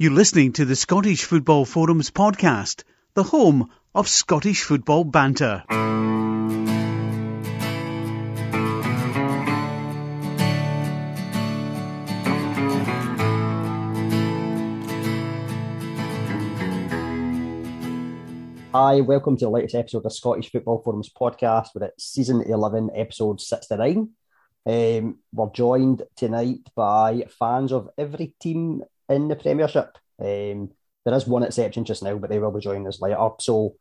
You're listening to the Scottish Football Forums podcast, the home of Scottish football banter. Hi, welcome to the latest episode of Scottish Football Forums podcast. We're at season 11, episode 69. Um, we're joined tonight by fans of every team in the Premiership. Um, there is one exception just now, but they will be joining us later. So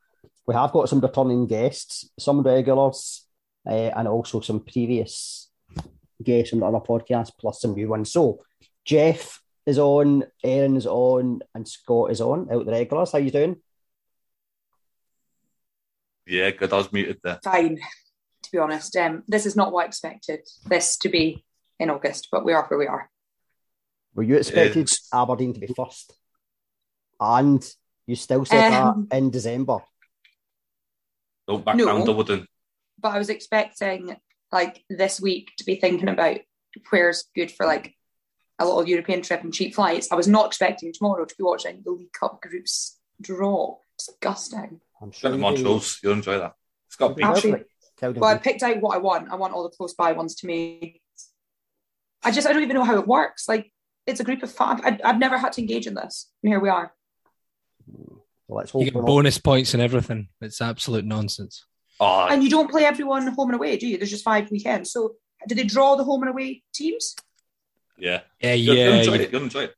we have got some returning guests, some regulars, uh, and also some previous guests from the other podcast, plus some new ones. So Jeff is on, Aaron is on, and Scott is on out the regulars. How you doing? Yeah, good. I was muted there. Fine, to be honest. Um, this is not what I expected this to be in August, but we are where we are. Were you expected It's- Aberdeen to be first? And you still said Um, that in December. No, back No. down Dublin. But I was expecting like this week to be thinking about where's good for like a little European trip and cheap flights. I was not expecting tomorrow to be watching the League Cup groups draw. Disgusting. I'm sure the you Montrose. You'll enjoy that. It's got do. Actually- Well, I picked out what I want. I want all the close by ones to me. I just I don't even know how it works. Like it's a group of five. I, I've never had to engage in this, and here we are. Well, let's hope You get not- bonus points and everything. It's absolute nonsense. Oh, And you don't play everyone home and away, do you? There's just five weekends. So did they draw the home and away teams? yeah. Yeah, You'll, you'll yeah. enjoy you- it. You'll enjoy it.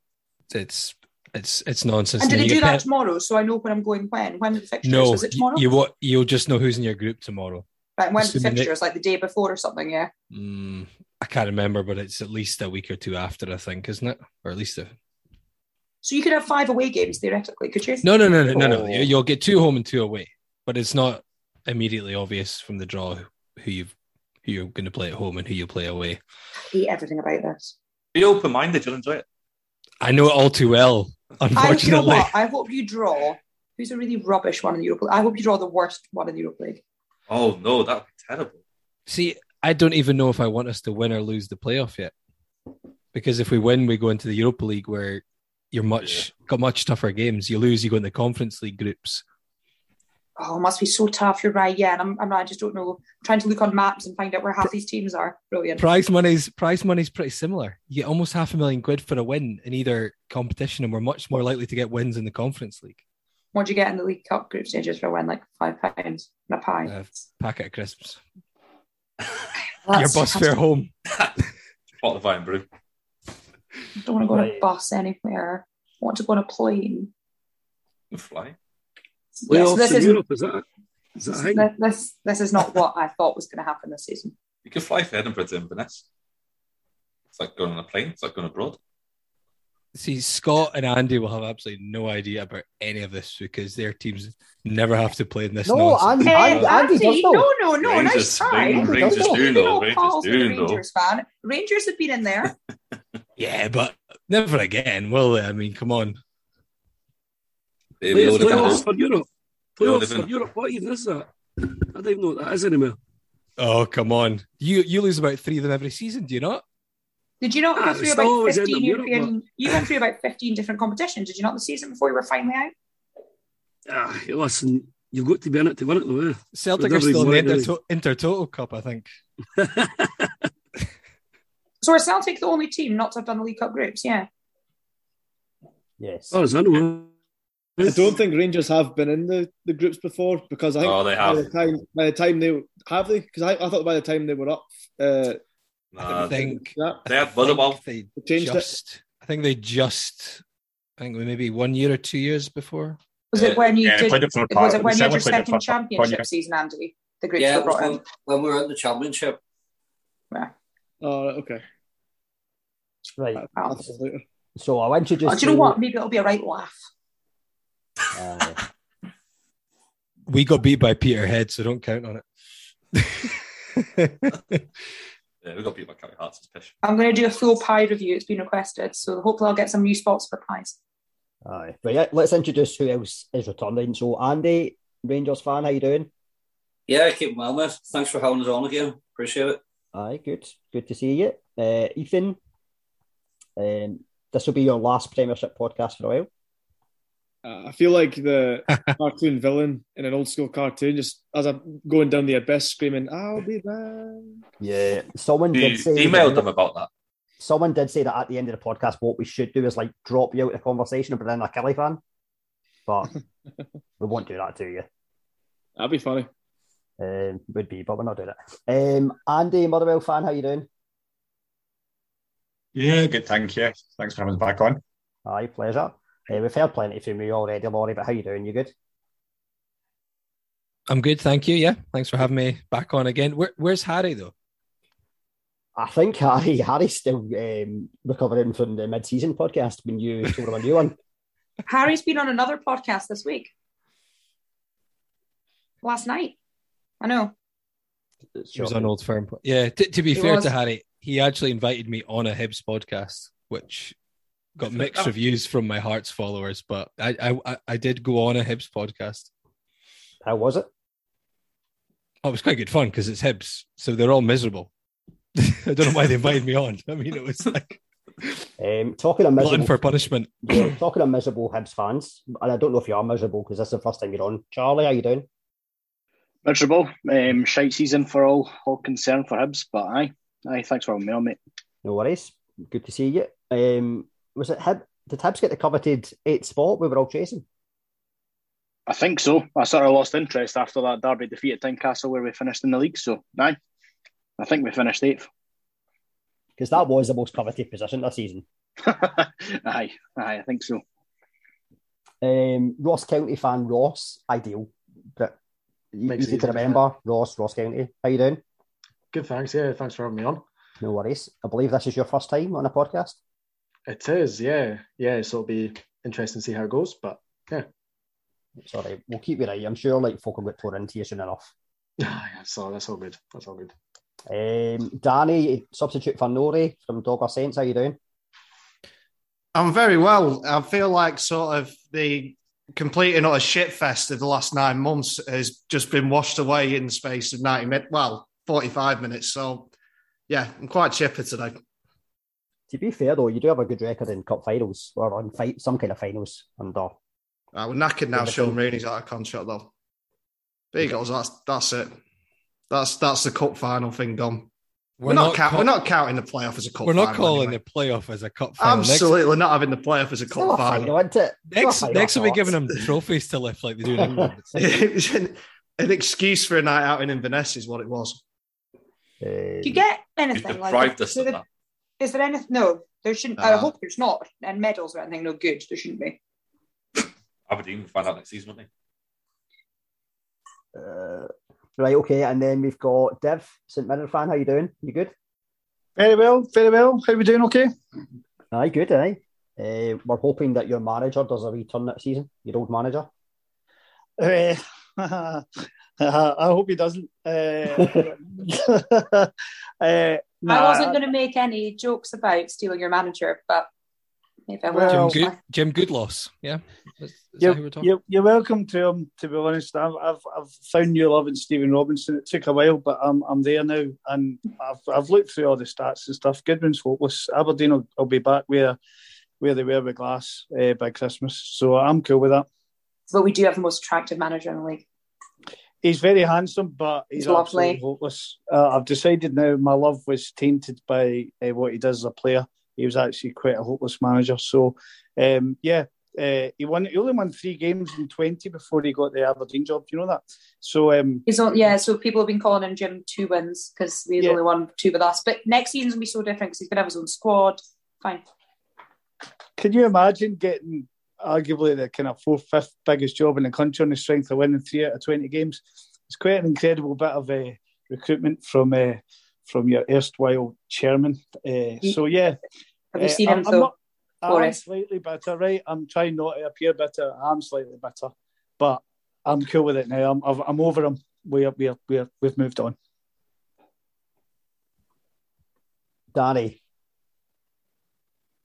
it's it's it's nonsense. And do now. they do that pen- tomorrow? So I know when I'm going when? When are the fixtures? No, Is it tomorrow? you what you'll just know who's in your group tomorrow. right, when's the assuming they- fixtures? Like the day before or something, yeah. Mm, I can't remember, but it's at least a week or two after, I think, isn't it? Or at least a So you could have five away games theoretically, could you? no, no, no, no, no, no. Oh. You- You'll get two home and two away, but it's not immediately obvious from the draw who you who you're going to play at home and who you play away. I hate everything about this. Be open minded. You'll enjoy it. I know it all too well. I, you know Unfortunately, what? I hope you draw. Who's a really rubbish one in the Europa League? I hope you draw the worst one in the Europa League. Oh, no, that would be terrible. See, I don't even know if I want us to win or lose the playoff yet. Because if we win, we go into the Europa League where you're much got much tougher games. You lose, you go in the Conference League groups. Oh, it must be so tough. You're right. Yeah, and I'm, I'm I just don't know. I'm trying to look on maps and find out where half these teams are. Brilliant. Prize money's prize money's pretty similar. You get almost half a million quid for a win in either competition, and we're much more likely to get wins in the Conference League. What do you get in the League Cup group stages for a win? Like five pounds and a pie. Uh, packet of crisps. Well, Your that's bus fare home. Bottle of Irn-Bru. I don't want to go on a bus anywhere. I want to go on a plane. You fly. Yes, Playoffs this in is Europe, is that? Is that this, this this is not what I thought was going to happen this season. You can fly from Edinburgh to Inverness. It's like going on a plane. It's like going abroad. See, Scott and Andy will have absolutely no idea about any of this because their teams never have to play in this. No, nonsense. Andy- Andy- Andy does know. no, no, no, Rangers- nice try. Rangers- Rangers You're do know, Rangers do a know. Rangers fan. Rangers have been in there. Yeah, but never again, will they? I mean, come on. They- they Playoffs, live playoffs for Europe. Playoffs for Europe. What even is that? I don't even know what that is anymore. Oh, come on. You you lose about three of them every season, do you not? Did you not Ah, go through about 15 up Europe, European? You went through about 15 different competitions, did you not, the season before you were finally out? Ah, listen, you've got to be in it to win it, though. Eh? Celtic are still in the every Inter- Intertoto Cup, I think. So are Celtic the only team not to have done the League Cup groups? Yeah. Yes. Oh, is that no? I don't think Rangers have been in the, the groups before because I think Oh, they by the have. time by the time they have they because I, I thought by the time they were up uh, Nah, I think yeah, they had I Motherwell. think they They changed it. just. I think they just. I think maybe one year or two years before. Was it when you yeah, did? it Was part- it when you had your Celtic played it second for- championship for- season, Andy? The groups Yeah, were brought when, in. when we were in the championship. Yeah. Oh, okay. Right. Wow. That's later. So I'll introduce Oh, do you know what? Maybe it'll be a right laugh. Uh, We got beat by Peterhead, so don't count on it. Yeah, we got beat by Kelty Hearts. It's pish. I'm going to do a full pie review. It's been requested, so hopefully I'll get some new spots for pies. aye. But yeah, let's introduce who else is returning. So Andy, Rangers fan, how you doing? Yeah, keep well, mate. Thanks for having us on again. Appreciate it. Aye, good. Good to see you. Uh, Ethan, um, this will be your last Premiership podcast for a while. Uh, I feel like the cartoon villain in an old school cartoon, just as I'm going down the abyss, screaming, "I'll be back." Yeah, someone You did say emailed them about that. Someone did say that at the end of the podcast, what we should do is like drop you out of the conversation and pretend a Kelty fan, but we won't do that to you. That'd be funny. Um, would be, but we're not doing it. Um, Andy Motherwell fan, how you doing? Yeah, good. Thank you. Thanks for having us back on. Aye, pleasure. Uh, we've heard plenty from you already, Laurie, but how you doing? You good? I'm good, thank you. Yeah, thanks for having me back on again. Where, where's Harry though? I think Harry Harry's still um, recovering from the mid-season podcast when you told him a new one. Harry's been on another podcast this week. Last night. I know. He was on Old Firm. Yeah, t- to be He fair was. to Harry, he actually invited me on a Hibs podcast, which got mixed reviews from my Hearts followers. But I, I, I- I did go on a Hibs podcast. How was it? Oh, it was quite good fun because it's Hibs, so they're all miserable. I don't know why they invited me on. I mean, it was like Um, talking of glutton miserable, for punishment. yeah, talking of miserable Hibs fans, and I don't know if you are miserable because that's the first time you're on. Charlie, how are you doing? Miserable. Um, shite season for all all concerned for Hibs, but aye, aye. Thanks for having me on, mate. No worries. Good to see you. Um, was it Hib? Did Hibs get the coveted eighth spot we were all chasing? I think so. I sort of lost interest after that derby defeat at Tynecastle where we finished in the league. So aye, I think we finished eighth. Because that was the most coveted position this season. aye, aye. I think so. Um, Ross County fan Ross, ideal, but Makes it easy to easy, doesn't remember. Ross, Ross County. How you doing? Good, thanks. Yeah, thanks for having me on. No worries. I believe this is your first time on a podcast. It is, yeah, yeah. So it'll be interesting to see how it goes. But yeah, Sorry, we'll keep you right. I'm sure like folk will get torn into you soon enough. yeah. So that's all good. That's all good. Um, Danny, substitute for Nori from Dogger Saints. How you doing? I'm very well. I feel like sort of the complete and utter shit fest of the last nine months has just been washed away in the space of 90 minutes, well, 45 minutes. So, yeah, I'm quite chipper today. To be fair though, you do have a good record in cup finals or on fight some kind of finals under. Uh, we're knackered now. Everton. Shaun Rooney's out of contract, though. There you go. That's, that's it. That's that's the cup final thing done. We're, We're not, not count, call- we're not counting the playoff as a cup final. We're not calling anyway. the playoff as a cup final. Next- Absolutely not having the playoff as a cup a final. final, isn't it? Next, Still next, we'll be giving thought. them trophies to lift like they do in England. it was an, an excuse for a night out in Inverness, is what it was. Um, Do you get anything You've like? deprived us of that. Is there anything? No, there shouldn't. I Uh, hope there's not. And medals or anything. No good. There shouldn't be. Aberdeen will find out next season, won't they? Uh, right, okay, and then we've got Dev, St Mirren fan. How you doing? You good? Very well, very well. How are we doing? Okay. Aye, good, aye. Uh, we're hoping that your manager does a return next season. Your old manager. Uh, I hope he doesn't. Uh, uh, nah, I wasn't going to make any jokes about stealing your manager, but maybe I will. Jim, Good, Jim Goodloss. Yeah. Is, is You're, who we're talking? you're, you're welcome to him. To be honest, I've, I've I've found new love in Stephen Robinson. It took a while, but I'm I'm there now, and I've I've looked through all the stats and stuff. Goodwin's hopeless. Aberdeen will, will be back where where they were with Glass uh, by Christmas, so I'm cool with that. But we do have the most attractive manager in the league. He's very handsome, but he's, He's absolutely hopeless. Uh, I've decided now my love was tainted by uh, what he does as a player. He was actually quite a hopeless manager. So, um, yeah, uh, he won. He only won three games in twenty before he got the Aberdeen job. Do you know that? So, um, He's on, yeah, so people have been calling him Jim Two Wins because he's Yeah. only won two with us. But next season's gonna be so different because he's gonna have his own squad. Fine. can you imagine getting arguably the kind of fourth, fifth biggest job in the country on the strength of winning three out of twenty games? It's quite an incredible bit of uh, recruitment from uh, from your erstwhile chairman. Uh, so yeah, Have you seen I'm- him I'm though? not- I'm Forrest? slightly bitter, right? I'm trying not to appear bitter. I'm slightly bitter, but I'm cool with it now. I'm I'm over him. We're we're we're we've moved on. Danny.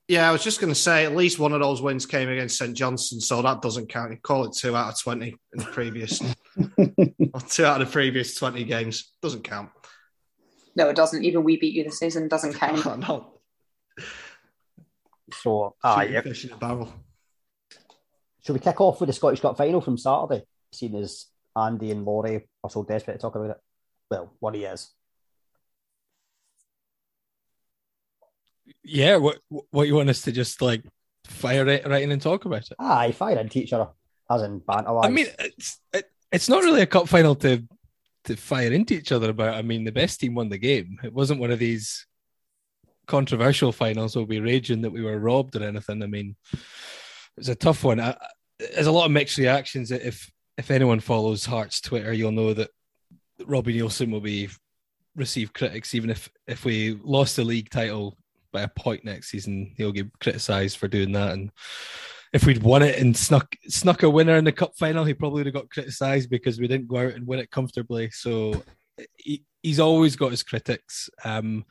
Yeah, I was just going to say at least one of those wins came against St Johnstone, so that doesn't count. You call it two out of twenty in the previous, or two out of the previous twenty games doesn't count. No, it doesn't. Even we beat you this season. Doesn't count. no. So, aye. Shooting fish in a barrel. Should we kick off with the Scottish Cup final from Saturday? Seeing as Andy and Laurie are so desperate to talk about it. Well, what he is. Yeah, what what you want us to just like fire it right in and talk about it? Aye, fire into each other, as in banter. I mean, it's it, it's not really a cup final to to fire into each other about. I mean, the best team won the game. It wasn't one of these controversial finals where we raging that we were robbed or anything. I mean, it's a tough one. I, there's a lot of mixed reactions. If if anyone follows Hearts Twitter, you'll know that Robbie Neilson will be receive critics even if if we lost the league title by a point next season, he'll get criticised for doing that. And if we'd won it and snuck snuck a winner in the cup final, he probably would have got criticised because we didn't go out and win it comfortably. So he, he's always got his critics. Um,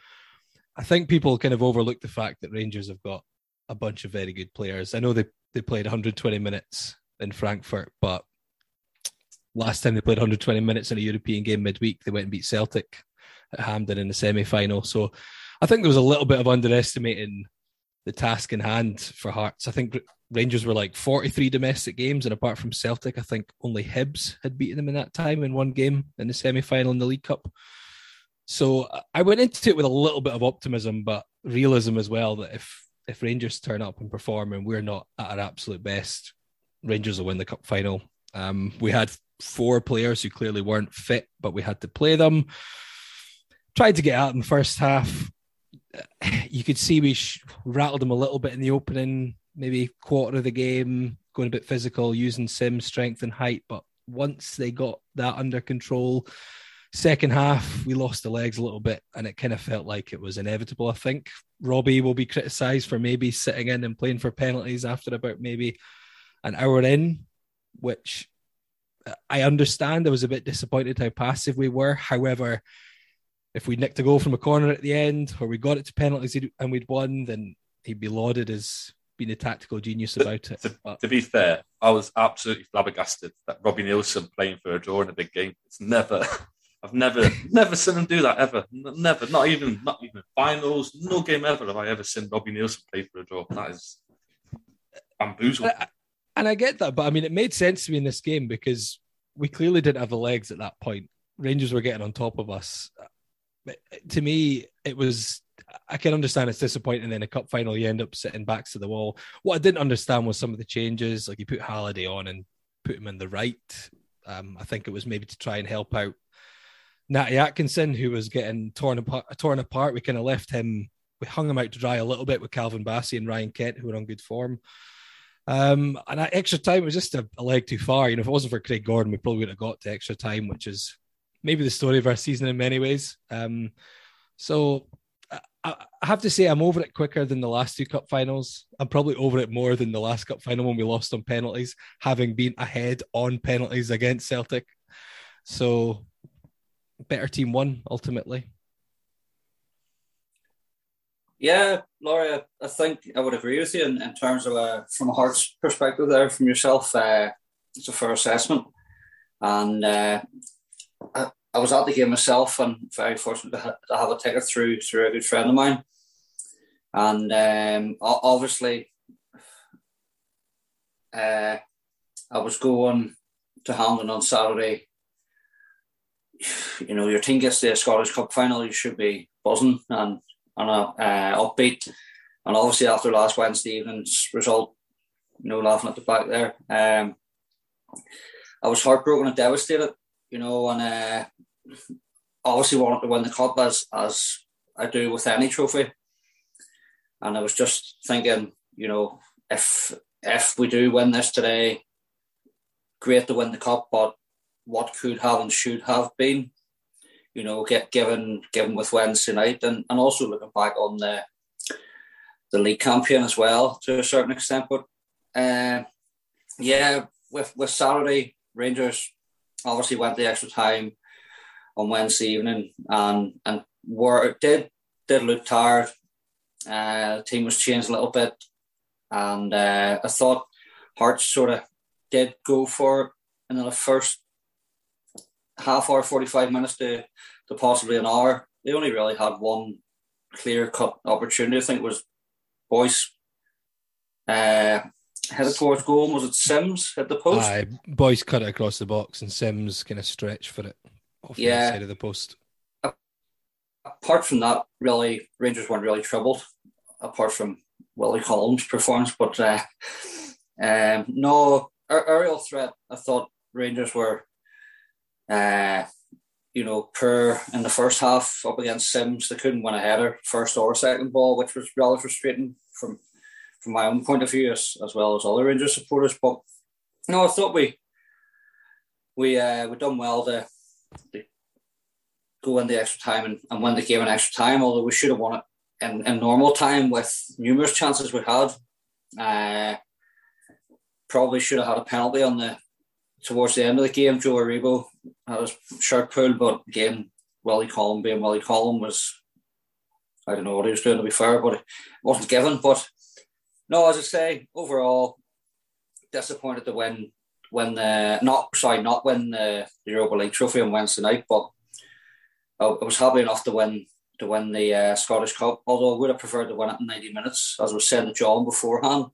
I think people kind of overlook the fact that Rangers have got a bunch of very good players. I know they they played 120 minutes in Frankfurt, but last time they played 120 minutes in a European game midweek, they went and beat Celtic at Hampden in the semi final. So I think there was a little bit of underestimating the task in hand for Hearts. I think Rangers were like 43 domestic games, and apart from Celtic, I think only Hibs had beaten them in that time in one game in the semi final in the League Cup. So I went into it with a little bit of optimism, but realism as well that if if Rangers turn up and perform and we're not at our absolute best, Rangers will win the cup final. Um, we had four players who clearly weren't fit, but we had to play them. Tried to get out in the first half. You could see we sh- rattled them a little bit in the opening, maybe quarter of the game, going a bit physical, using sim strength and height. But once they got that under control, second half we lost the legs a little bit and it kind of felt like it was inevitable i think robbie will be criticized for maybe sitting in and playing for penalties after about maybe an hour in which uh, i understand i was a bit disappointed how passive we were however if we nicked a goal from a corner at the end or we got it to penalties and we'd won then he'd be lauded as being a tactical genius about it to, to, be fair i was absolutely flabbergasted that robbie neilson playing for a draw in a big game it's never I've never, never seen him do that ever. Never, not even, not even finals. No game ever have I ever seen Robbie Neilson play for a draw. That is bamboozled. And I get that, but I mean, it made sense to me in this game because we clearly didn't have the legs at that point. Rangers were getting on top of us. But to me, it was. I can understand it's disappointing. In a cup final, you end up sitting backs to the wall. What I didn't understand was some of the changes, like you put Halliday on and put him in the right. Um, I think it was maybe to try and help out Natty Atkinson, who was getting torn apart, torn apart. We kind of left him, we hung him out to dry a little bit with Calvin Bassey and Ryan Kent, who were on good form. Um, and that extra time was just a, a, leg too far. You know, if it wasn't for Craig Gordon, we probably would have got to extra time, which is maybe the story of our season in many ways. Um, so I, have to say, I'm over it quicker than the last two cup finals. I'm probably over it more than the last cup final when we lost on penalties, having been ahead on penalties against Celtic. So better team won ultimately. Yeah, Laurie, I think I would agree with you in, in terms of uh, from a Hearts perspective there from yourself. Uh, it's a fair assessment. And uh, I, I, was at the game myself and very fortunate to, to, have a ticket through through a good friend of mine. And um, obviously, uh, I was going to Hampden on Saturday you know, your team gets to a Scottish Cup final, you should be buzzing and and uh, upbeat. And obviously, after last Wednesday evening's result, you know, laughing at the back there, um, I was heartbroken and devastated. You know, and uh, obviously wanted to win the cup as as I do with any trophy. And I was just thinking, you know, if if we do win this today, great to win the cup, but what could have and should have been, you know, get given given with Wednesday night, and, and also looking back on the the league campaign as well to a certain extent. But uh, yeah, with with Saturday Rangers obviously went the extra time on Wednesday evening, and and were did did look tired. Uh, the team was changed a little bit, and uh, I thought Hearts sort of did go for it in the first half hour, 45 minutes to, to possibly an hour. They only really had one clear cut opportunity. I think was Boyce uh, headed towards goal. Was it Simms at the post? Aye, Boyce cut it across the box, and Simms kind of stretch for it off Yeah. the side of the post. apart from that, really, Rangers weren't really troubled, apart from Willie Collum's performance. But uh, um, no, aerial threat, I thought Rangers were, uh, you know, poor in the first half up against Simms. They couldn't win a header, first or second ball, which was rather frustrating from from my own point of view, as, as well as other Rangers supporters. But no, I thought we we uh, we done well to, to go in the extra time and, and win the game in extra time, although we should have won it in, in normal time with numerous chances we had. Uh, probably should have had a penalty on the towards the end of the game. Joe Aribo had his shirt pulled, but again, Willie Collum being Willie Collum was I don't know what he was doing to be fair, but it wasn't given. But no, as I say, overall disappointed to win win the not sorry not win the Europa League trophy on Wednesday night, but I, was happy enough to win to win the uh, Scottish Cup. Although I would have preferred to win it in ninety minutes, as was said to John beforehand.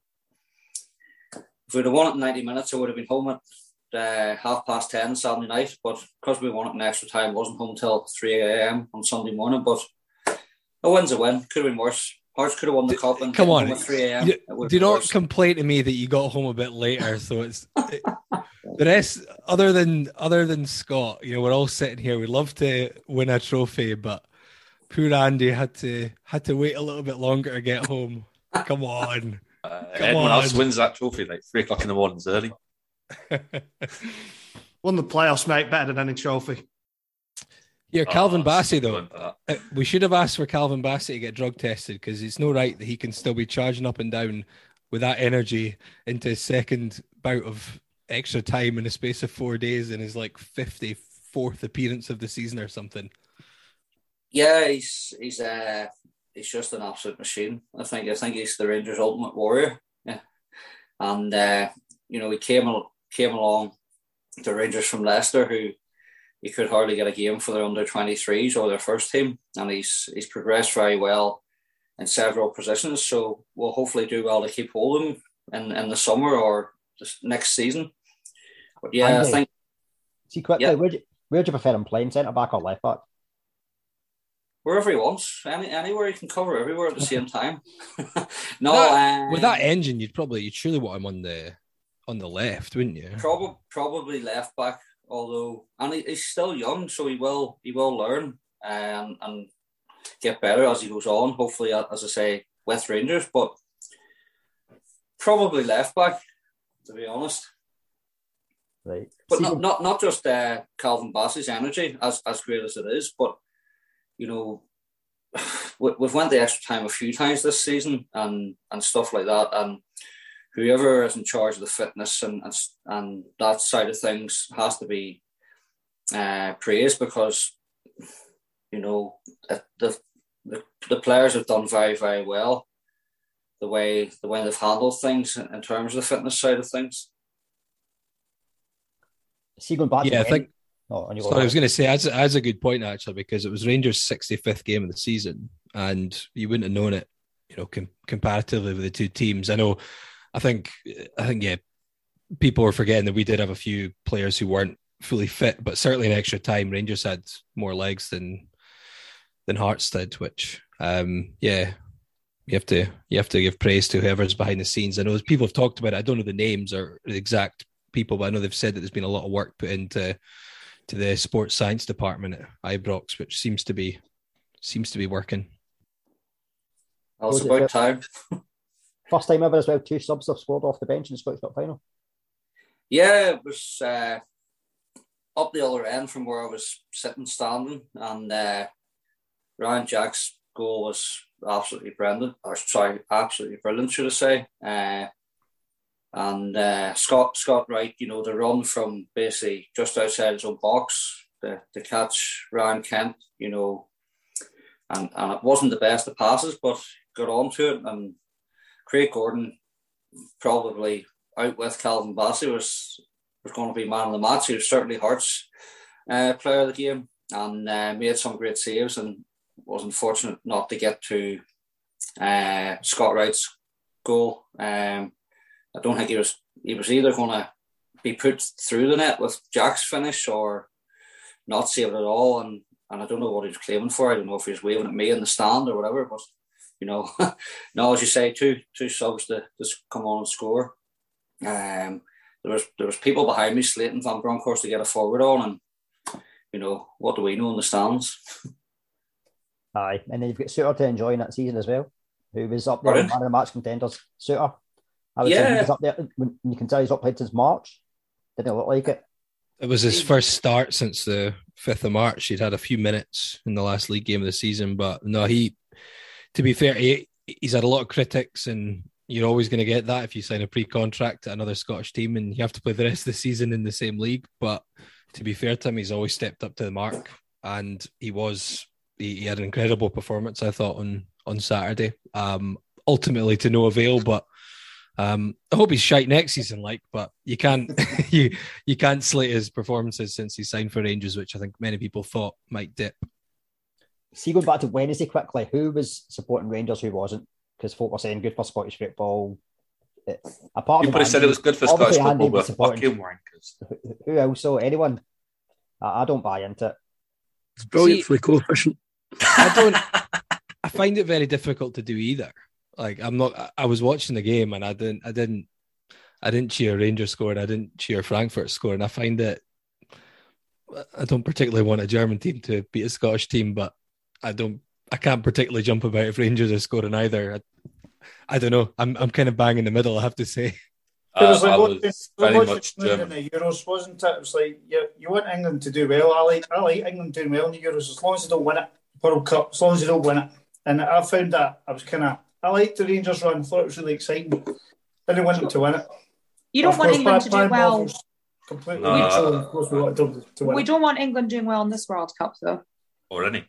If we'd have won it in ninety minutes, I would have been home at uh, half past ten Saturday night. But because we won it in extra time, wasn't home till three a.m. on Sunday morning. But a win's a win. Could have been worse. Hearts could have won the cup and Come on, at three a.m. You- It would have do not worse. complain to me that you got home a bit later. So it's the rest. Other than other than Scott, you know, we're all sitting here. We love to win a trophy, but poor Andy had to had to wait a little bit longer to get home. Come on, Uh, come everyone else wins that trophy like three o'clock in the mornings early. Won the playoffs, mate, better than any trophy. Yeah, Calvin Oh, Bassey though. going for that. Uh, We should have asked for Calvin Bassey to get drug tested because it's no right that he can still be charging up and down with that energy into his second bout of extra time in a space of four days in his like fifty fourth appearance of the season or something. Yeah, he's he's uh he's just an absolute machine. I think I think he's the Rangers' ultimate warrior. Yeah, and uh, you know he came al- came along to Rangers from Leicester, who he could hardly get a game for their under twenty threes or their first team, and he's he's progressed very well in several positions. So we'll hopefully do well to keep hold of him in in the summer or next season. But yeah, I Andy, think See quickly, Yeah. where'd you, where'd you prefer him playing? Centre back or left back? wherever he wants, any anywhere he can cover everywhere at the same time. no, That- um, with that engine, you'd probably you'd surely want him on the on the left, wouldn't you? Probably probably left back, although and he, he's still young, so he will he will learn and and get better as he goes on. Hopefully, as I say, with Rangers, but probably left back to be honest. Right. But not, not not just uh, Calvin Bassey's energy, as as great as it is, but you know, we, we've went the extra time a few times this season and and stuff like that, and whoever is in charge of the fitness and and, and that side of things has to be uh, praised because you know the, the the players have done very very well the way the way they've handled things in, in terms of the fitness side of things. See, going back Yeah, I think. Oh, and you Sorry, I was going to say that's, that's a good point actually because it was Rangers' 65th game of the season, and you wouldn't have known it, you know, com- comparatively with the two teams. I know, I think, I think, yeah, people are forgetting that we did have a few players who weren't fully fit, but certainly in extra time, Rangers had more legs than than Hearts did, which, um, yeah, you have to you have to give praise to whoever's behind the scenes. I know people have talked about it. I don't know the names or the exact people, but I know they've said that there's been a lot of work put into to the sports science department at Ibrox, which seems to be seems to be working. Well, it's Was about time. First time ever as well, two subs have scored off the bench in the Scottish Cup final. Yeah, it was uh, up the other end from where I was sitting standing, and uh, Ryan Jack's goal was absolutely brilliant. Or sorry, absolutely brilliant, should I say? Uh, and uh, Scott Scott Wright, you know, the run from basically just outside his own box, to catch Ryan Kent, you know, and and it wasn't the best of passes, but got on to it, and Craig Gordon probably out with Calvin Bassey was was going to be man of the match. He was certainly Hearts uh, player of the game and uh, made some great saves and was unfortunate not to get to uh, Scott Wright's goal. Um, I don't think he was he was either going to be put through the net with Jack's finish or not saved at all. And and I don't know what he was claiming for. I don't know if he was waving at me in the stand or whatever. But you know, no, as you say, two two subs to just come on and score. Um, there was there was people behind me slating Van Bronckhorst to get a forward on, and you know what do we know in the stands? Aye, and then you've got Souttar to enjoy in that season as well, who was up there, one of the match contenders. Souttar, I would say he Yeah. up there. When you can tell he's not played since March. Didn't look like it. It was his first start since the fifth of March. He'd had a few minutes in the last league game of the season, but no, he. To be fair, he, he's had a lot of critics, and you're always going to get that if you sign a pre-contract at another Scottish team, and you have to play the rest of the season in the same league. But to be fair to him, he's always stepped up to the mark, and he was he, he had an incredible performance. I thought on on Saturday. Um, ultimately to no avail, but um, I hope he's shite next season, like, but you can't you you can't slate his performances since he signed for Rangers, which I think many people thought might dip. See, going back to Wednesday quickly, who was supporting Rangers, who wasn't? Because folk were saying good for Scottish football. It, apart People from said it was good for obviously Scottish Andy football, was but supporting- fucking wankers. Who else? So anyone? I, I don't buy into it. It's brilliant for the coefficient. I don't. I find it very difficult to do either. Like I'm not. I- I was watching the game and I didn't. I didn't. I didn't cheer Rangers score and I didn't cheer Frankfurt score, and I find it. I don't particularly want a German team to beat a Scottish team, but I don't. I can't particularly jump about if Rangers are scoring either. I, I don't know. I'm I'm kind of bang in the middle. I have to say. It was Uh, like I watching- was was very watching much England German. in the Euros, wasn't it? It was like you, you want England to do well. I like I like England doing well in the Euros as long as they don't win it. World Cup, as long as they don't win it. And I found that I was kind of I liked the Rangers run. Thought it was really exciting. Didn't want them to win it. You don't Of want course, England to do well. Completely No. neutral. Of course, we wanted them to win. We don't want England doing well in this World Cup, though. Or any.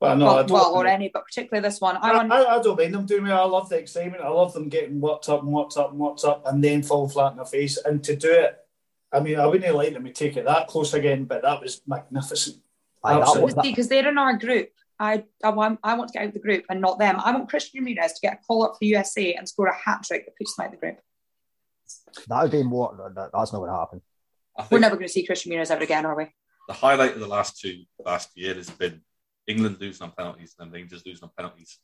Well, no, I well, don't. well, or any, but particularly this one. I I, want. I, I don't mind them doing well. I love the excitement. I love them getting worked up and worked up and worked up and then fall flat in their face. And to do it, I mean, I wouldn't like them to take it that close again, but that was magnificent. Absolutely. because they're in our group. I, I want I want to get out of the group and not them. I want Christian Ramirez to get a call up for USA and score a hat trick that puts them out of the group. That would be more. that- That's not going to happen. We're never going to see Christian Ramirez ever again, are we? the highlight of the last two last year has been England losing on penalties and Rangers losing on penalties.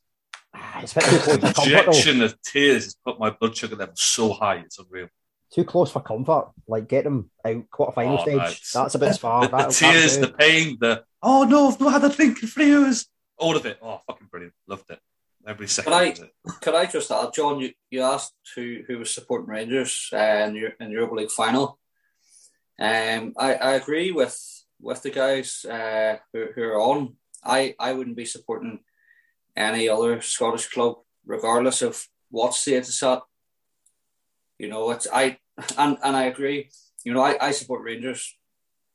It's a bit too close for comfort. though. Injection of tears has put my blood sugar level so high, it's unreal. Too close for comfort. Like get them out quarter final Oh, stage. nice. That's a bit far. the, the That'll- tears, the pain, the oh no, I've not had a drink in three hours. All of it. Oh, fucking brilliant. Loved it. Every second Can I- of it. Could I just add, John? You, you asked who who was supporting Rangers uh, in your in the Europa League final. Um, I, I agree with with the guys uh, who, who are on. I, I wouldn't be supporting any other Scottish club, regardless of what state it's at. You know, it's I and, and I agree. You know, I, I support Rangers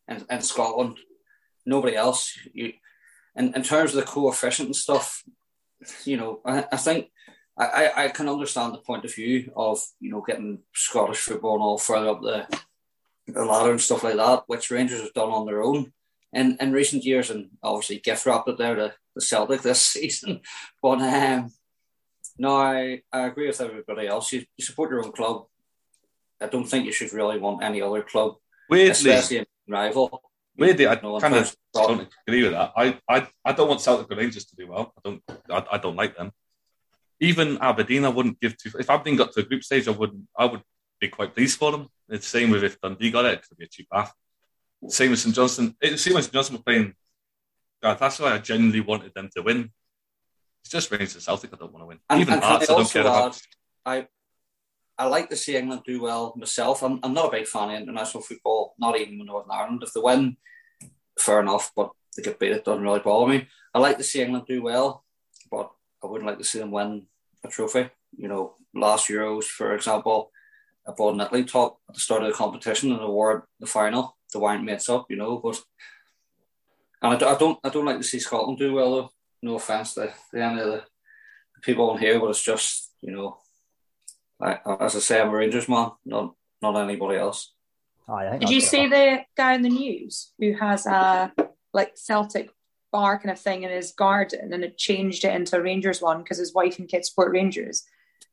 and, in Scotland. Nobody else. You in, in terms of the coefficient and stuff, you know, I, I think I, I can understand the point of view of, you know, getting Scottish football and all further up the, the ladder and stuff like that, which Rangers have done on their own in, in recent years and obviously gift wrapped it there to the Celtic this season. But um, no, I, I agree with everybody else. You, you support your own club. I don't think you should really want any other club, Weirdly, especially a rival. weirdly, I kind of don't agree with that. I, I, I don't want Celtic Rangers to do well. I don't, I, I don't like them. Even Aberdeen, I wouldn't give to. If Aberdeen got to a group stage, I wouldn't. I would be quite pleased for them. It's the same with if Dundee got it, it could be a cheap bath. Same with St Johnstone. Eh, same with St Johnstone were playing. God, that's why I genuinely wanted them to win. It's just Rangers and Celtic. I don't want to win. And- Even and Hearts, I I don't care about. I I like to see England do well myself. I'm, I'm not a big fan of international football, not even in Northern Ireland. If they win, fair enough, but they get beat, it doesn't really bother me. I like to see England do well, but I wouldn't like to see them win a trophy. You know, last Euros, for example, I brought an Italy top at the start of the competition and award the final. They weren't mates up, you know, but and I, don't- I don't I don't like to see Scotland do well though. No offense to, to any of the people on here, but it's just you know, like, as I say, I'm a Rangers man, not not anybody else. Aye, I Did you see enough. the guy in the news who has a like Celtic bar kind of thing in his garden and it changed it into a Rangers one because his wife and kids support Rangers?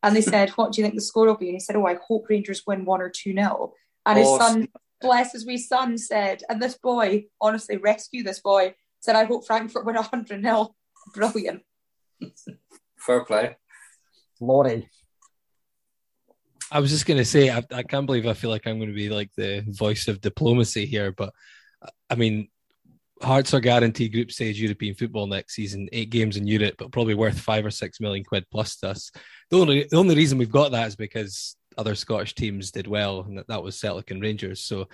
and they said, "What do you think the score will be?" And he said, "Oh, I hope Rangers win one or two nil." And his Oh, son, bless his wee son, said, and this boy, honestly, rescue this boy, said, "I hope Frankfurt win hundred nil." Brilliant. Fair play. Laurie. I was just going to say, I, I can't believe I feel like I'm going to be like the voice of diplomacy here, but I mean, Hearts are guaranteed group stage European football next season, eight games in Europe, but probably worth five or six million quid plus to us. The only the only reason we've got that is because other Scottish teams did well, and that, that was Celtic and Rangers. So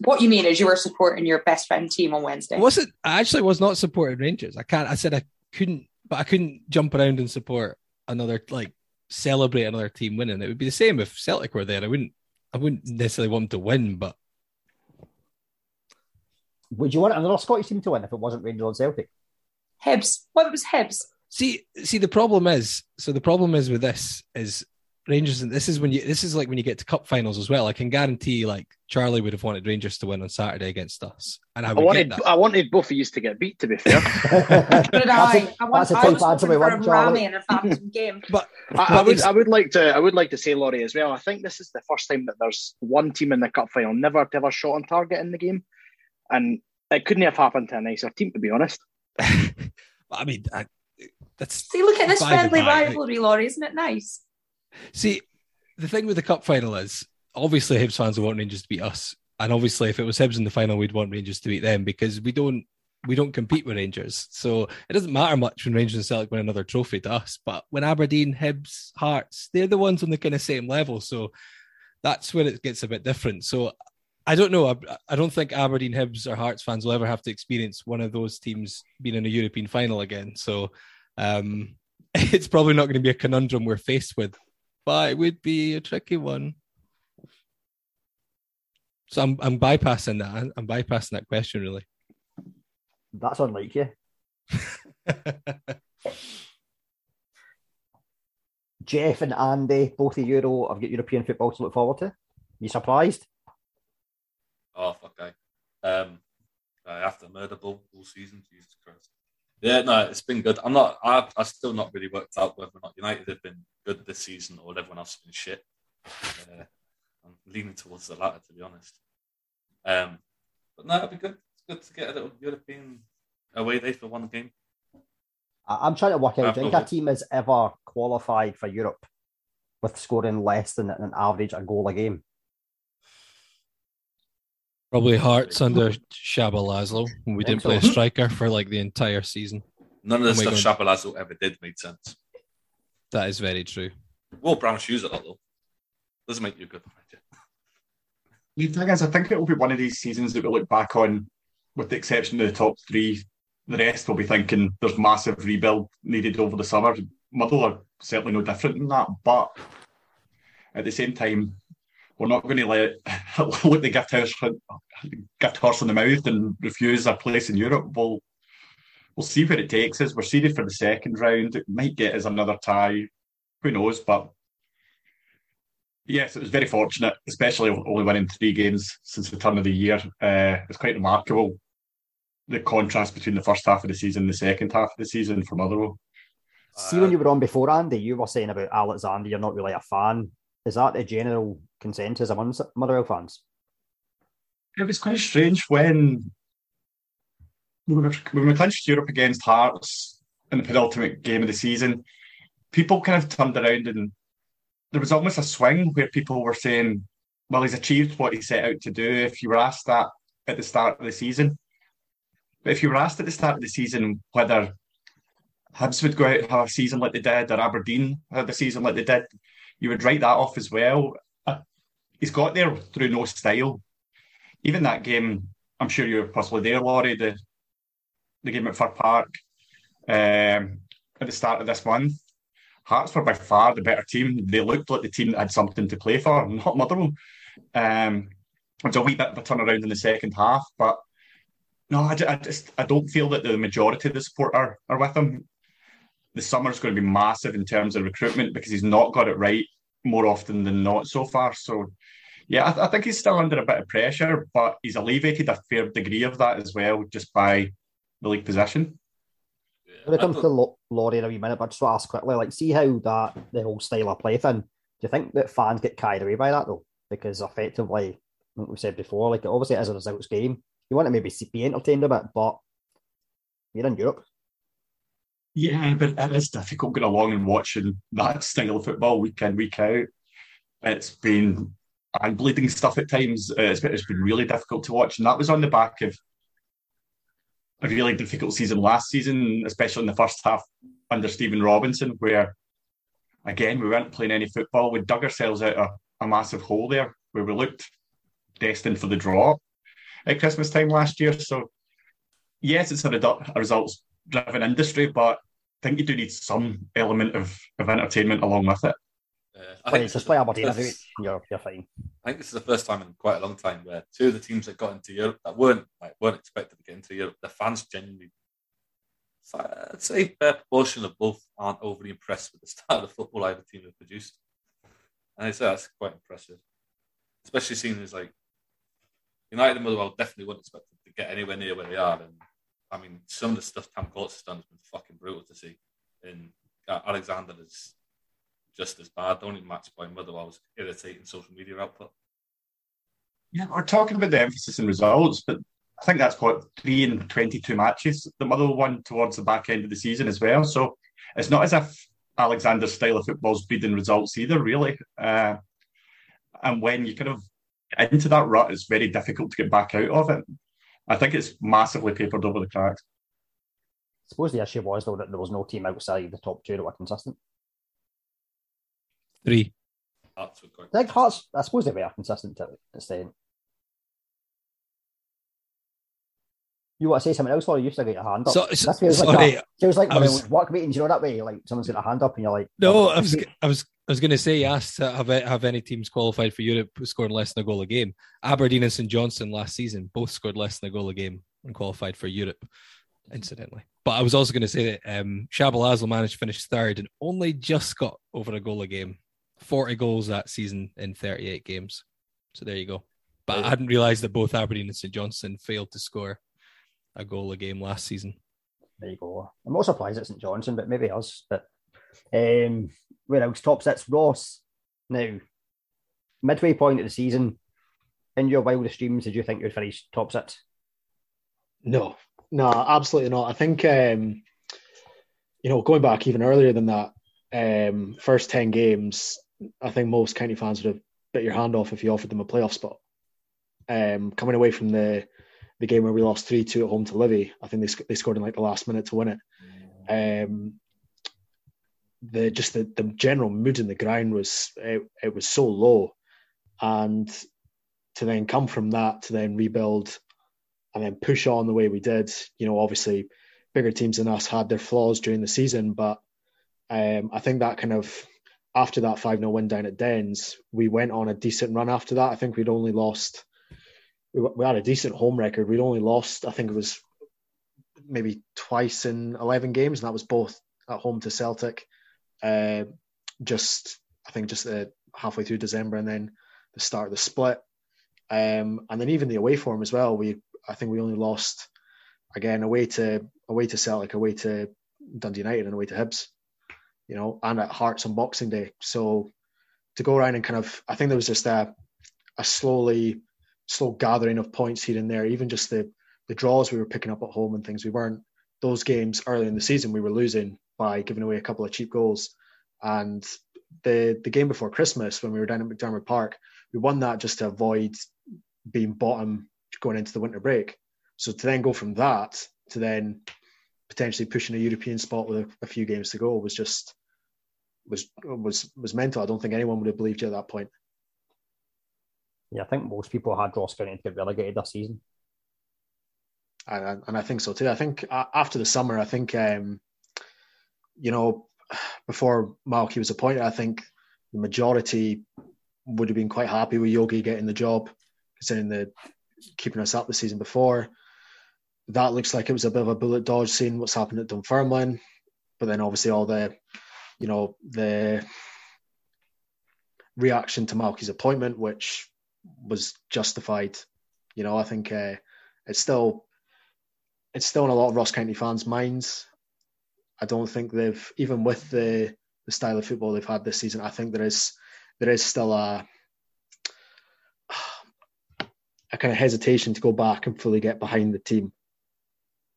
What you mean is you were supporting your best friend team on Wednesday. was it? I actually was not supporting Rangers. I can't. I said I couldn't, but I couldn't jump around and support another like celebrate another team winning. It would be the same if Celtic were there. I wouldn't. I wouldn't necessarily want them to win, but Would you want another Scottish team to win if it wasn't Rangers and Celtic? Hibs. What if it was Hibs? See, see, the problem is, so the problem is with this is Rangers, and this is when you, this is like when you get to cup finals as well. I can guarantee, like Charlie would have wanted Rangers to win on Saturday against us, and I I wanted, get that. I wanted both of you to get beat. To be fair, Did I? I, want, that's a I type was answer we for a want, Charlie. In a Phantom game. But I, I would, I would like to, I would like to say, Laurie, as well. I think this is the first time that there's one team in the cup final never to have a shot on target in the game, and it couldn't have happened to a nicer team, to be honest. I mean, I, that's See, look at this friendly rivalry, Laurie. Isn't it nice? See, the thing with the cup final is obviously Hibs fans will want Rangers to beat us, and obviously if it was Hibs in the final, we'd want Rangers to beat them because we don't we don't compete with Rangers, so it doesn't matter much when Rangers and Celtic win another trophy to us. But when Aberdeen, Hibs, Hearts, they're the ones on the kind of same level, so that's where it gets a bit different. So. I don't know. I, I don't think Aberdeen, Hibs, or Hearts fans will ever have to experience one of those teams being in a European final again. So um, it's probably not going to be a conundrum we're faced with, but it would be a tricky one. So I'm I'm bypassing that. I'm bypassing that question really. That's unlike you. Jeff and Andy, both of Euro, have got European football to look forward to. You surprised? Oh fuck I. Um, uh, after murder ball all season, Jesus Christ. Yeah, no, it's been good. I'm not. I've, I've still not really worked out whether or not United have been good this season or everyone else has been shit. Uh, I'm leaning towards the latter, to be honest. Um, but no, it'll be good. It's good to get a little European away day for one game. I- I'm trying to work out. Do you think a team has ever qualified for Europe with scoring less than an average a goal a game? Probably Hearts under Csaba László when we didn't play a striker for like the entire season. None of the Oh my stuff God. Csaba László ever did made sense. That is very true. Wore brown shoes a lot though. Doesn't make you a good manager. The thing is, I think it will be one of these seasons that we look back on, with the exception of the top three. The rest will be thinking there's massive rebuild needed over the summer. Muddle are certainly no different than that, but at the same time, we're not going to let look the gift house gift horse in the mouth and refuse our place in Europe. We'll we'll see where it takes us. We're seeded for the second round. It might get us another tie. Who knows? But yes, it was very fortunate, especially only winning three games since the turn of the year. Uh, it's quite remarkable the contrast between the first half of the season and the second half of the season for Motherwell. See, when you were on before, Andy, you were saying about Alexander, you're not really a fan. Is that the general consensus among Motherwell fans? It was quite strange when we were, when we clinched Europe against Hearts in the penultimate game of the season. People kind of turned around and there was almost a swing where people were saying, "Well, he's achieved what he set out to do." If you were asked that at the start of the season, but if you were asked at the start of the season whether Hibs would go out and have a season like they did, or Aberdeen had a season like they did, you would write that off as well. Uh, He's got there through no style. Even that game, I'm sure you were possibly there, Laurie, the the game at Fir Park um, at the start of this month. Hearts were by far the better team. They looked like the team that had something to play for, not Motherwell. Um, it was a wee bit of a turnaround in the second half, but no, I, I just I don't feel that the majority of the support are, are with him. The summer's going to be massive in terms of recruitment because he's not got it right more often than not so far. So, yeah, I, I think he's still under a bit of pressure, but he's alleviated a fair degree of that as well just by the league position. When it comes to Lo- Laurie in a wee minute, but I just want to ask quickly, like, see how that the whole style of play thing. Do you think that fans get carried away by that though? Because effectively, like we said before, like obviously it is a results game. You want to maybe see- be entertained a bit, but you're in Europe. Yeah, but it is difficult going along and watching that style of football week in, week out. It's been and bleeding stuff at times. Uh, It's been, it's been really difficult to watch, and that was on the back of a really difficult season last season, especially in the first half under Stephen Robinson, where again we weren't playing any football. We dug ourselves out a, a massive hole there, where we looked destined for the draw at Christmas time last year. So yes, it's a, redu- a results-driven industry, but I think you do need some element of, of entertainment along with it. Uh, I Play, think just play Aberdeen this- every week. You're, you're fine. I think this is the first time in quite a long time where two of the teams that got into Europe that weren't like weren't expected to get into Europe, the fans genuinely, I'd say, a fair proportion of both aren't overly impressed with the style of football either team have produced, and I'd say that's quite impressive, especially seeing as like United and Motherwell definitely wouldn't expect them to get anywhere near where they are, and I mean some of the stuff Tam Courts has done has been fucking brutal to see, and uh, Alexander is just as bad, The only matched by was irritating social media output. Yeah, we're talking about the emphasis in results, but I think that's what three and twenty-two matches the Motherwell won towards the back end of the season as well. So it's not as if Alexander's style of football's breeding results either, really. Uh, and when you kind of into that rut, it's very difficult to get back out of it. I think it's massively papered over the cracks. I suppose the issue was though that there was no team outside the top two that were consistent. Three. Hearts were quite I think Hearts, I suppose they were consistent to an extent. You want to say something else, or you still got your hand up? So- This so- feels like sorry, that. feels like I was- work meetings, you know that way, like someone's got a hand up and you're like, No, oh, I was, I was, I was going to say, you asked uh, have have any teams qualified for Europe scoring less than a goal a game. Aberdeen and St Johnstone last season both scored less than a goal a game and qualified for Europe, incidentally. But I was also going to say that um, Csaba László managed to finish third and only just got over a goal a game. Forty goals that season in thirty-eight games. So there you go. But I hadn't realised that both Aberdeen and St Johnstone failed to score a goal a game last season. There you go. I'm not surprised it's St Johnstone, but maybe us. But um, where else? Top six. Ross. Now, midway point of the season, in your wildest dreams, did you think you'd finish top six? No, no, absolutely not. I think um, you know, going back even earlier than that, um, first ten games, I think most county fans would have bit your hand off if you offered them a playoff spot. Um, coming away from the the game where we lost three two at home to Livy, I think they sc- they scored in like the last minute to win it. Um, the just the, the general mood in the ground was it, it was so low, and to then come from that to then rebuild and then push on the way we did. You know, obviously, bigger teams than us had their flaws during the season, but um, I think that kind of after that 5 0 win down at Dens, we went on a decent run after that. I think we'd only lost, we, we had a decent home record. We'd only lost, I think it was maybe twice in 11 games, and that was both at home to Celtic. Uh, just, I think, just halfway through December and then the start of the split. Um, and then even the away form as well. We I think we only lost again away to away to Celtic, away to Dundee United, and away to Hibs. You know, and at Hearts on Boxing Day. So to go around and kind of, I think there was just a a slowly slow gathering of points here and there. Even just the the draws we were picking up at home and things. We weren't those games early in the season. We were losing by giving away a couple of cheap goals. And the the game before Christmas when we were down at McDiarmid Park, we won that just to avoid being bottom going into the winter break. So to then go from that to then potentially pushing a European spot with a, a few games to go was just was was was mental. I don't think anyone would have believed you at that point. Yeah, I think most people had Ross County to get relegated this season. and, and I think so too. I think after the summer, I think um, you know before Malky was appointed, I think the majority would have been quite happy with Yogi getting the job, considering the keeping us up the season before. That looks like it was a bit of a bullet dodge, seeing what's happened at Dunfermline, but then obviously all the, you know, the reaction to Malky's appointment, which was justified. You know, I think uh, it's still it's still in a lot of Ross County fans' minds. I don't think they've even with the the style of football they've had this season. I think there is there is still a a kind of hesitation to go back and fully get behind the team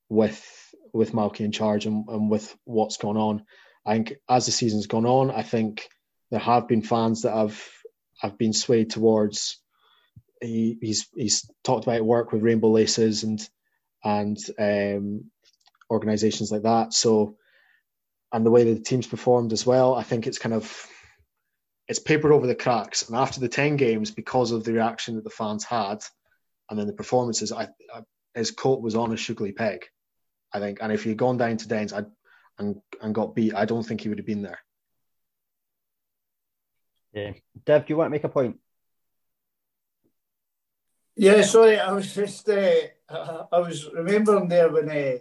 with with Malky in charge and, and with what's gone on. I think as the season's gone on, I think there have been fans that have have been swayed towards. He, he's he's talked about work with Rainbow Laces and and um, organisations like that. So, and the way that the team's performed as well, I think it's kind of it's papered over the cracks. And after the ten games, because of the reaction that the fans had, and then the performances, I, I his coat was on a sugary peg. I think, and if he'd gone down to Dens and and got beat, I don't think he would have been there. Yeah, Dev, do you want to make a point? Yeah, sorry, I was just uh, I was remembering there when uh,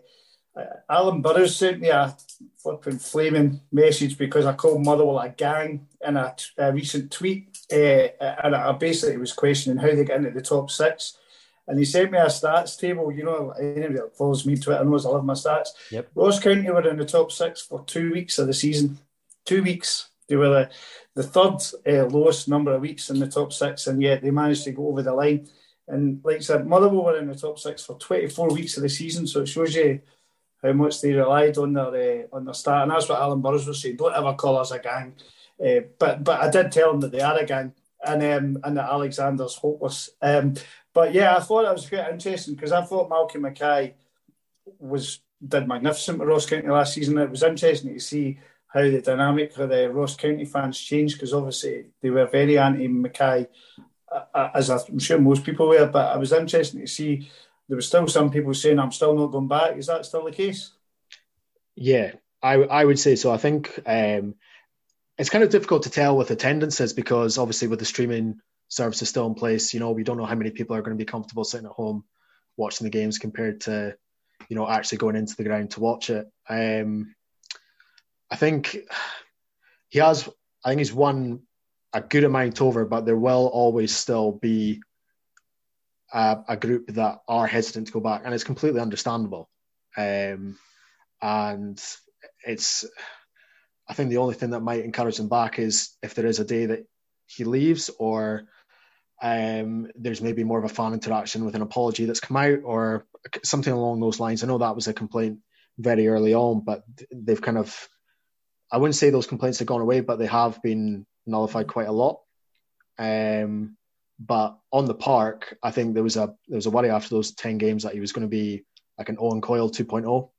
Alan Burrows sent me a flipping flaming message because I called Motherwell a gang in a, a recent tweet, uh, and I basically was questioning how they get into the top six. And he sent me a stats table. You know, anybody that follows me on Twitter knows I love my stats. Yep. Ross County were in the top six for two weeks of the season. Two weeks. They were the, the third uh, lowest number of weeks in the top six, and yet they managed to go over the line. And like I said, Motherwell were in the top six for 24 weeks of the season, so it shows you how much they relied on their uh, on their start. And that's what Alan Burrows was saying. Don't ever call us a gang. Uh, but but I did tell him that they are a gang, and um, and that Alexander's hopeless. Um, but yeah, I thought that was quite interesting because I thought Malcolm Mackay was did magnificent with Ross County last season. It was interesting to see how the dynamic of the Ross County fans changed because obviously they were very anti Mackay, uh, uh, as I'm sure most people were. But it was interesting to see there were still some people saying, "I'm still not going back." Is that still the case? Yeah, I I would say so. I think um, it's kind of difficult to tell with attendances because obviously with the streaming services still in place, you know, we don't know how many people are going to be comfortable sitting at home watching the games compared to, you know, actually going into the ground to watch it. Um, I think he has. I think he's won a good amount over, but there will always still be a, a group that are hesitant to go back, and it's completely understandable. Um, and it's, I think the only thing that might encourage them back is if there is a day that he leaves, or um, there's maybe more of a fan interaction with an apology that's come out, or something along those lines. I know that was a complaint very early on, but they've kind of, I wouldn't say those complaints have gone away, but they have been nullified quite a lot. Um, but on the park, I think there was a there was a worry after those ten games that he was going to be like an Owen Coyle 2.0,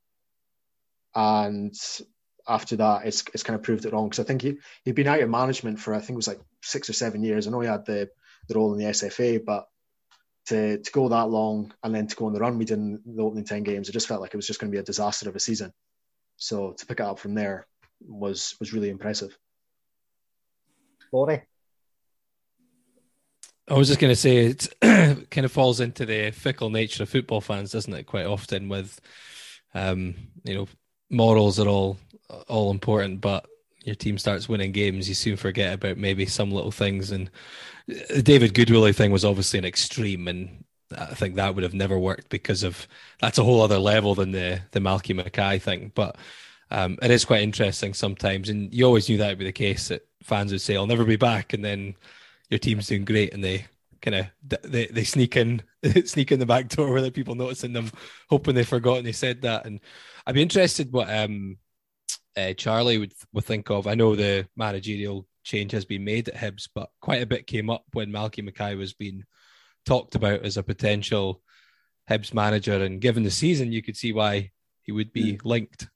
and after that, it's it's kind of proved it wrong because I think he he'd been out of management for I think it was like six or seven years. I know he had the the role in the SFA, but to to go that long and then to go on the run we did in the opening ten games, it just felt like it was just going to be a disaster of a season. So to pick it up from there was was really impressive. Laurie. I was just going to say it kind of falls into the fickle nature of football fans, doesn't it? Quite often, with um, you know, morals are all all important, but your team starts winning games, you soon forget about maybe some little things. And the David Goodwillie thing was obviously an extreme, and I think that would have never worked because of that's a whole other level than the the Malky Mackay thing. But um, it is quite interesting sometimes, and you always knew that would be the case. That fans would say, "I'll never be back," and then your team's doing great and they kind of they, they sneak in sneak in the back door without people noticing them hoping they've forgotten they said that. And i'd be interested what um uh, charlie would, would think of. I know the managerial change has been made at hibs but quite a bit came up when malky mackay was being talked about as a potential hibs manager. And given the season you could see why he would be linked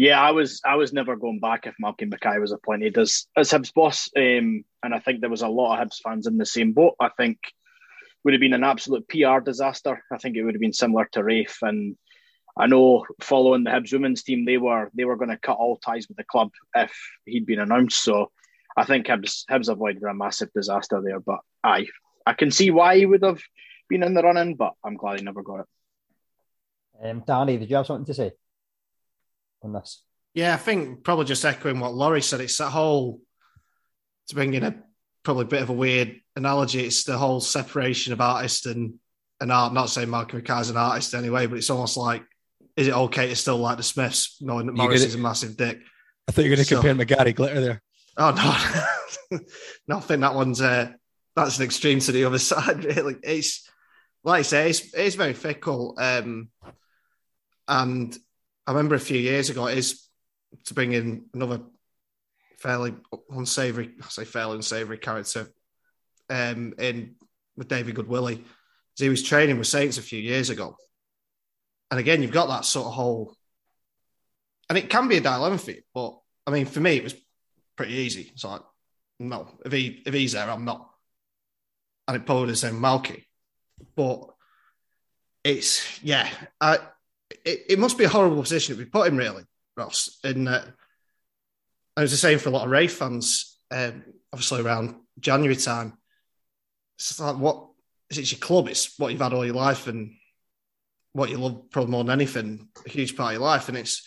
yeah, I was I was never going back if Malky Mackay was appointed as as Hibs boss, um, and I think there was a lot of Hibs fans in the same boat. I think would have been an absolute PR disaster. I think it would have been similar to Raith, and I know following the Hibs women's team, they were they were going to cut all ties with the club if he'd been announced. So I think Hibs Hibs avoided a massive disaster there. But I I can see why he would have been in the running, but I'm glad he never got it. Um, Danny, did you have something to say? On this. Yeah, I think probably just echoing what Laurie said. It's that whole to bring in a probably a bit of a weird analogy. It's the whole separation of artist and and art. Not saying Malcolm is an artist anyway, but it's almost like is it okay to still like the Smiths knowing that You Morrissey is a massive dick? I thought you were going to So- compare him to Gary Glitter there. Oh no, no, I think that one's uh, that's an extreme to the other side. Really, it's like I say, it's, it's very fickle. Um, and I remember a few years ago, it is to bring in another fairly unsavory, I say fairly unsavory character um, in with David Goodwillie. He was training with Saints a few years ago, and again, you've got that sort of whole, and it can be a dilemma for you. But I mean, for me, it was pretty easy. It's like, no, if he if he's there, I'm not. And it probably the same Malky. But it's yeah, I it, it must be a horrible position to be put in, really, Ross. And uh, I was the same for a lot of Raith fans, um, obviously around January time. It's like what is it your club? It's what you've had all your life and what you love probably more than anything, a huge part of your life. And it's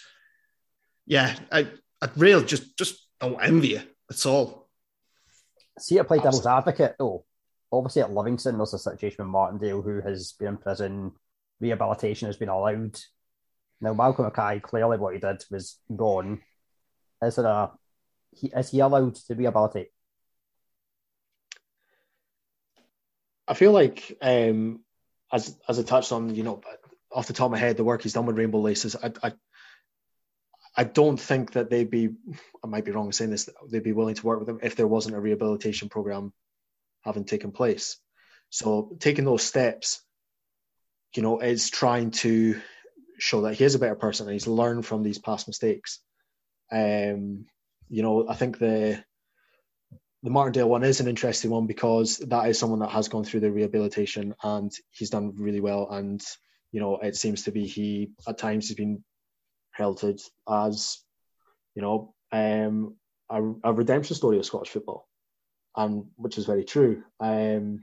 yeah, I I really just just don't envy you at all. See I play devil's advocate though. Obviously at Livingston there's a situation with Martindale who has been in prison, rehabilitation has been allowed. Now Malcolm Mackay, clearly what he did was gone. Is there a he, is he allowed to rehabilitate? I feel like, um, as as I touched on, you know, off the top of my head, the work he's done with Rainbow Laces, I, I, I don't think that they'd be, I might be wrong in saying this, they'd be willing to work with him if there wasn't a rehabilitation program having taken place. So taking those steps, you know, is trying to show that he is a better person and he's learned from these past mistakes. Um, you know, I think the the Martindale one is an interesting one because that is someone that has gone through the rehabilitation and he's done really well. And you know, it seems to be he at times has been heralded as, you know, um, a, a redemption story of Scottish football, and which is very true. Um,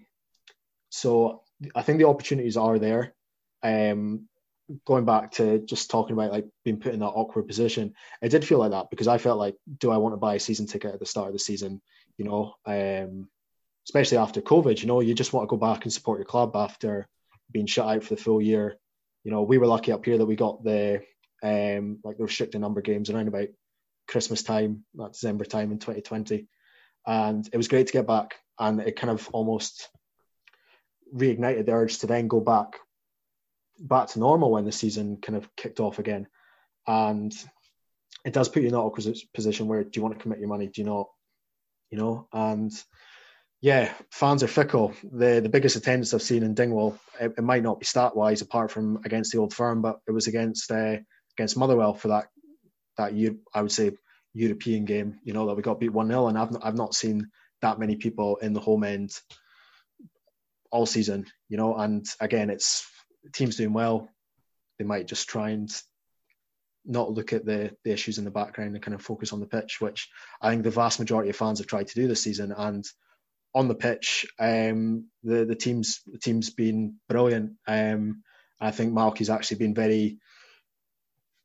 so I think the opportunities are there. Um, going back to just talking about like being put in that awkward position, it did feel like that because I felt like, do I want to buy a season ticket at the start of the season? You know, um, especially after COVID, you know, you just want to go back and support your club after being shut out for the full year. You know, we were lucky up here that we got the um, like the restricted number games around about Christmas time, that December time in 2020, and it was great to get back. And it kind of almost reignited the urge to then go back back to normal when the season kind of kicked off again. And it does put you in that awkward position where do you want to commit your money? Do you not? You know, and yeah, fans are fickle. The the biggest attendance I've seen in Dingwall, it, it might not be stat wise apart from against the old firm, but it was against uh, against Motherwell for that that I would say European game. You know that we got beat one 0 and I've not, I've not seen that many people in the home end all season. You know, and again, it's teams doing well. They might just try and not look at the, the issues in the background and kind of focus on the pitch, which I think the vast majority of fans have tried to do this season. And on the pitch, um, the the team's the team's been brilliant. Um, I think Malky's actually been very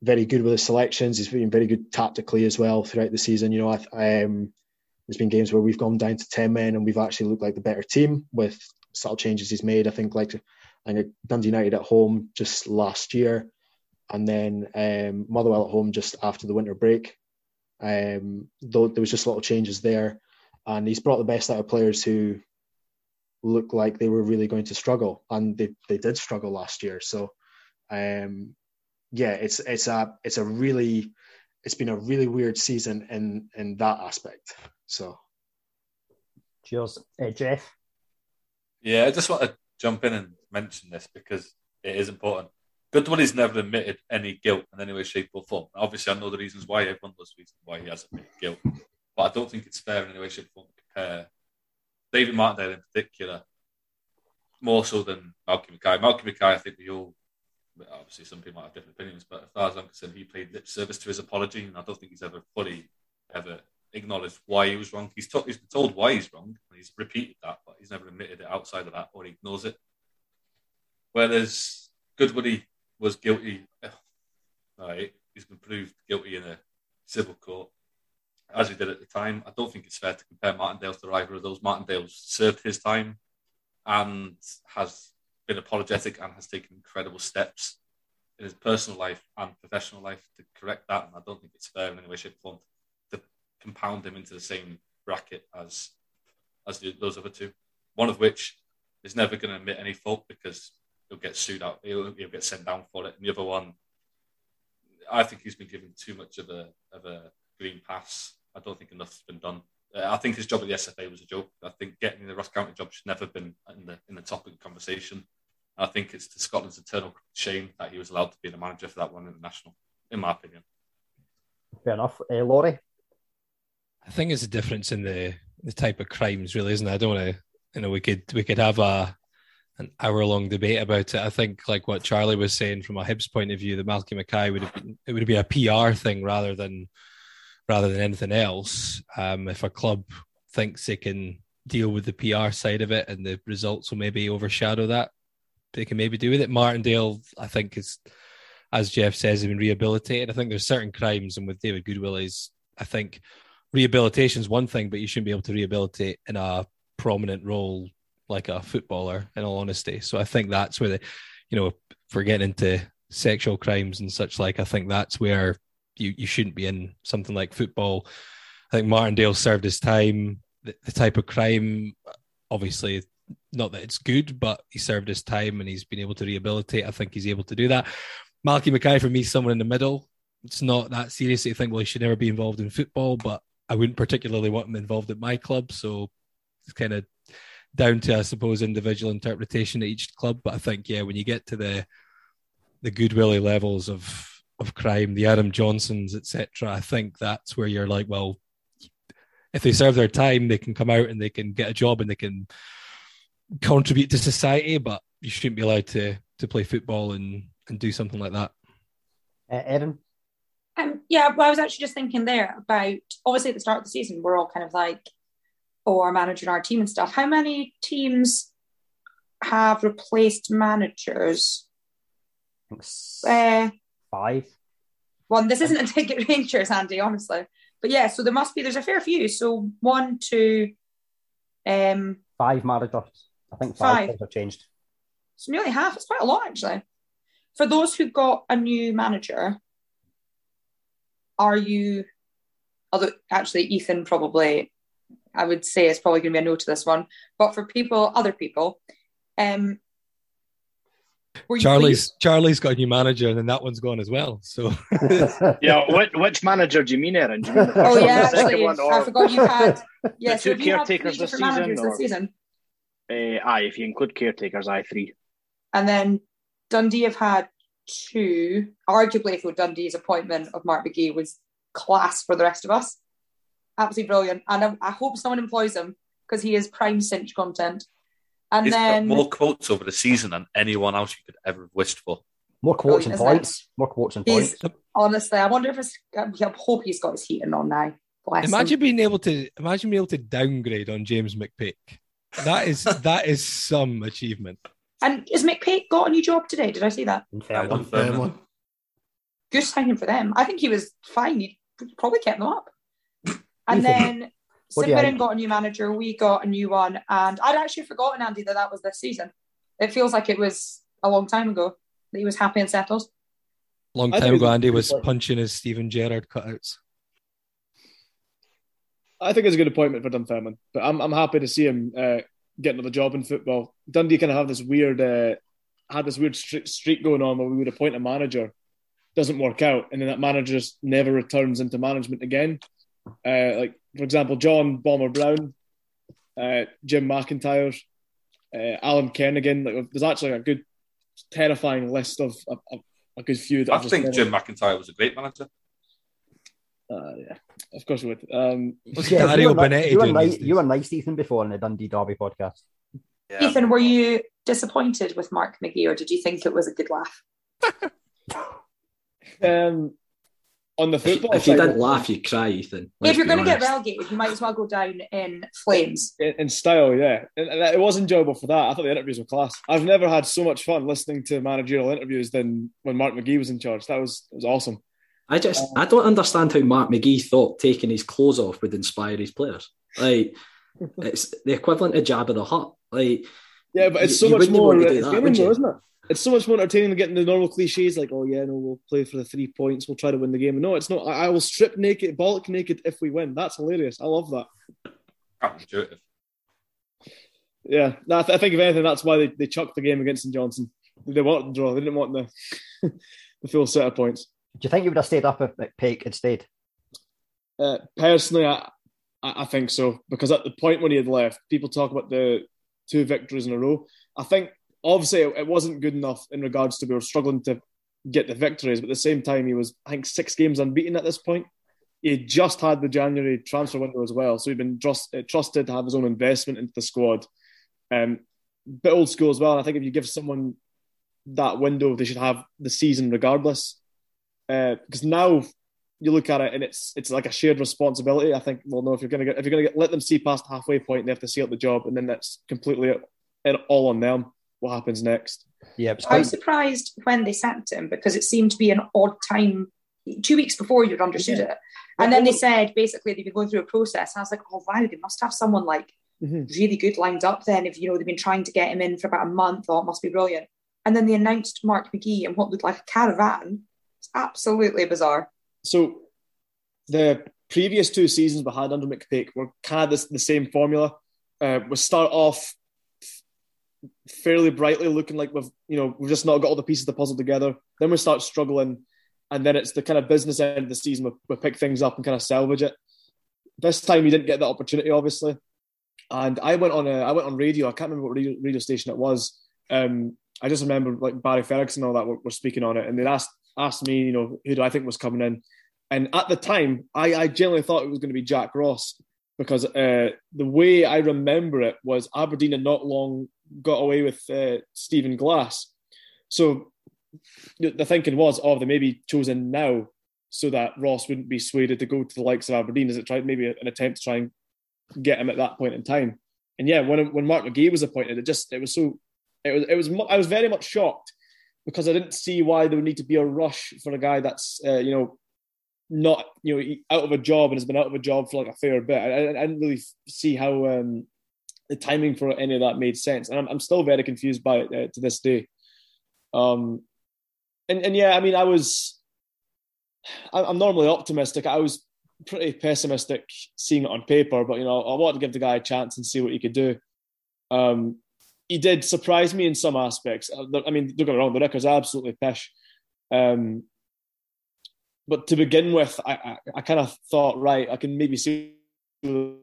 very good with his selections. He's been very good tactically as well throughout the season. You know, I, um, there's been games where we've gone down to ten men and we've actually looked like the better team with subtle changes he's made. I think like I think Dundee United at home just last year, and then um, Motherwell at home just after the winter break. Um, though there was just little changes there, and he's brought the best out of players who look like they were really going to struggle, and they they did struggle last year. So, um, yeah, it's it's a it's a really it's been a really weird season in in that aspect. So, cheers, uh, Jeff. Yeah, I just want to jump in and mention this because it is important. Goodwillie's never admitted any guilt in any way, shape, or form. Obviously, I know the reasons why everyone knows the reasons why he hasn't admitted guilt, but I don't think it's fair in any way, shape, or form to compare David Martindale in particular more so than Malcolm Mackay. Malcolm Mackay, I think we all, obviously, some people might have different opinions, but as far as I'm concerned, he played lip service to his apology, and I don't think he's ever fully ever acknowledged why he was wrong. He's, been told why he's wrong, and he's repeated that, but he's never admitted it outside of that, or he ignores it. Whereas Goodwillie was guilty, right? He's been proved guilty in a civil court, as he did at the time. I don't think it's fair to compare Martindale to either of those. Martindale's served his time and has been apologetic and has taken incredible steps in his personal life and professional life to correct that, and I don't think it's fair in any way, shape, or form to compound him into the same bracket as as the, those other two. One of which is never going to admit any fault because he'll get sued out, he'll, he'll get sent down for it, and the other one, I think he's been given too much of a of a green pass. I don't think enough's been done. Uh, I think his job at the SFA was a joke. I think getting the Ross County job should never have been in the in the topic of the conversation. I think it's to Scotland's eternal shame that he was allowed to be the manager for that one international, in my opinion. Fair enough. Uh, Laurie? I think it's a difference in the the type of crimes, really, isn't it? I don't want to, you know, we could we could have a an hour long debate about it. I think, like what Charlie was saying from a Hibs point of view, that Malky Mackay would have been it would be a PR thing rather than rather than anything else. Um, if a club thinks they can deal with the PR side of it and the results will maybe overshadow that, they can maybe do with it. Martindale, I think, is as Jeff says, have been rehabilitated. I think there's certain crimes, and with David Goodwillie, is I think rehabilitation is one thing, but you shouldn't be able to rehabilitate in a prominent role like a footballer. In all honesty, so I think that's where the, you know, for getting into sexual crimes and such like, I think that's where you you shouldn't be in something like football. I think Martindale served his time. The, the type of crime, obviously, not that it's good, but he served his time and he's been able to rehabilitate. I think he's able to do that. Malky Mackay for me, someone in the middle. It's not that serious you think, well, he should never be involved in football, but I wouldn't particularly want him involved at my club. So it's kind of down to, I suppose, individual interpretation at each club. But I think, yeah, when you get to the the Goodwillie levels of of crime, the Adam Johnsons, etc., I think that's where you're like, well, if they serve their time, they can come out and they can get a job and they can contribute to society. But you shouldn't be allowed to to play football and and do something like that. Uh, Erin? Um, yeah, well, I was actually just thinking there about obviously at the start of the season, we're all kind of like, oh, our manager and our team and stuff. How many teams have replaced managers? Uh, Five. Well, this isn't a ticket Rangers, Andy, honestly. But yeah, so there must be, there's a fair few. So one, two, um, Five managers. I think five, Five. have changed. so nearly half. It's quite a lot, actually. For those who got a new manager, are you, although actually Ethan probably, I would say is probably going to be a no to this one. But for people, other people, um, were you Charlie's Charlie's got a new manager, and then that one's gone as well. So yeah, which, which manager do you mean, Aaron? Do you mean the Oh first one, yeah, the actually, one, I forgot you had. Yeah, the so two if you have three caretakers this different managers season? this season, uh, aye, if you include caretakers, I three. and then Dundee have had two. Arguably, though, Dundee's appointment of Mark McGhee was class for the rest of us. Absolutely brilliant, and I, I hope someone employs him because he is prime cinch content. And He's then got more quotes over the season than anyone else you could ever have wished for. More quotes and points. More quotes and he's points. honestly, I wonder if it's. I hope he's got his heating on now. Bless imagine him. being able to imagine being able to downgrade on James McPake. That is that is some achievement. And is McPake got a new job today? Did I see that? Fairmont. Fairmont. Good signing for them. I think he was fine. He probably kept them up. And then what do St you Mirren think? got a new manager. We got a new one, and I'd actually forgotten Andy that that was this season. It feels like it was a long time ago that he was happy and settled. Long time ago, Andy was it's punching his Steven Gerrard cutouts. I think it's a good appointment for Dunfermline, but I'm I'm happy to see him uh, get another job in football. Dundee kind of have this weird uh, had this weird streak, going on where we would appoint a manager, doesn't work out, and then that manager just never returns into management again. Uh, like for example, John Bomber Brown, uh, Jim McIntyre, uh, Alan Kernaghan. Like, there's actually a good, terrifying list of, of, of a good few. That I think Jim McIntyre was a great manager. Uh, yeah, of course we would. Um, Yeah, you, were, ni- you, were nice, you were nice, Ethan, before on the Dundee Derby podcast. Ethan, were you disappointed with Mark McGhee, or did you think it was a good laugh? Um, on the If, you- football if you side, didn't laugh, you cry, Ethan. if Let's you're going to get honest. relegated, you might as well go down in flames. in, in style, yeah, and, and it was enjoyable for that. I thought the interviews were class. I've never had so much fun listening to managerial interviews than when Mark McGhee was in charge. That was it was awesome. I just I don't understand how Mark McGhee thought taking his clothes off would inspire his players. Like it's the equivalent of Jabba the Hutt. Like Yeah, but it's you- so much more want to that, entertaining, you? though, isn't it? it's so much more entertaining than getting the normal cliches like, oh yeah, no, we'll play for the three points, we'll try to win the game. No, it's not. I, I will strip naked, bollock naked if we win. That's hilarious. I love that. Counterintuitive. Yeah, no, I, th- I think if anything, that's why they, they chucked the game against St Johnstone. They wanted the draw. They didn't want the the full set of points. Do you think you would have stayed up at McPake instead? Uh, personally, I, I think so because at the point when he had left, people talk about the two victories in a row. I think obviously it, wasn't good enough in regards to we were struggling to get the victories, but at the same time he was I think six games unbeaten at this point. He just had the January transfer window as well, so he'd been trust, uh, trusted to have his own investment into the squad. Um, bit old school as well. I think if you give someone that window, they should have the season regardless. Uh, because now you look at it and it's it's like a shared responsibility. I think well, no, if you're gonna get if you're gonna get let them see past halfway point, they have to see out the job, and then that's completely all on them. What happens next? Yeah, I was surprised when they sacked him because it seemed to be an odd time. Two weeks before you'd understood Yeah. it, and then they said basically they've been going through a process. And I was like, oh wow, they must have someone like really good lined up. Then if you know they've been trying to get him in for about a month, oh, it must be brilliant. And then they announced Mark McGhee and what looked like a caravan. It's absolutely bizarre. So the previous two seasons we had under McPake were kind of this, the same formula. Uh, we start off fairly brightly, looking like we've you know we've just not got all the pieces of the puzzle together. Then we start struggling, and then it's the kind of business end of the season. We, we pick things up and kind of salvage it. This time we didn't get that opportunity, obviously, and I went on a I went on radio. I can't remember what radio, radio station it was. Um, I just remember like Barry Ferguson and all that were, were speaking on it, and they asked asked me, you know, who do I think was coming in, and at the time, I, I genuinely thought it was going to be Jack Ross because uh, the way I remember it was Aberdeen had not long got away with uh, Stephen Glass, so the thinking was, oh, they may be chosen now so that Ross wouldn't be swayed to go to the likes of Aberdeen. Is it tried maybe an attempt to try and get him at that point in time? And yeah, when when Mark McGhee was appointed, it just it was so it was it was I was very much shocked because I didn't see why there would need to be a rush for a guy that's uh, you know not you know out of a job and has been out of a job for like a fair bit. I, I, didn't really see how um, the timing for any of that made sense, and I'm, I'm still very confused by it uh, to this day. Um, and and yeah, I mean, I was I'm normally optimistic. I was pretty pessimistic seeing it on paper, but you know, I wanted to give the guy a chance and see what he could do. Um, he did surprise me in some aspects. Uh, I mean, don't get me wrong, the record's absolutely pish. Um, but to begin with, I, I, I kind of thought, right, I can maybe see from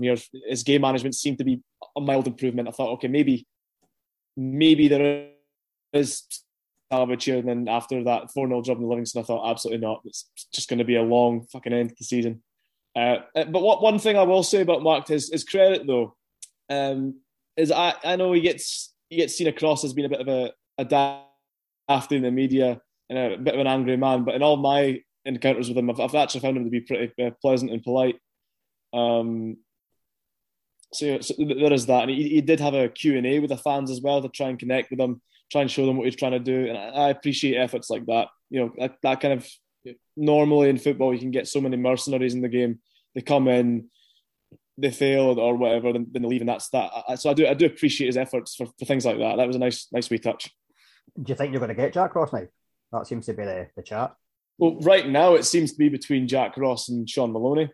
here. His game management seemed to be a mild improvement. I thought, okay, maybe, maybe there is salvage here. And then after that 4 0 job in the Livingston, I thought, absolutely not. It's just going to be a long fucking end to the season. Uh, but what one thing I will say about Mark his credit, though, um, is I, I know he gets he gets seen across as being a bit of a, a daft in the media and a bit of an angry man. But in all my encounters with him, I've, I've actually found him to be pretty uh, pleasant and polite. Um, so, so there is that, and he, he did have a Q and A with the fans as well to try and connect with them, try and show them what he's trying to do, and I, I appreciate efforts like that. You know, that, that kind of normally in football you can get so many mercenaries in the game. They come in, they failed or whatever, then, then they leave, and that's that. I- So I do I do appreciate his efforts for, for things like that. That was a nice nice wee touch. Do you think you're going to get Jack Ross now? That seems to be the, the chat. Well, right now it seems to be between Jack Ross and Shaun Maloney,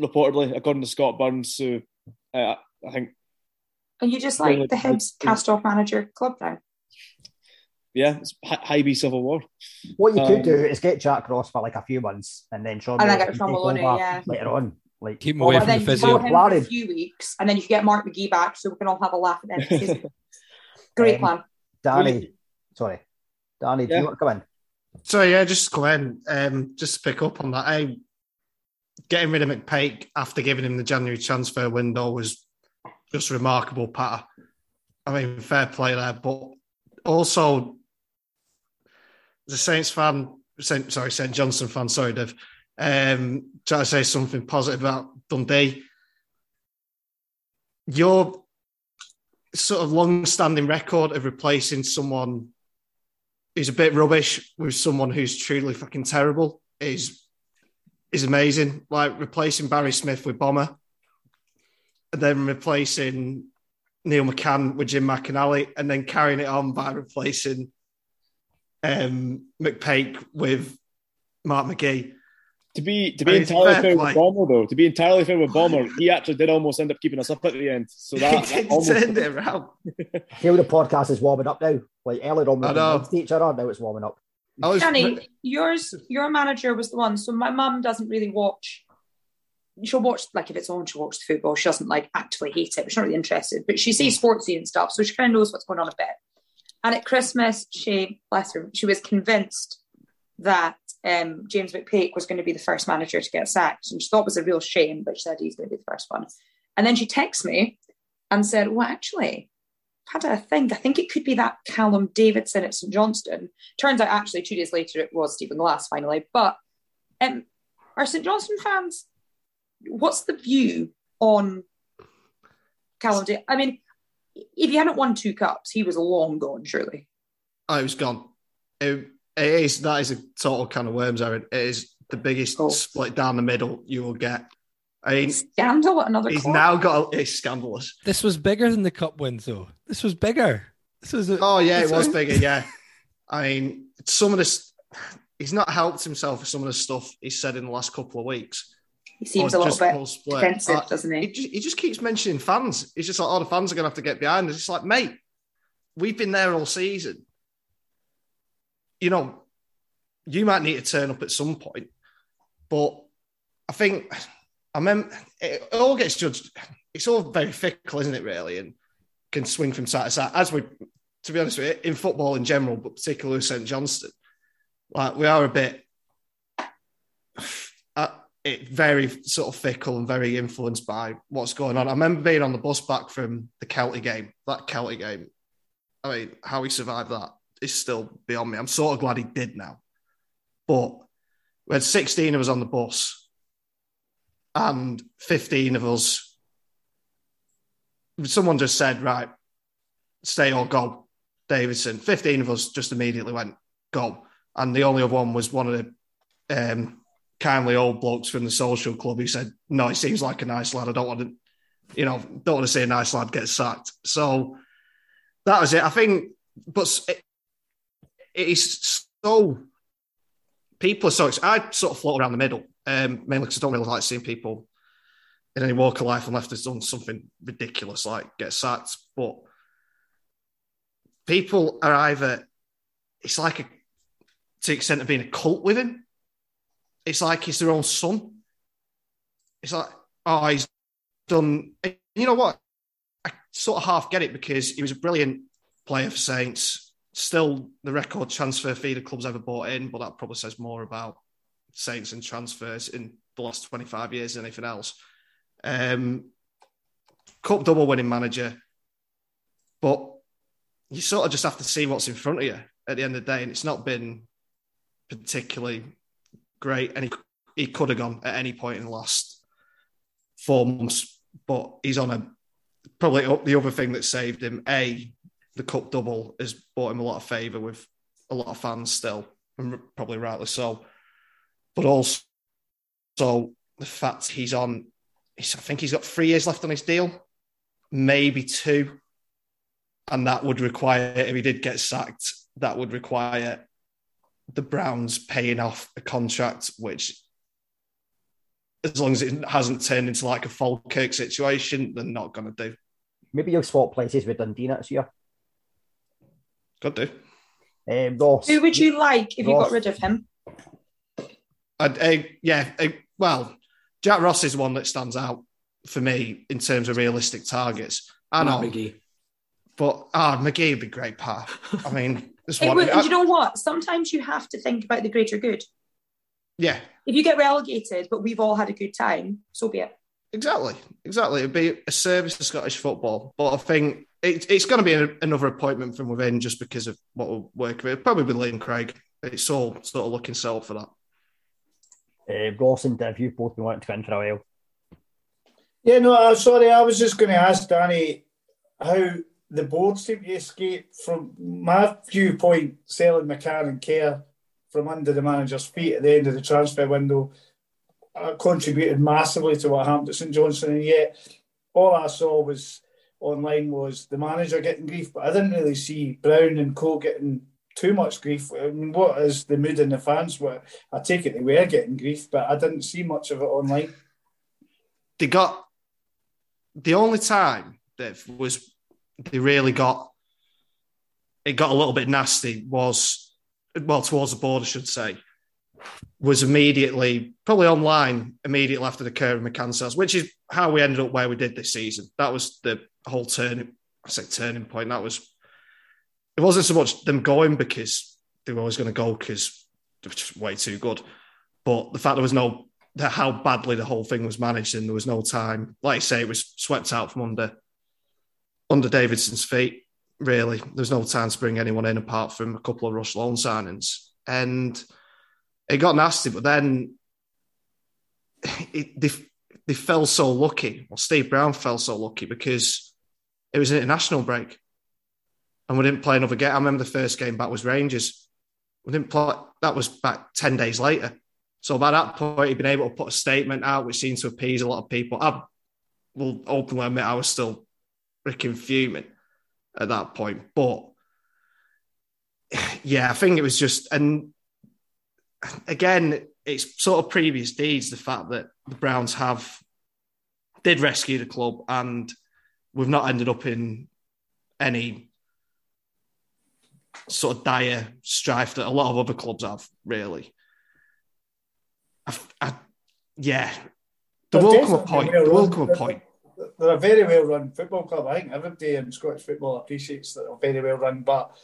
reportedly, according to Scott Burns, who uh, I think, And you just like the Hibs cast off manager club now. yeah, it's high Hybe Civil War. What you could Um, do is get Jack Ross for like a few months and then Shaun And then Maloney get Shaun can Maloney, yeah. later on. Like Keep him Or away from the physio. him for a few weeks, and then you can get Mark McGhee back, so we can all have a laugh at the end of the season. Great Um, plan. Danny, sorry, Danny, do you want to come in? So yeah, just to go in, um, just to pick up on that. I getting rid of McPake after giving him the January transfer window was just remarkable, Pat. I mean, fair play there, but also as a Saints fan, Saint, sorry, St Johnstone fan, sorry, Dev. Um, try to say something positive about Dundee. Your sort of long-standing record of replacing someone who's a bit rubbish with someone who's truly fucking terrible is is amazing. Like replacing Barry Smith with Bomber, and then replacing Neil McCann with Jim McInally, and then carrying it on by replacing um, McPake with Mark McGhee. To be to be I mean, entirely fair fair play. with Bomber though, to be entirely fair with Bomber, he actually did almost end up keeping us up at the end. So that, He that did turn it almost around. I feel the podcast is warming up now. Like earlier on, we I were know. against each other. Now it's warming up. I was, Danny, yours, your manager was the one. So my mum doesn't really watch. She'll watch like if it's on, she'll watch the football. She doesn't like actively hate it, but she's not really interested. But she sees hmm. sportsy and stuff, so she kind of knows what's going on a bit. And at Christmas, she bless her, she was convinced that um, James McPake was going to be the first manager to get sacked, and she thought it was a real shame, but she said he's going to be the first one. And then she texted me and said, "Well, actually, had a think. I think it could be that Callum Davidson at St Johnstone. Turns out, actually, two days later, it was Stephen Glass finally. But um, are St Johnstone fans? What's the view on Callum? I mean, if he hadn't won two cups, he was long gone. Surely, Oh, it was gone. It is that is a total kind of worms, Aaron. It is the biggest split down the middle you will get. I mean, scandal at another. he's club. now got a, it's scandalous. This was bigger than the cup wins, though. This was bigger. This was. A, Oh yeah, it this was bigger. Yeah, I mean, some of this, he's not helped himself with some of the stuff he said in the last couple of weeks. He seems a little bit post-split. defensive, Uh, doesn't he? He just, he just keeps mentioning fans. He's just like, oh, the fans are going to have to get behind us. It's like, mate, we've been there all season. You know, you might need to turn up at some point, but I think I mean it all gets judged. It's all very fickle, isn't it? Really, and can swing from side to side. As we, to be honest with you, in football in general, but particularly St Johnstone, like we are a bit uh, it very sort of fickle and very influenced by what's going on. I remember being on the bus back from the Celtic game, that Celtic game. I mean, how he survived that is still beyond me. I'm sort of glad he did now. But we had 16 of us on the bus and 15 of us. Someone just said, right, stay or go, Davidson. 15 of us just immediately went, go. And the only other one was one of the um, kindly old blokes from the social club who said, "No, he seems like a nice lad. I don't want to, you know, don't want to see a nice lad get sacked." So that was it. I think, but it, is so people are so. I sort of float around the middle, um, mainly because I don't really like seeing people in any walk of life unless they've done something ridiculous like get sacked. But people are either it's like a to the extent of being a cult with him it's like he's their own son. It's like, oh, he's done. You know what? I sort of half get it because he was a brilliant player for Saints. Still the record transfer fee the club's ever bought in, but that probably says more about Saints and transfers in the last 25 years than anything else. Um, Cup double winning manager, but you sort of just have to see what's in front of you at the end of the day, and it's not been particularly great, and he, he could have gone at any point in the last four months. But he's on a probably the other thing that saved him. A, the cup double has bought him a lot of favour with a lot of fans still, and probably rightly so. But also, so the fact he's on, he's, I think he's got three years left on his deal, maybe two, and that would require if he did get sacked, that would require the Browns paying off a contract, which, as long as it hasn't turned into like a Falkirk situation, they're not going to do. Maybe you'll swap places with Dundee next year. Could do. Um, Ross. Who would you like if you Ross. got rid of him? I'd, I, yeah, I, well, Jack Ross is one that stands out for me in terms of realistic targets. I know, Matt McGhee. but ah, McGhee would be great, part. I mean, just It one. would, I- and you know what? Sometimes you have to think about the greater good. yeah, If you get relegated, but we've all had a good time, so be it. Exactly, exactly. It'd be a service to Scottish football, but I think it, it's going to be a, another appointment from within just because of what we're working with. Probably with Liam Craig. It's all sort of looking set up for that. Uh, Ross and Div, you've both been wanting to come in for a while. Yeah, no, uh, sorry, I was just going to ask Danny how the board seemed to escape from my viewpoint, selling McCann and Kerr from under the manager's feet at the end of the transfer window uh, contributed massively to what happened at St Johnstone, and yet all I saw was online was the manager getting grief, but I didn't really see Brown and Co getting too much grief. I mean, what is the mood in the fans? Well, I take it they were getting grief, but I didn't see much of it online. They got the only time that was they really got it got a little bit nasty was well towards the board, I should say, was immediately probably online immediately after the Kerr and McCann sales, which is how we ended up where we did this season. That was the whole turning I say turning point. That was it wasn't so much them going because they were always going to go because they were just way too good. But the fact there was no how badly the whole thing was managed and there was no time. Like I say, it was swept out from under under Davidson's feet. Really, there was no time to bring anyone in apart from a couple of rush loan signings, and it got nasty. But then it, they fell so lucky. Well, Steve Brown fell so lucky because it was an international break, and we didn't play another game. I remember the first game back was Rangers. We didn't play. That was back ten days later. So by that point, he'd been able to put a statement out, which seemed to appease a lot of people. I will openly admit I was still freaking fuming at that point. But yeah, I think it was just, and again, it's sort of previous deeds, the fact that the Browns have did rescue the club and we've not ended up in any sort of dire strife that a lot of other clubs have, really. I, I, yeah, there will come a point. There will come a point. They're a very well run football club. I think everybody in Scottish football appreciates that they're very well run, but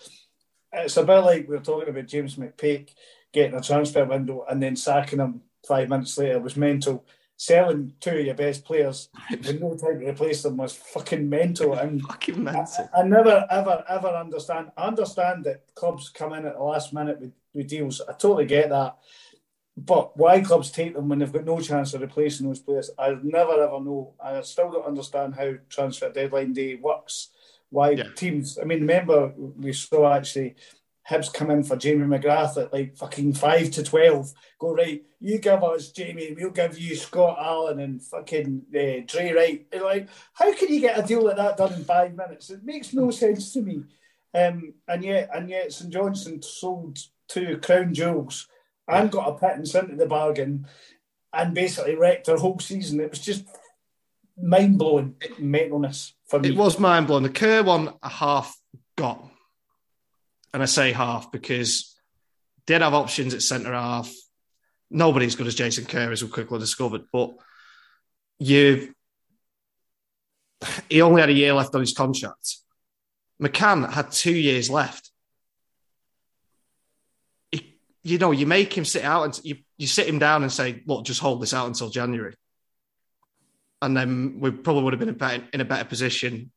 it's a bit like we were talking about James McPake getting a transfer window and then sacking him five minutes later was mental. Selling two of your best players with no time to replace them was fucking mental. And fucking mental. I, I never, ever, ever understand. I understand that clubs come in at the last minute with, with deals. I totally get that. But why clubs take them when they've got no chance of replacing those players, I'll never ever know. And I still don't understand how transfer deadline day works. Why teams? I mean, remember we saw actually Hibs come in for Jamie McGrath at like fucking five to twelve. Go right, you give us Jamie, we'll give you Scott Allan and fucking uh, Drey Wright. You're like, how can you get a deal like that done in five minutes? It makes no sense to me. Um, and yet, and yet, St Johnstone sold two crown jewels and got a pittance into the bargain, and basically wrecked their whole season. It was just mind blowing mentalness for me. It was mind blowing. The Kerr one, a half got, and I say half because did have options at centre half. Nobody as good as Jason Kerr, as we quickly discovered. But you, he only had a year left on his contract. McCann had two years left. He- you know, you make him sit out and you, you sit him down and say, look, just hold this out until January. And then we probably would have been in a better position.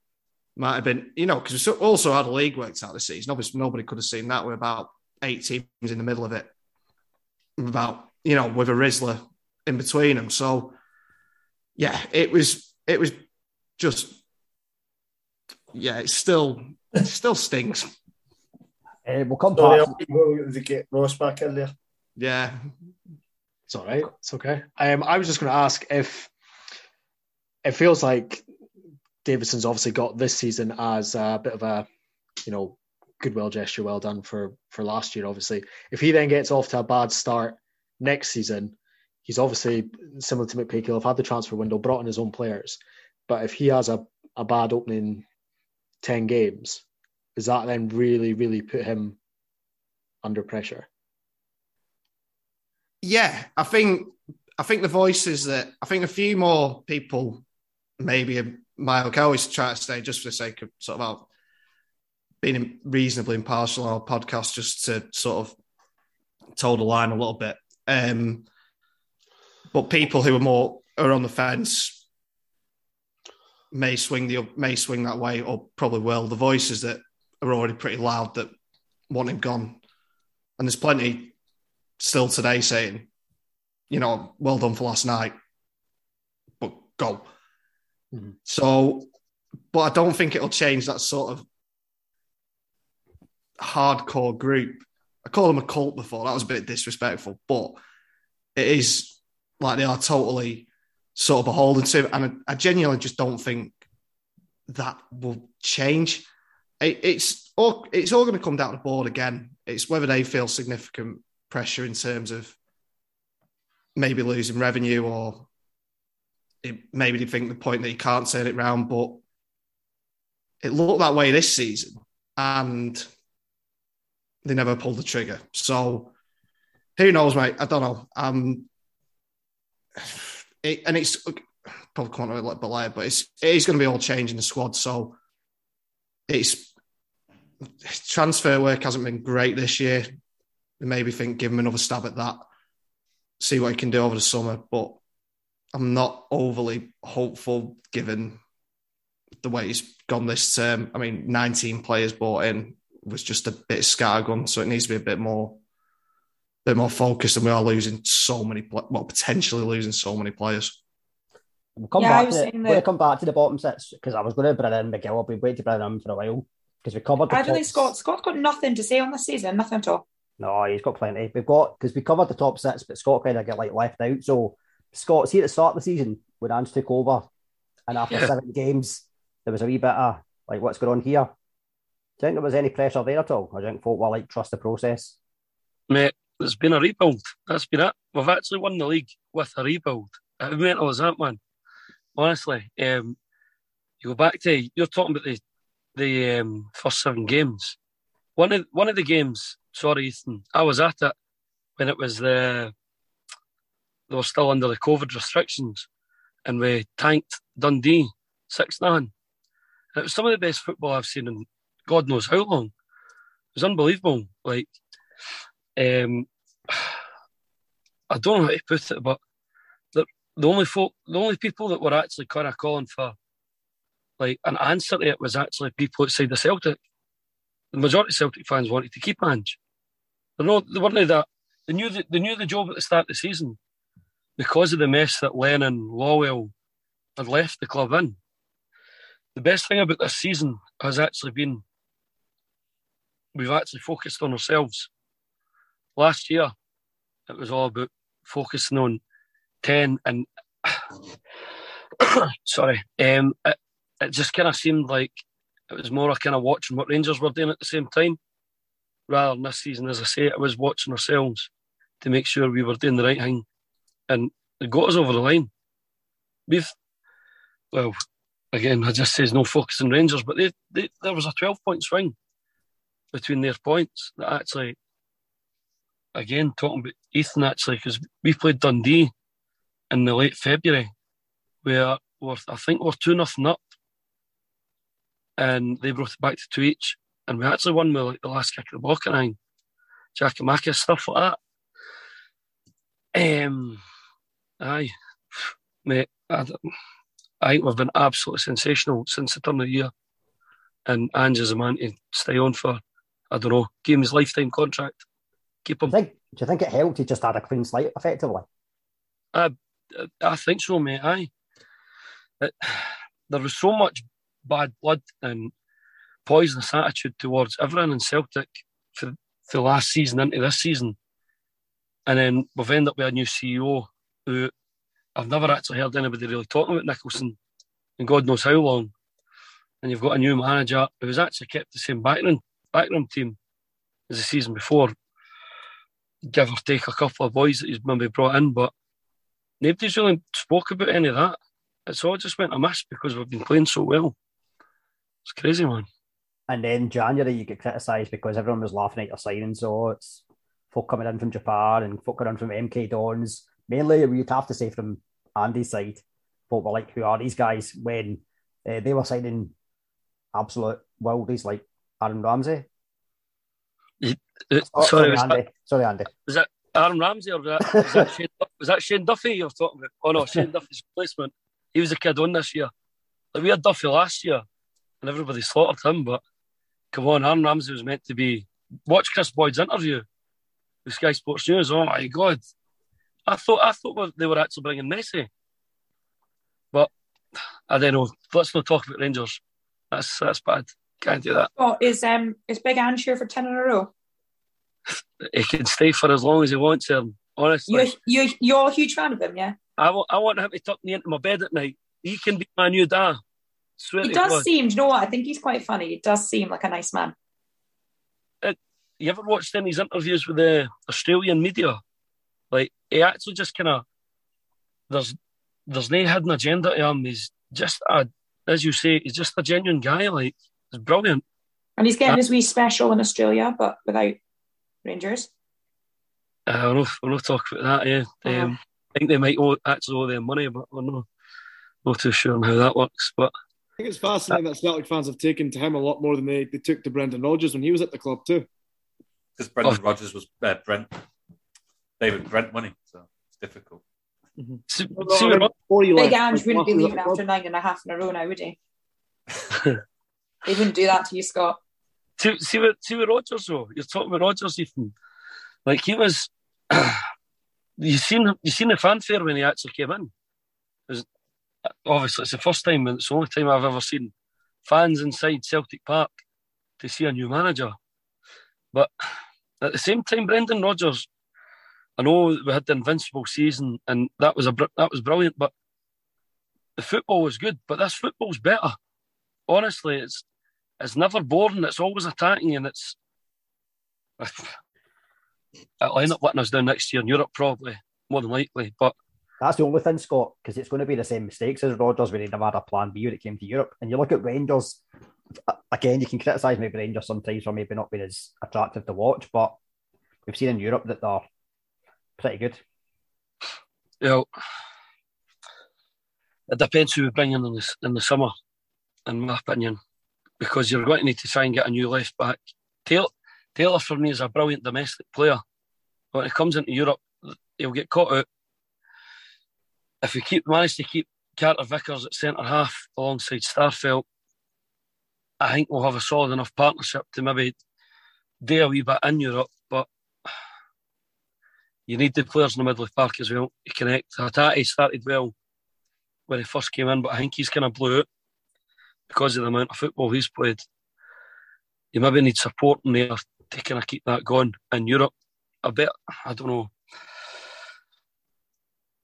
Might have been, you know, because we also had a league worked out this season. Obviously, nobody could have seen that. We're about eight teams in the middle of it. About, you know, with a Rizla in between them. So, yeah, it was, it was just, yeah, it still, it still stings. Uh, we'll come Sorry, back. I'll to get Ross back in there. Yeah. It's all right. It's okay. Um, I was just going to ask if it feels like Davidson's obviously got this season as a bit of a, you know, goodwill gesture. Well done for for last year. Obviously, if he then gets off to a bad start next season, he's obviously similar to McPake. He'll have had the transfer window, brought in his own players. But if he has a, a bad opening ten games, does that then really, really put him under pressure? Yeah, I think I think the voices that I think a few more people maybe might I always try to stay just for the sake of sort of being reasonably impartial on our podcast, just to sort of toe the line a little bit. Um, but people who are more are on the fence may swing the may swing that way, or probably will. The voices that are already pretty loud that want him gone, and there's plenty still today saying, you know, well done for last night, but go. Mm-hmm. So, but I don't think it'll change that sort of hardcore group. I call them a cult before. That was a bit disrespectful, but it is like they are totally sort of beholden to. And I, I genuinely just don't think that will change. It, it's all it's all going to come down to the board again. It's whether they feel significant pressure in terms of maybe losing revenue or it, maybe they think the point that he can't turn it round. But it looked that way this season, and they never pulled the trigger. So who knows, mate? I don't know. Um, it, and it's probably little bit later, but it's it is going to be all changing the squad. So it's transfer work hasn't been great this year. Maybe think give him another stab at that, see what he can do over the summer. But I'm not overly hopeful given the way he's gone this term. I mean, 19 players bought in was just a bit scattergun, so it needs to be a bit more, bit more focused. And we are losing so many, well, potentially losing so many players. We'll come Yeah, I back was to the, we're going to come back to the bottom six because I was going to bring in Miguel. I've been waiting to bring him for a while because we covered the I don't think Scott Scott's got nothing to say on this season, nothing at all. No, he's got plenty. We've got because we covered the top six, but Scott kind of get like left out. So Scott, see at the start of the season when Ange took over, and after Yeah. seven games, there was a wee bit of like what's going on here. Do you think there was any pressure there at all? I don't think folk were like trust the process. Mate, there's been a rebuild. That's been it. We've actually won the league with a rebuild. How mental is that, man? Honestly, um, you go back to you're talking about the the um, first seven games. One of one of the games. Sorry, Ethan. I was at it when it was the they were still under the COVID restrictions, and we tanked Dundee six nine. It was some of the best football I've seen in God knows how long. It was unbelievable. Like, um, I don't know how to put it, but the the only folk, the only people that were actually kind of calling for like an answer to it was actually people outside the Celtic. The majority of Celtic fans wanted to keep Ange. They're not, they weren't that. They knew the, they knew the job at the start of the season because of the mess that Lennon, Lawwell had left the club in. The best thing about this season has actually been we've actually focused on ourselves. Last year, it was all about focusing on 10 and sorry, um, it, it just kind of seemed like it was more a kind of watching what Rangers were doing at the same time rather than this season. As I say, it was watching ourselves to make sure we were doing the right thing and it got us over the line. We've, well, again, I just says no focus on Rangers, but they, they, there was a 12 point swing between their points that actually, again, talking about Ethan actually, because we played Dundee in the late February, where we're, I think we're 2 nothing up, and they brought it back to two each, and we actually won with like the last kick of the I think, Giakoumakis, stuff like that. Um, aye, mate, I, I think we've been absolutely sensational since the turn of the year. And Ange is a man to stay on for, I don't know, give him his lifetime contract. Keep him. Do you think, do you think it helped? He just had a clean slate, effectively. I, I think so, mate. Aye. It, there was so much bad blood and poisonous attitude towards everyone in Celtic for, for last season into this season. And then we've ended up with a new CEO who I've never actually heard anybody really talking about Nicholson in God knows how long. And you've got a new manager who's actually kept the same background background team as the season before. Give or take a couple of boys that he's maybe brought in, but nobody's really spoke about any of that. It's all just went amiss because we've been playing so well. It's crazy, man. And then January, you get criticised because everyone was laughing at your signing. So oh, it's folk coming in from Japan and folk coming in from MK Dons. Mainly, you'd have to say from Andy's side, folk were like, who are these guys? When uh, they were signing absolute wildies like Aaron Ramsey. Uh, Oh, sorry, was Andy. that, Sorry, Andy. was that Aaron Ramsey or was that, was that, Shane, was that Shane Duffy you're talking about? Oh no, Shane Duffy's replacement. He was a kid on this year. Like we had Duffy last year and everybody slaughtered him, but come on, Aaron Ramsey was meant to be. Watch Kris Boyd's interview with Sky Sports News. Oh my God. I thought I thought they were actually bringing Messi. But I don't know. Let's not talk about Rangers. That's that's bad. Can't do that. Oh, is um is Big Ange here for ten in a row? He can stay for as long as he wants him. Honestly. You you you're a huge fan of him, yeah? I want, I want him to tuck me into my bed at night. He can be my new dad. Swear He does God. seem, do you know what? I think he's quite funny. He does seem like a nice man. you ever watched any of his interviews with the Australian media? Like he actually just kind of there's there's no hidden agenda to him. He's just a, as you say, he's just a genuine guy. Like he's brilliant. And he's getting Uh, his wee special in Australia, but without Rangers. Uh, I'll not, I'll not talk about that. Yeah, Uh-huh. um, I think they might owe, actually owe their money, but I'm not, not too sure on how that works. But I think it's fascinating that Celtic fans have taken to him a lot more than they, they took to Brendan Rodgers when he was at the club too. Because Brendan Oh. Rodgers was uh, Brent, David Brent money, so it's difficult. Mm-hmm. see, Well, see I mean, before he Big left, Ange wouldn't be Mark was at leaving after nine and a half in a row now, would he? he wouldn't do that to you, Scott. see, see what see with Rodgers though. You're talking about Rodgers, Ethan. Like he was. you seen you seen the fanfare when he actually came in. It was- obviously, it's the first time and it's the only time I've ever seen fans inside Celtic Park to see a new manager. But at the same time, Brendan Rodgers, I know we had the invincible season and that was a that was brilliant, but the football was good. But this football's better. Honestly, it's it's never boring. It's always attacking, and it's. It'll end up letting us down next year in Europe, probably more than likely. But That's the only thing, Scott, because it's going to be the same mistakes as Rodgers when he never had a plan B when it came to Europe. And you look at Rangers, again, you can criticise maybe Rangers sometimes for maybe not being as attractive to watch, but we've seen in Europe that they're pretty good. you know, it depends who we bring in in the, in the summer, in my opinion, because you're going to need to try and get a new left back. Taylor, Taylor for me is a brilliant domestic player. When it comes into Europe, he'll get caught out. If we keep manage to keep Carter Vickers at centre half alongside Starfelt, I think we'll have a solid enough partnership to maybe do a wee bit in Europe. You need the players in the middle of the park as well to connect. Hatate started well when he first came in, but I think he's kind of blew out because of the amount of football he's played. You maybe need support in there to kind of keep that going. In Europe, a bit, I don't know.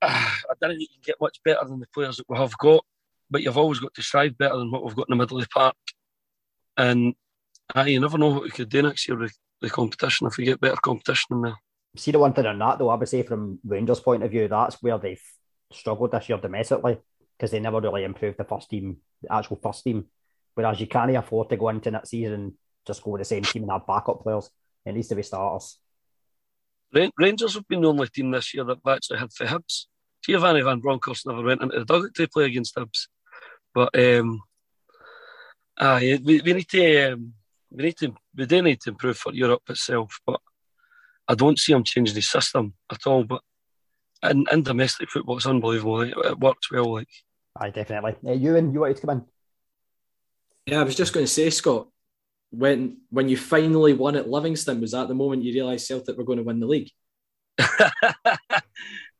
I don't think you can get much better than the players that we have got, but you've always got to strive better than what we've got in the middle of the park. And uh, you never know what we could do next year with the competition if we get better competition in there. See the one thing on that though, I would say from Rangers' point of view, that's where they've struggled this year domestically because they never really improved the first team, the actual first team. Whereas you can't afford to go into that season just go with the same team and have backup players. It needs to be starters. Rangers have been the only team this year that actually had for Hibs. Giovanni Van Bronckhorst never went into the dugout to play against Hibs. But um, aye, we, we need to um, we need to we do need to improve for Europe itself. But I don't see him changing the system at all. But in, in domestic football, it's unbelievable. It, it works well. Like Aye, definitely. Uh, Ewan, you wanted to come in? Yeah, I was just going to say, Scott, when when you finally won at Livingston, was that the moment you realised Celtic were going to win the league?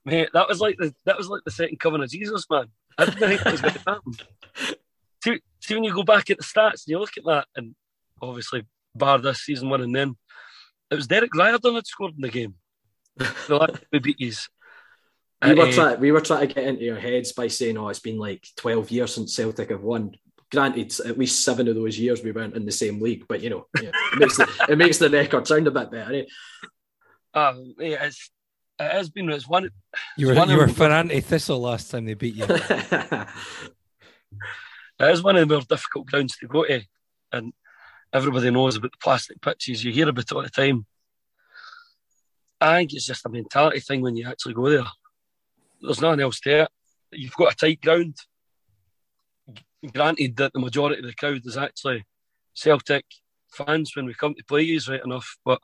Mate, that was like the that was like the second coming of Jesus, man. I didn't think it was going to happen. See, see, when you go back at the stats and you look at that, and obviously bar this season one and then it was Derek Riordan that scored in the game. The last we beat yous. We were, Uh, try- we were trying to get into your heads by saying, oh, it's been like 12 years since Celtic have won. Granted, at least seven of those years we weren't in the same league, but you know, yeah, it, makes the, it makes the record sound a bit better. Eh? uh, yeah, it's it has been it's one. You were one you of were the- for anti Thistle last time they beat you. It is one of the more difficult grounds to go to, and everybody knows about the plastic pitches. You hear about it all the time. I think it's just a mentality thing when you actually go there. There's nothing else to it. You've got a tight ground. Granted that the majority of the crowd is actually Celtic fans when we come to play you, right enough, but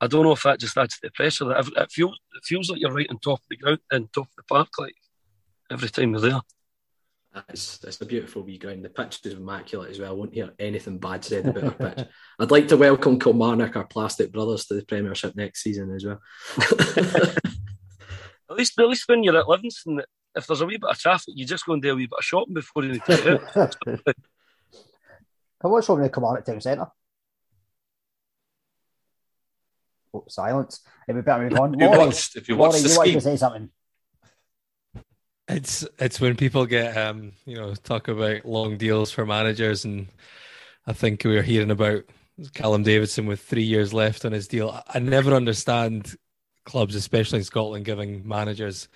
I don't know if that just adds to the pressure. That it feels it feels like you're right on top of the ground and top of the park, like every time you're there. It's, it's a beautiful wee ground. The pitch is immaculate as well. I won't hear anything bad said about our pitch. I'd like to welcome Kilmarnock, our plastic brothers, to the Premiership next season as well. At least, at least when you're at Livingston, if there's a wee bit of traffic, you just go and do a wee bit of shopping before you need to get out. Come on, somebody come on at Town Centre. Oh, silence. If we better move on. If you Laurie, watched- if you watched Laurie, the you wanted scheme- to say something. It's it's when people get um you know talk about long deals for managers, and I think we were hearing about Callum Davidson with three years left on his deal. I never understand clubs, especially in Scotland, giving managers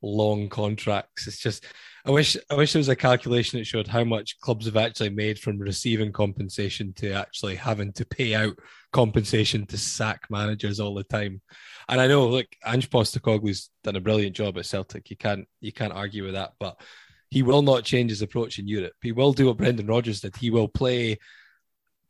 long contracts. It's just I wish I wish there was a calculation that showed how much clubs have actually made from receiving compensation to actually having to pay out compensation to sack managers all the time. And I know like Ange Postecoglou's done a brilliant job at Celtic. You can't you can't argue with that, but he will not change his approach in Europe. He will do what Brendan Rodgers did. He will play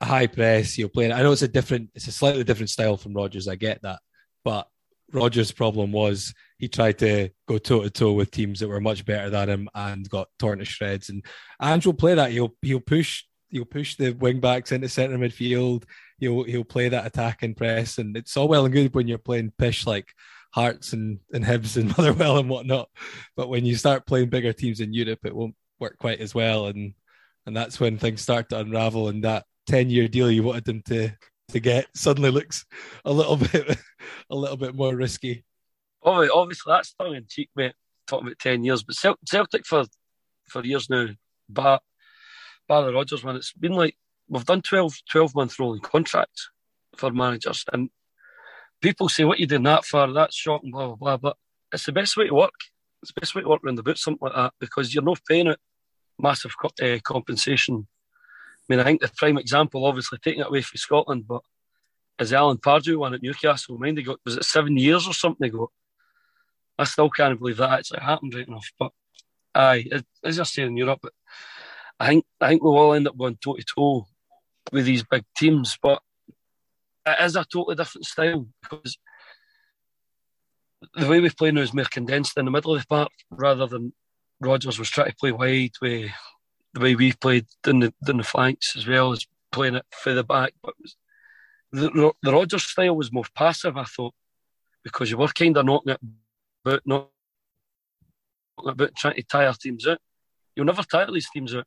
high press. He'll play. I know it's a different, it's a slightly different style from Rodgers. I get that, but Rodgers' problem was he tried to go toe to toe with teams that were much better than him and got torn to shreds. And Ange will play that. He'll he'll push he'll push the wing backs into centre midfield. He'll he'll play that attack and press, and it's all well and good when you're playing pish like Hearts and, and Hibs and Motherwell and whatnot. But when you start playing bigger teams in Europe, it won't work quite as well. And and that's when things start to unravel. And that ten year deal you wanted them to to get suddenly looks a little bit a little bit more risky. Obviously that's tongue in cheek, mate. Talking about ten years, but Celtic for for years now, bar bar the Rodgers one, it's been like we've done 12, 12 month rolling contracts for managers, and people say, "What you doing that for? That's shocking." Blah blah blah. But it's the best way to work. It's the best way to work around the boot, something like that, because you're not paying it massive uh, compensation mean, I think the prime example, obviously taking it away from Scotland, but is Alan Pardew one at Newcastle. Mind they got was it seven years or something ago? I still can't believe that actually happened right enough. But aye, as I say in Europe, I think I think we'll all end up going toe to toe with these big teams. But it is a totally different style because the way we play now is more condensed in the middle of the park rather than Rodgers was trying to play wide with the way we've played in the in the flanks as well as playing it further back. But the, the Rodgers style was more passive, I thought, because you were kind of knocking it about, not about trying to tire teams out. You'll never tire these teams out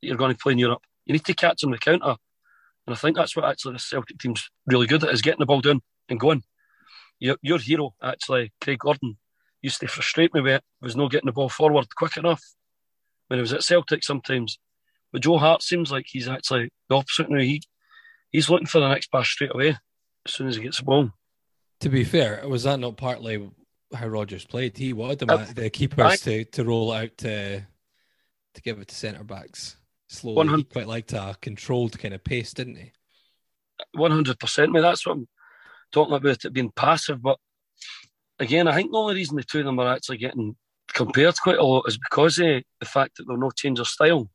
that you're going to play in Europe. You need to catch them the counter. And I think that's what actually the Celtic team's really good at is getting the ball down and going. Your, your hero, actually, Craig Gordon, used to frustrate me with it, was not getting the ball forward quick enough when he was at Celtic sometimes. But Joe Hart seems like he's actually the opposite now. He he's looking for the next pass straight away as soon as he gets the ball. To be fair, was that not partly how Rodgers played? He wanted the, uh, the keepers I, to, to roll out to to give it to centre backs slowly. 100, he quite liked a controlled kind of pace, didn't he? One hundred percent. Me, that's what I'm talking about. It being passive, but again, I think the only reason the two of them are actually getting compared quite a lot is because of the fact that they're not change their style.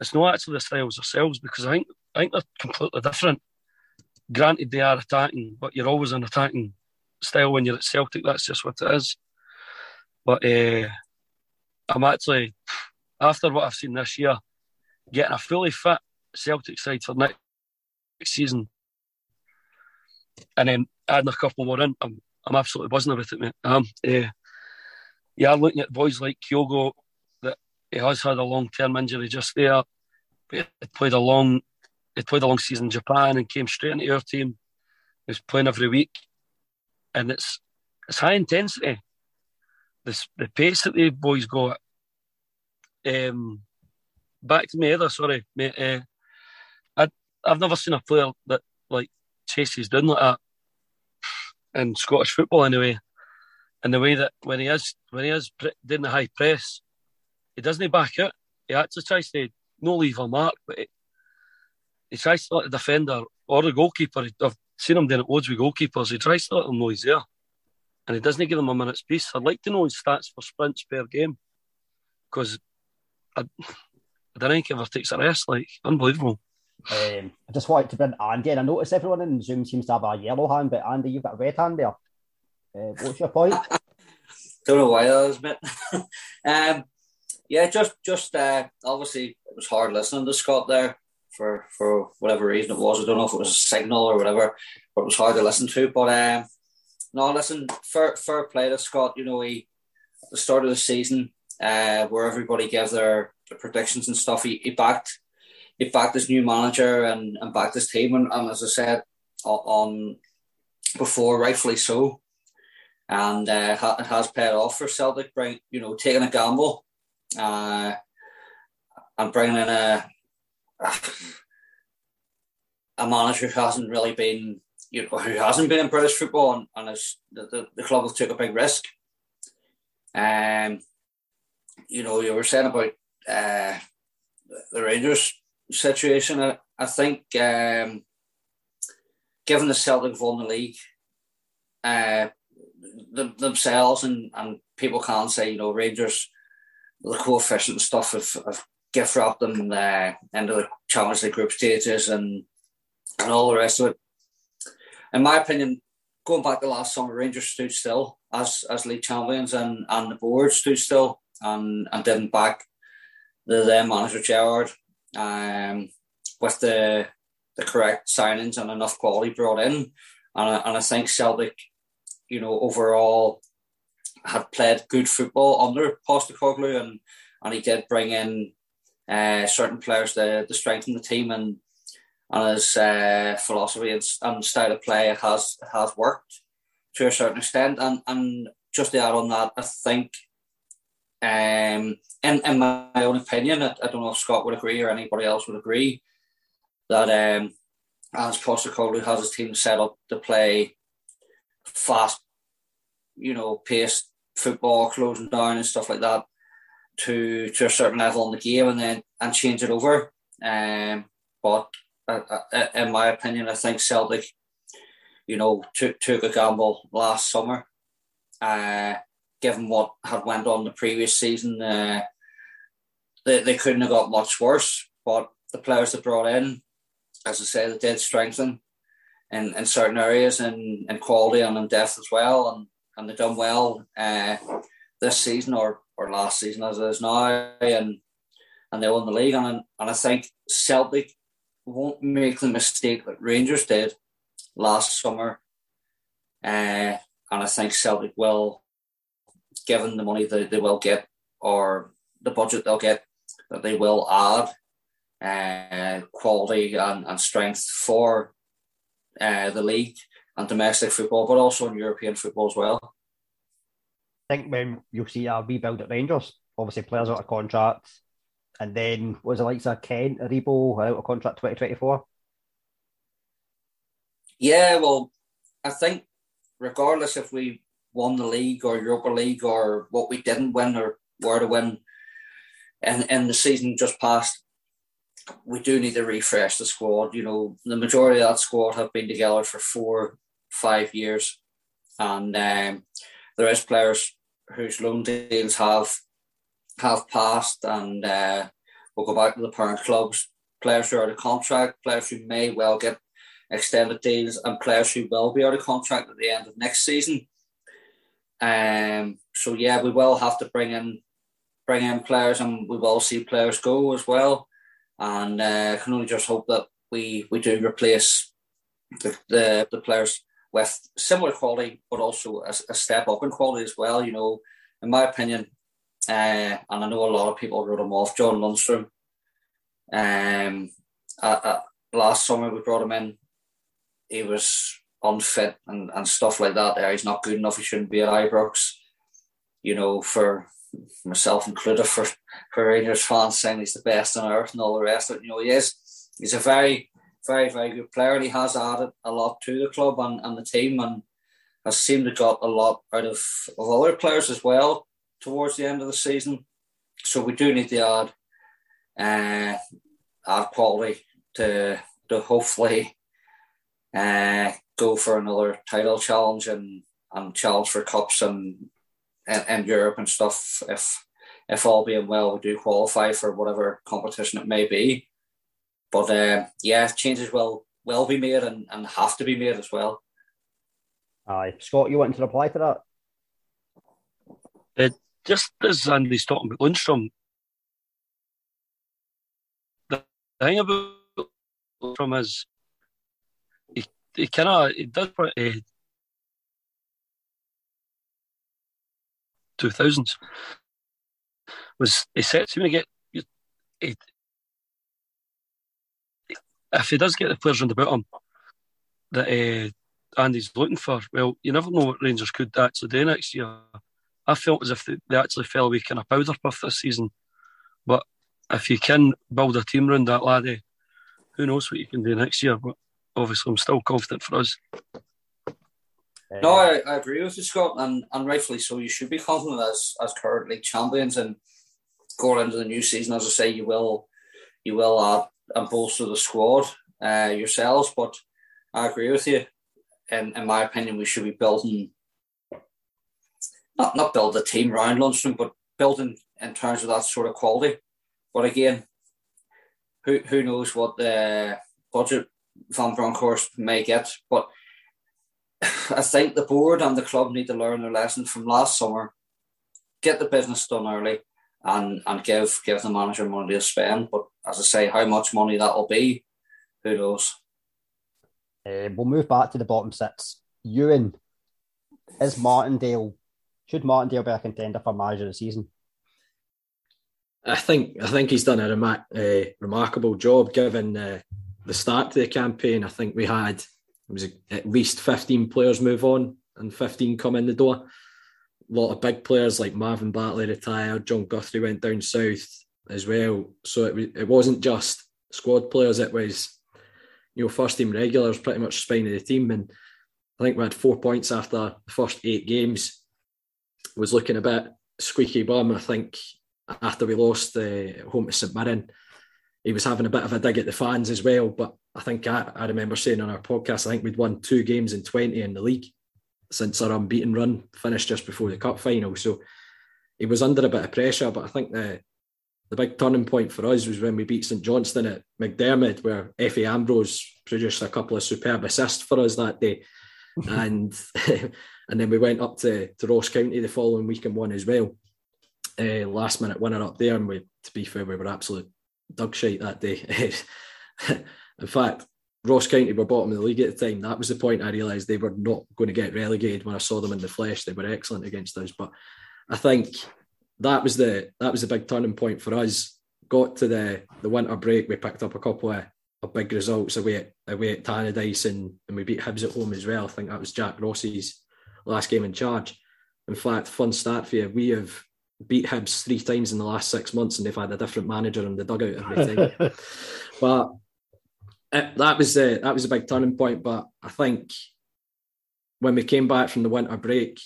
It's not actually the styles themselves because I think I think they're completely different. Granted, they are attacking, but you're always an attacking style when you're at Celtic. That's just what it is. But uh, I'm actually, after what I've seen this year, getting a fully fit Celtic side for next season, and then adding a couple more in, I'm, I'm absolutely buzzing about it, mate. Um, uh, you are looking at boys like Kyogo that he has had a long term injury just there. but He played a long he played a long season in Japan and came straight into our team. He was playing every week. And it's it's high intensity. This the pace that the boys got. Um back to me other, sorry, mate. Uh, I I've never seen a player that like chases down like that in Scottish football anyway and the way that when he is when he is doing the high press, he doesn't back out. He actually tries to no leave a mark, but he, he tries to let the defender or the goalkeeper. I've seen him doing it loads with goalkeepers. He tries to let them know he's there, and he doesn't give them a minute's peace. I'd like to know his stats for sprints per game because I, I don't think he ever takes a rest. Like unbelievable. Um, I just wanted to bring Andy, and I notice everyone in Zoom seems to have a yellow hand, but Andy, you've got a red hand there. Uh, what's your point? Don't know why that is, mate. um, yeah, just just uh, obviously it was hard listening to Scott there for for whatever reason it was. I don't know if it was a signal or whatever, but it was hard to listen to. But um, no, listen, fair fair play to Scott. You know, he at the start of the season, uh, where everybody gave their, their predictions and stuff, he, he backed he backed his new manager and, and backed his team, and, and as I said on before, rightfully so. And uh, ha- has paid off for Celtic. Bring you know taking a gamble uh, and bringing in a a manager who hasn't really been you know who hasn't been in British football and, and has, the, the, the club have took a big risk. Um, you know, you were saying about uh, the Rangers situation. I, I think um, given the Celtic have won the league, uh, themselves and, and people can't say, you know, Rangers, the coefficient and stuff have, have gift wrapped them uh, the Champions League group stages and and all the rest of it. In my opinion, going back to last summer, Rangers stood still as as league champions and, and the board stood still and, and didn't back the then manager Gerrard um, with the the correct signings and enough quality brought in. And I, and I think Celtic you know, overall had played good football under Postecoglou, and and he did bring in uh, certain players to, to strengthen the team, and and his uh, philosophy and, and, style of play has has worked to a certain extent. And and just to add on that, I think, um, in in my own opinion, I, I don't know if Scott would agree or anybody else would agree that um, as Postecoglou has his team set up to play fast, you know, paced football, closing down and stuff like that to to a certain level in the game, and then and change it over. Um, but uh, uh, in my opinion, I think Celtic, you know, took took a gamble last summer. Uh, given what had went on the previous season, uh, they they couldn't have got much worse. But the players they brought in, as I say, they did strengthen in, in certain areas and in quality and in depth as well. And, and they've done well uh, this season or, or last season as it is now. And and they won the league. And, and I think Celtic won't make the mistake that Rangers did last summer. Uh, and I think Celtic will, given the money that they will get or the budget they'll get, that they will add uh, quality and, and strength for uh, the league and domestic football, but also in European football as well. I think when you'll see a rebuild at Rangers, obviously players out of contract, and then was it like a Kent, Aribo out of contract 2024? Yeah, well, I think regardless if we won the league or Europa League or what we didn't win or were to win in, in the season just past, we do need to refresh the squad. You know, the majority of that squad have been together for four, five years, and um, there is players whose loan deals have have passed, and uh, we'll go back to the parent clubs. Players who are out of contract, players who may well get extended deals, and players who will be out of contract at the end of next season. Um, so yeah, we will have to bring in bring in players, and we will see players go as well and uh, can only just hope that we we do replace the the, the players with similar quality, but also a, a, step up in quality as well. You know, in my opinion, uh, and I know a lot of people wrote him off. John Lundstram, Um, uh, last summer we brought him in. He was unfit and, and stuff like that. There, he's not good enough. He shouldn't be at Ibrox. You know, for myself included, for, for Rangers fans saying he's the best on earth and all the rest of it. You know, he is. He's a very, very, very good player and he has added a lot to the club and, and the team and has seemed to got a lot out of, of other players as well towards the end of the season. So we do need to add uh, add quality to to hopefully uh, go for another title challenge and, and challenge for cups and and, and Europe and stuff. If if all being well, we do qualify for whatever competition it may be. But uh, yeah, changes will will be made and, and have to be made as well. Aye, Scott, you wanted to reply to that? Uh, just as Andy's talking about Lundstram, the thing about Lundstram is he, he kind of he does 2000s was he said to me get he, if he does get the players around about him that uh, Andy's looking for. Well, you never know what Rangers could actually do next year. I felt as if they, they actually fell away kind of powder puff this season. But if you can build a team around that laddie, who knows what you can do next year. But obviously, I'm still confident for us. No, I, I agree with you, Scott, and, and rightfully so. You should be confident as as current league champions and going into the new season. As I say, you will you will add and bolster the squad uh, yourselves. But I agree with you. In, in my opinion, we should be building not not build a team around Lundstram, but building in terms of that sort of quality. But again, who who knows what the budget Van Bronckhorst may get, but I think the board and the club need to learn their lesson from last summer, get the business done early, and and give give the manager money to spend. But as I say, how much money that will be, who knows? Uh, we'll move back to the bottom six. Ewan, is Martindale should Martindale be a contender for manager of the season? I think I think he's done a rema- uh, remarkable job given uh, the start to the campaign. I think we had it was at least 15 players move on and 15 come in the door. A lot of big players like Marvin Bartley retired, Jon Guthrie went down south as well. So it, it wasn't just squad players, it was, you know, first team regulars, pretty much spine of the team. And I think we had four points after the first eight games. It was looking a bit squeaky bum. I think after we lost uh, home to St Mirren, he was having a bit of a dig at the fans as well. But I think I, I remember saying on our podcast, I think we'd won two games in 20 in the league since our unbeaten run finished just before the cup final. So he was under a bit of pressure, but I think the the big turning point for us was when we beat St Johnstone at McDiarmid, where Efe Ambrose produced a couple of superb assists for us that day. and and then we went up to, to Ross County the following week and won as well. Uh, last minute winner up there, and we to be fair, we were absolute dog shite that day. In fact, Ross County were bottom of the league at the time. That was the point I realised they were not going to get relegated when I saw them in the flesh. They were excellent against us. But I think that was the that was the big turning point for us. Got to the the winter break, we picked up a couple of, of big results away at away at Tannadice and, and we beat Hibs at home as well. I think that was Jack Ross's last game in charge. In fact, fun stat for you, we have beat Hibs three times in the last six months and they've had a different manager in the dugout every time. but it, that was that was a big turning point. But I think when we came back from the winter break,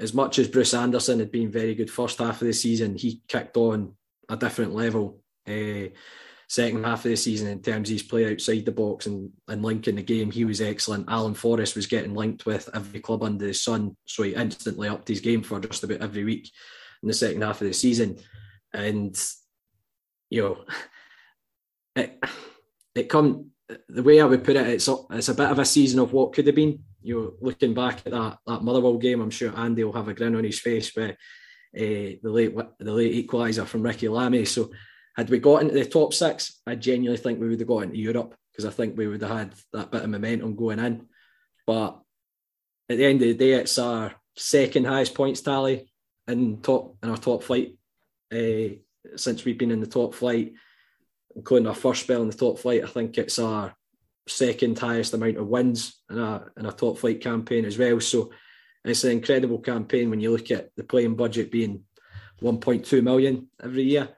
as much as Bruce Anderson had been very good first half of the season, he kicked on a different level. Uh, second half of the season in terms of his play outside the box and, and linking the game, he was excellent. Alan Forrest was getting linked with every club under the sun, so he instantly upped his game for just about every week in the second half of the season. And you know, it it come the way I would put it, it's a, it's a bit of a season of what could have been. You know, looking back at that that Motherwell game, I'm sure Andy will have a grin on his face with uh, the late the late equaliser from Ricky Lamie. So, had we got into the top six, I genuinely think we would have got into Europe because I think we would have had that bit of momentum going in. But at the end of the day, it's our second highest points tally in top in our top flight uh, since we've been in the top flight including our first spell in the top flight. I think it's our second highest amount of wins in a in a top flight campaign as well. So it's an incredible campaign when you look at the playing budget being 1.2 million every year.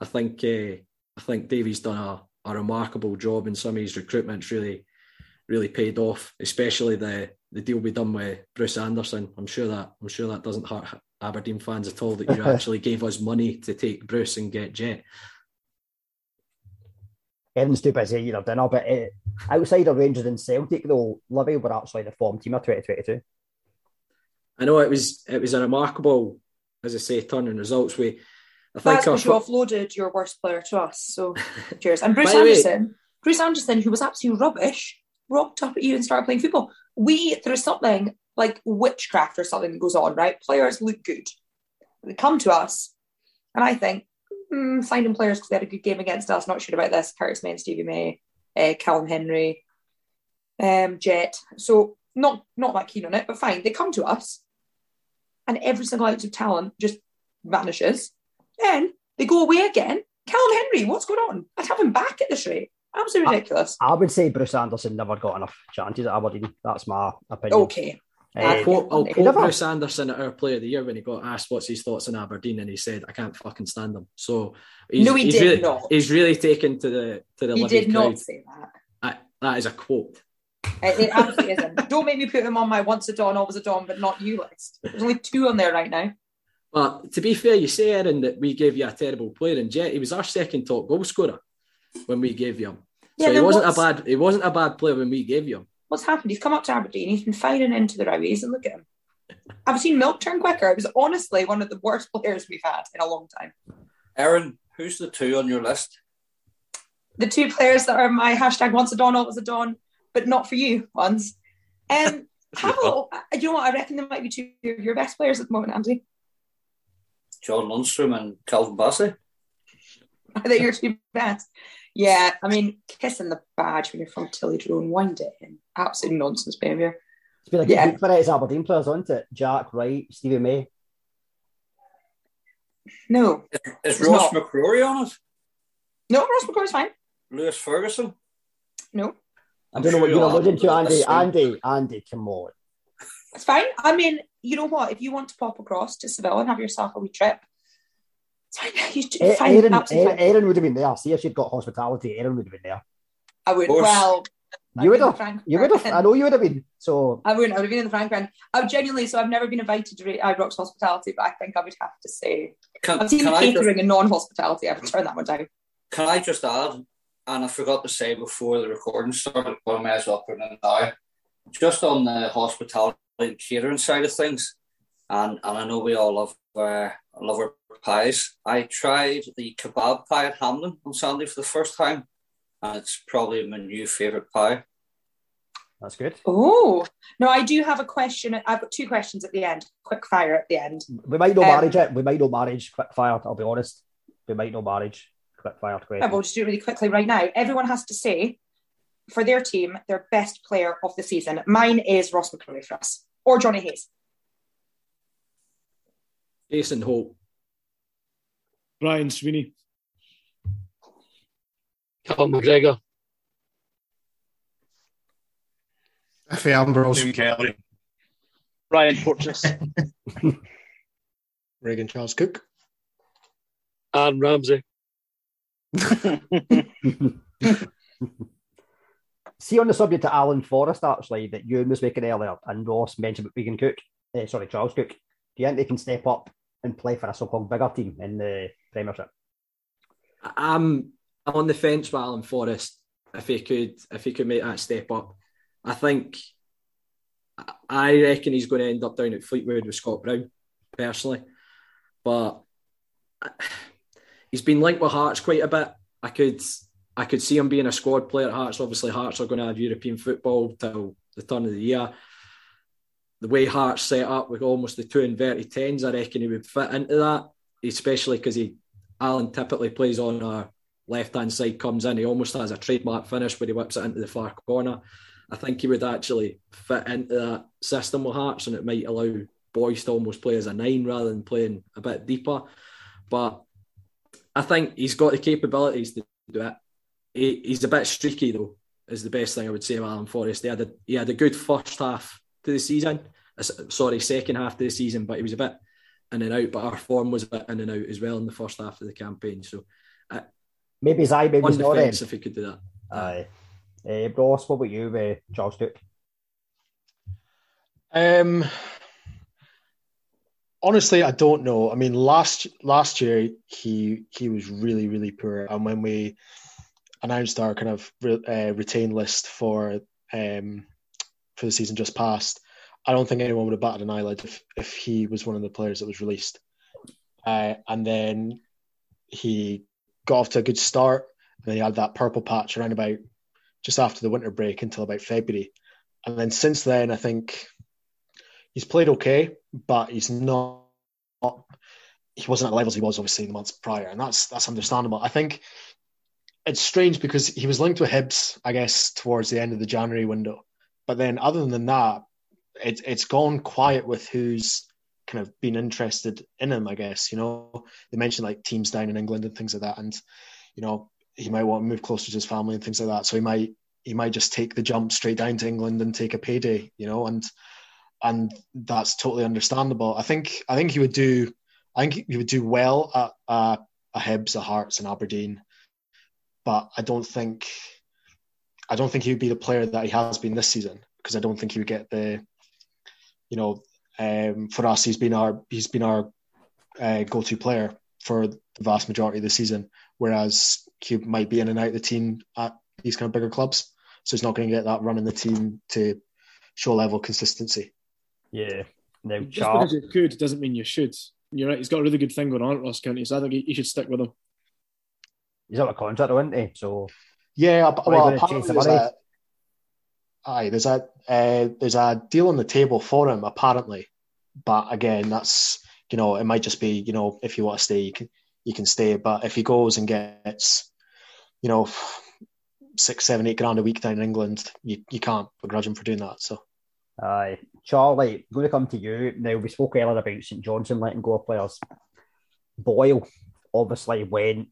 I think uh, I think Davey's done a, a remarkable job in some of his recruitments. Really, really paid off. Especially the the deal we done with Bruce Anderson. I'm sure that I'm sure that doesn't hurt Aberdeen fans at all that you actually gave us money to take Bruce and get Jet. Everyone's too busy eating their dinner. But uh, outside of Rangers and Celtic, though, Livy were actually the form team of 2022. I know it was it was a remarkable, as I say, turn in results. We, I think That's because you offloaded your worst player to us. So cheers. And Bruce Anderson, way, Bruce Anderson, who was absolutely rubbish, rocked up at you and started playing football. We there's something like witchcraft or something that goes on, right? Players look good. They come to us, and I think mm, signing players because they had a good game against us. Not sure about this. Curtis May, Stevie May, uh, Callum Henry, um, Jet. So not not that keen on it, but fine. They come to us, and every single ounce of talent just vanishes. Then they go away again. Callum Henry, what's going on? I'd have him back at this rate. Absolutely ridiculous. I would say Bruce Anderson never got enough chances at Aberdeen. That's my opinion. Okay. I'll Uh, quote, I'll quote Bruce Anderson at our Player of the Year when he got asked what's his thoughts on Aberdeen, and he said, "I can't fucking stand them." So he's, No, he he's did really, not. He's really taken to the to the He did not say that. I- that is a quote. It, it absolutely isn't. Don't make me put him on my once a dawn, always a dawn, but not you list. There's only two on there right now. But to be fair, you say, Aaron, that we gave you a terrible player, and Jet, he was our second top goal scorer when we gave you him. Yeah, so he wasn't a bad he wasn't a bad player when we gave you him. What's happened? He's come up to Aberdeen. He's been firing into the rowies, and look at him. I've seen Milk turn quicker. It was honestly one of the worst players we've had in a long time. Aaron, who's the two on your list? The two players that are my hashtag once a Don, always a Don, but not for you ones. Um, have a little, you know what? I reckon there might be two of your best players at the moment, Andy. John Lundstram and Calvin Bassey. Are they your two best? Yeah, I mean, kissing the badge when you're from Tillage Road and wind it in. Absolute nonsense behaviour. It's been a good Yeah. week for it as Aberdeen players, hasn't it? Jack Wright, Stevie May. No. Is It's Ross not. McCrorie on it? No, Ross McCrorie's fine. Lewis Ferguson? No. I don't know what you're alluding to, Andy. Andy, Andy, come on. It's fine. I mean, you know what? If you want to pop across to Seville and have yourself a wee trip, it's fine. You, it's A- fine. Aaron, Aaron, eh, fine. Aaron would have been there. See if she'd got hospitality, Aaron would have been there. I would. Well, You would I've been Frank- You would have. I know you would have been. So I wouldn't. I would have been in the Frank Brand. I would genuinely. So I've never been invited to Ibrox hospitality, but I think I would have to say Can, I've seen can the I just- catering and non-hospitality. I would turn that one down. Can I just add, and I forgot to say before the recording started, but I may as well put it in now, just on the hospitality and catering side of things, and, and I know we all love uh, love our pies. I tried the kebab pie at Hamlin on Sunday for the first time, and it's probably my new favourite pie. that's good. Oh no, I do have a question. I've got two questions at the end. Quick fire at the end. We might know Um, marriage it. We might know marriage quick fire. I'll be honest. We might know marriage quick fire Yeah, question. we'll just do it really quickly right now. Everyone has to say for their team their best player of the season. Mine is Ross McCrorie for us or Johnny Hayes. Jason Hope. Brian Sweeney. Callum McGregor. Efe Ambrose. Jim Kelly. Ryan Porteous. Regan Charles Cook. Aaron Ramsey. See on the subject of Alan Forrest actually that Ewan was making earlier, and Ross mentioned about Regan Cook. eh, sorry, Charles Cook. Do you think they can step up and play for a so-called bigger team in the Premiership? I'm I'm on the fence with Alan Forrest. If he could, if he could make that step up, I think I reckon he's going to end up down at Fleetwood with Scott Brown, personally. But he's been linked with Hearts quite a bit. I could I could see him being a squad player at Hearts. Obviously, Hearts are going to have European football till the turn of the year. The way Hearts set up with almost the two inverted tens, I reckon he would fit into that, especially because he Alan typically plays on our left hand side, comes in. He almost has a trademark finish where he whips it into the far corner. I think he would actually fit into that system with Hearts, and it might allow Boyce to almost play as a nine rather than playing a bit deeper. But I think he's got the capabilities to do it. He, he's a bit streaky though, is the best thing I would say about Alan Forrest. He had a, he had a good first half to the season, uh, sorry, second half to the season, but he was a bit in and out. But our form was a bit in and out as well in the first half of the campaign. So Maybe Zai, maybe on he's the not in. if he could do that. Aye. Uh, Ross, what about you, uh, Charles Cook? Um, honestly, I don't know. I mean, last last year he he was really really poor, and when we announced our kind of re, uh, retain list for um for the season just past, I don't think anyone would have batted an eyelid if if he was one of the players that was released. Uh, and then he got off to a good start, and then he had that purple patch around about just after the winter break until about February, and then since then, I think he's played okay, but he's not. He wasn't at the levels he was obviously in the months prior, and that's that's understandable. I think it's strange because he was linked with Hibs, I guess, towards the end of the January window. But then, other than that, it's it's gone quiet with who's kind of been interested in him. I guess you know they mentioned like teams down in England and things like that, and you know he might want to move closer to his family and things like that. So he might he might just take the jump straight down to England and take a payday, you know, and and that's totally understandable. I think I think he would do I think he would do well at uh, a Hibs, a Hearts, and Aberdeen, but I don't think I don't think he would be the player that he has been this season because I don't think he would get the you know um, for us he's been our he's been our uh, go-to player for the vast majority of the season, whereas he might be in and out of the team at these kind of bigger clubs. So he's not going to get that run in the team to show level consistency. Yeah. no. Just Charles, because you could doesn't mean you should. You're right. He's got a really good thing going on at Ross County, so I think he, he should stick with him. he's out of contract, though, isn't he? So Yeah, Are well, gonna apparently there's money? Aye, there's a uh, there's a deal on the table for him apparently, but again, that's you know it might just be you know if you want to stay, you can you can stay, but if he goes and gets you know six, seven, eight grand a week down in England, you, you can't begrudge him for doing that. So Aye. Charlie, going to come to you. Now, we spoke earlier about St Johnstone letting go of players. Boyle obviously when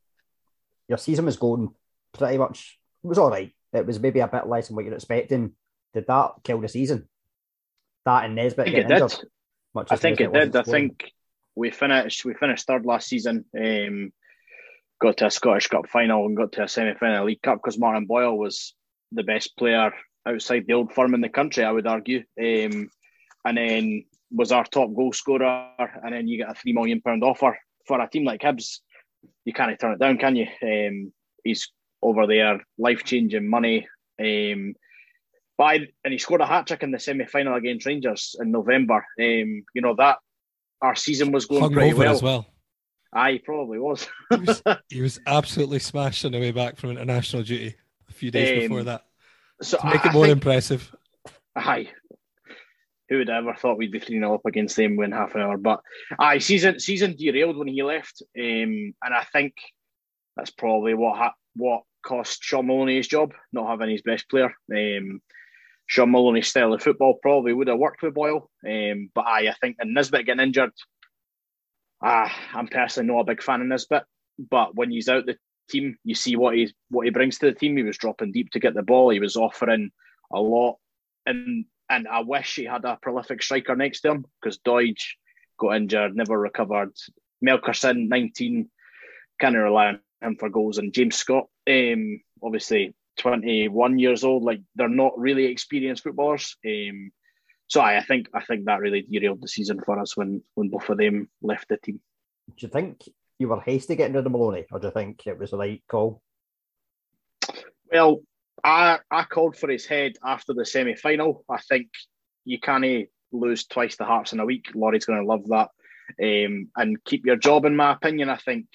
Your season was going pretty much, it was all right. It was maybe a bit less than what you're expecting. Did that kill the season? That and Nisbet I think it getting did. injured? Much I think it did. I think we finished we finished third last season. Um, got to a Scottish Cup final and got to a semi final League Cup because Martin Boyle was the best player outside the old firm in the country, I would argue. Um, and then was our top goal scorer, and then you get a three million pound offer for a team like Hibs. You can't turn it down, can you? Um, he's over there, life changing money. Um, but I, and he scored a hat trick in the semi final against Rangers in November. Um, you know that our season was going Hung pretty over well. as well. Aye, probably was. He was absolutely smashed on the way back from international duty a few days Um, before that. so to make I- it more think- impressive. Aye. Who would have ever thought we'd be 3 0 up against them win half an hour? But aye, season season derailed when he left. Um, and I think that's probably what ha- what cost Shaun Maloney his job, not having his best player. Um, Shaun Maloney's style of football probably would have worked with Boyle. Um, but aye, I think and Nisbet getting injured, ah, I'm personally not a big fan of Nisbet. But when he's out the team, you see what he's what he brings to the team. He was dropping deep to get the ball. He was offering a lot, and and I wish he had a prolific striker next to him because Doidge got injured, never recovered. Melkersen, 19, kind of rely on him for goals, and James Scott, um, obviously 21 years old. Like they're not really experienced footballers. Um, so I, I think I think that really derailed the season for us when when both of them left the team. Do you think you were hasty getting rid of Maloney, or do you think it was the right call? Well, I I called for his head after the semi final. I think you can't lose twice the Hearts in a week. Laurie's going to love that, um, and keep your job. In my opinion, I think.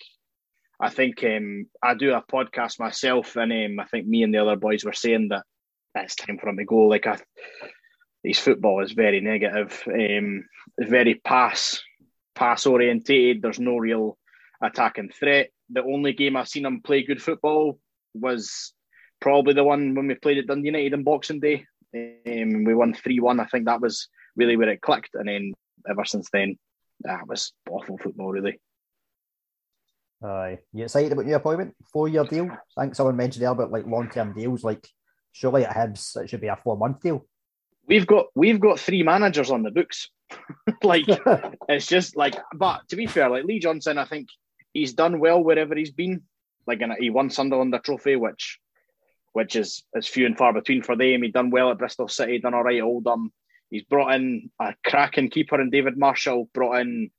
I think um, I do a podcast myself, and um, I think me and the other boys were saying that it's time for him to go. Like I, his football is very negative, um, very pass pass orientated. There's no real attacking threat. The only game I've seen him play good football was probably the one when we played at Dundee United on Boxing Day. Um, we won 3 1. I think that was really where it clicked. And then ever since then, that was awful football, really. Aye. You excited about your appointment? Four year deal? I think someone mentioned there about like long term deals. Like, surely at Hibs, it should be a four month deal. We've got we've got three managers on the books. like it's just like but to be fair, like Lee Johnson, I think he's done well wherever he's been. Like and he won Sunderland a trophy, which which is is few and far between for them. He done well at Bristol City, done all right at Oldham. He's brought in a cracking keeper in David Marshall, brought in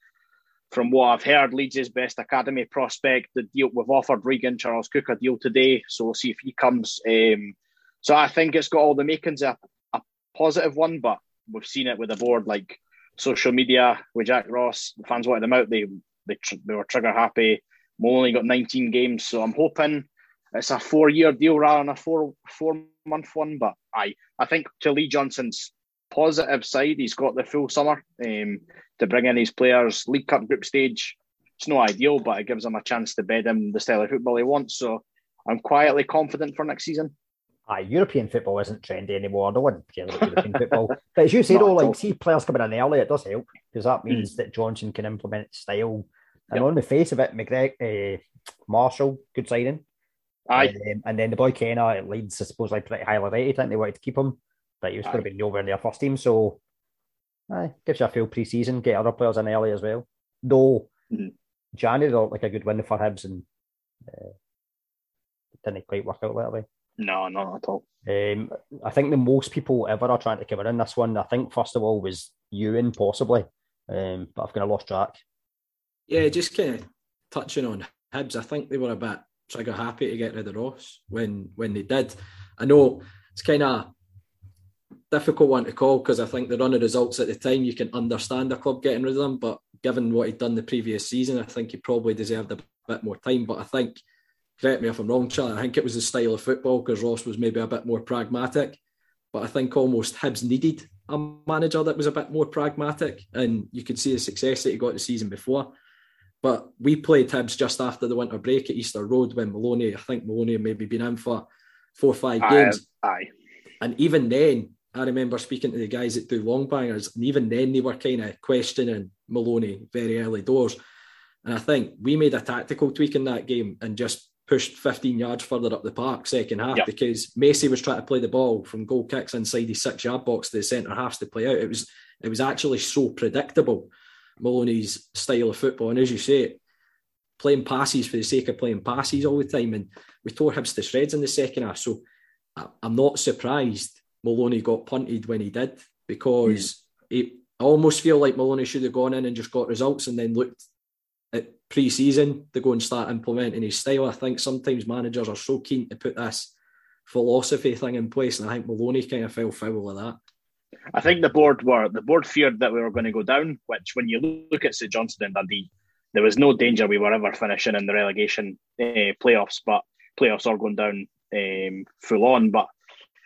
from what I've heard, Leeds' best academy prospect. The deal we've offered Regan Charles Cook a deal today, so we'll see if he comes. Um, so I think it's got all the makings of a positive one, but we've seen it with the board, like social media with Jack Ross. The fans wanted him out. They they, tr- they were trigger happy. Mo only got 19 games, so I'm hoping it's a four year deal rather than a four four month one. But I I think to Lee Johnson's positive side, he's got the full summer um, to bring in his players. League Cup group stage, it's no ideal, but it gives him a chance to bed him the style of football he wants. So I'm quietly confident for next season. Aye, European football isn't trendy anymore. No one cares about European football. But as you say, though, like see players coming in early, it does help because that means that Johnson can implement style. And Yep. on the face of it, McGreg, uh, Marshall, good signing. Aye. Um, and then the boy Kenneh at Leeds suppose, supposedly pretty highly rated. I think they wanted to keep him, but he was going to be nowhere near their first team. So, aye, gives you a full pre-season, get other players in early as well. Though Mhm. January looked like a good win for Hibs, and uh, didn't quite work out that way. No, not at all. Um, I think the most people ever are trying to cover in this one. I think first of all was Ewan possibly, um, but I've kind of lost track. Yeah, just kind of touching on Hibs, I think they were a bit trigger happy to get rid of Ross when when they did. I know it's kind of difficult one to call because I think the run of results at the time you can understand a club getting rid of them, but given what he'd done the previous season, I think he probably deserved a bit more time. But I think, correct me if I'm wrong, Charlie, I think it was the style of football because Ross was maybe a bit more pragmatic. But I think almost Hibs needed a manager that was a bit more pragmatic, and you could see the success that he got the season before. But we played Hibs just after the winter break at Easter Road when Maloney, I think Maloney had maybe been in for four or five Aye, games. aye. And even then, I remember speaking to the guys that do long bangers, and even then they were kind of questioning Maloney very early doors. And I think we made a tactical tweak in that game and just pushed 15 yards further up the park second half Yep. because Macey was trying to play the ball from goal kicks inside his six yard box to the centre halves to play out. It was it was actually so predictable, Maloney's style of football. And as you say, playing passes for the sake of playing passes all the time. And we tore Hibs to shreds in the second half. So I'm not surprised Maloney got punted when he did because it, I almost feel like Maloney should have gone in and just got results and then looked at pre-season to go and start implementing his style. I think sometimes managers are so keen to put this philosophy thing in place, and I think Maloney kind of fell foul of that. I think the board were the board feared that we were going to go down. Which, when you look at St Johnstone and Dundee, there was no danger we were ever finishing in the relegation uh, playoffs. But playoffs are going down um, full on. But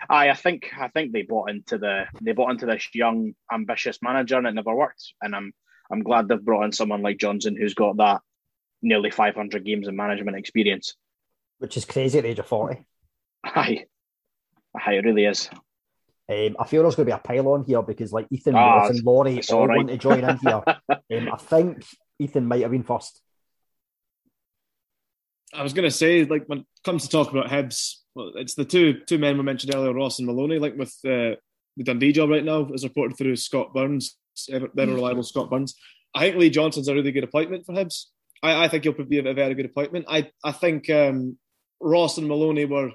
I, I think I think they bought into the they bought into this young ambitious manager, and it never worked. And I'm I'm glad they've brought in someone like Johnson who's got that nearly 500 games of management experience. Which is crazy at the age of 40. Aye, aye, it really is. Um, I feel there's going to be a pile on here because, like Ethan, Ah, Ross, and Laurie it's all all right. want to join in here. um, I think Ethan might have been first. I was going to say, like when it comes to talk about Hibs, well, it's the two two men we mentioned earlier, Ross and Maloney. Like with uh, the Dundee job right now, as reported through Scott Burns, ever, reliable Scott Burns. I think Lee Johnson's a really good appointment for Hibs. I, I think he'll probably be a, very good appointment. I I think um, Ross and Maloney were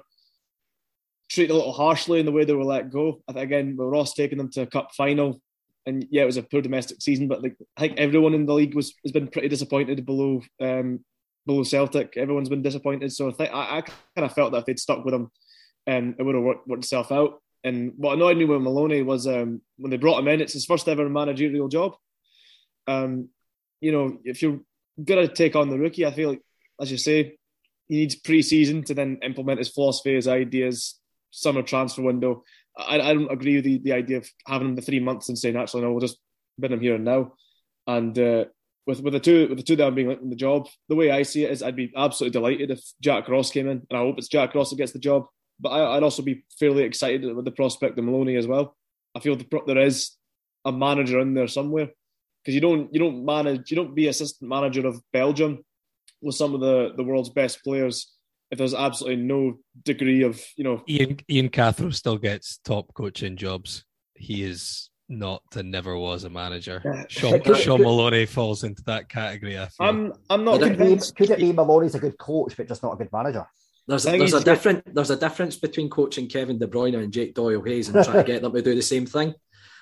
treated a little harshly in the way they were let go. I think again, with Ross taking them to a cup final, and yeah, it was a poor domestic season, but like I think everyone in the league was has been pretty disappointed below um, below Celtic. Everyone's been disappointed. So I I, I kind of felt that if they'd stuck with him, um, it would have worked, worked itself out. And what annoyed me with Maloney was um, when they brought him in, it's his first ever managerial job. Um, you know, if you're gonna take on the rookie, I feel like, as you say, he needs pre-season to then implement his philosophy, his ideas, summer transfer window. I, I don't agree with the, the idea of having him the three months and saying, actually, no, we'll just bin him here and now. And uh, with with the two with the two that are being in the job, the way I see it is, I'd be absolutely delighted if Jack Ross came in, and I hope it's Jack Ross that gets the job. But I, I'd also be fairly excited with the prospect of Maloney as well. I feel the, there is a manager in there somewhere because you don't you don't manage you don't be assistant manager of Belgium with some of the the world's best players if there's absolutely no degree of you know Ian Ian Cathro still gets top coaching jobs. He is not and never was a manager. Yeah. Shaun, Could- Shaun could- Maloney falls into that category. I feel. I'm I'm not Could it, be, convinced. could it be Maloney's a good coach, but just not a good manager? There's, I think there's a he's got- different there's a difference between coaching Kevin De Bruyne and Jake Doyle Hayes and trying to get them to do the same thing.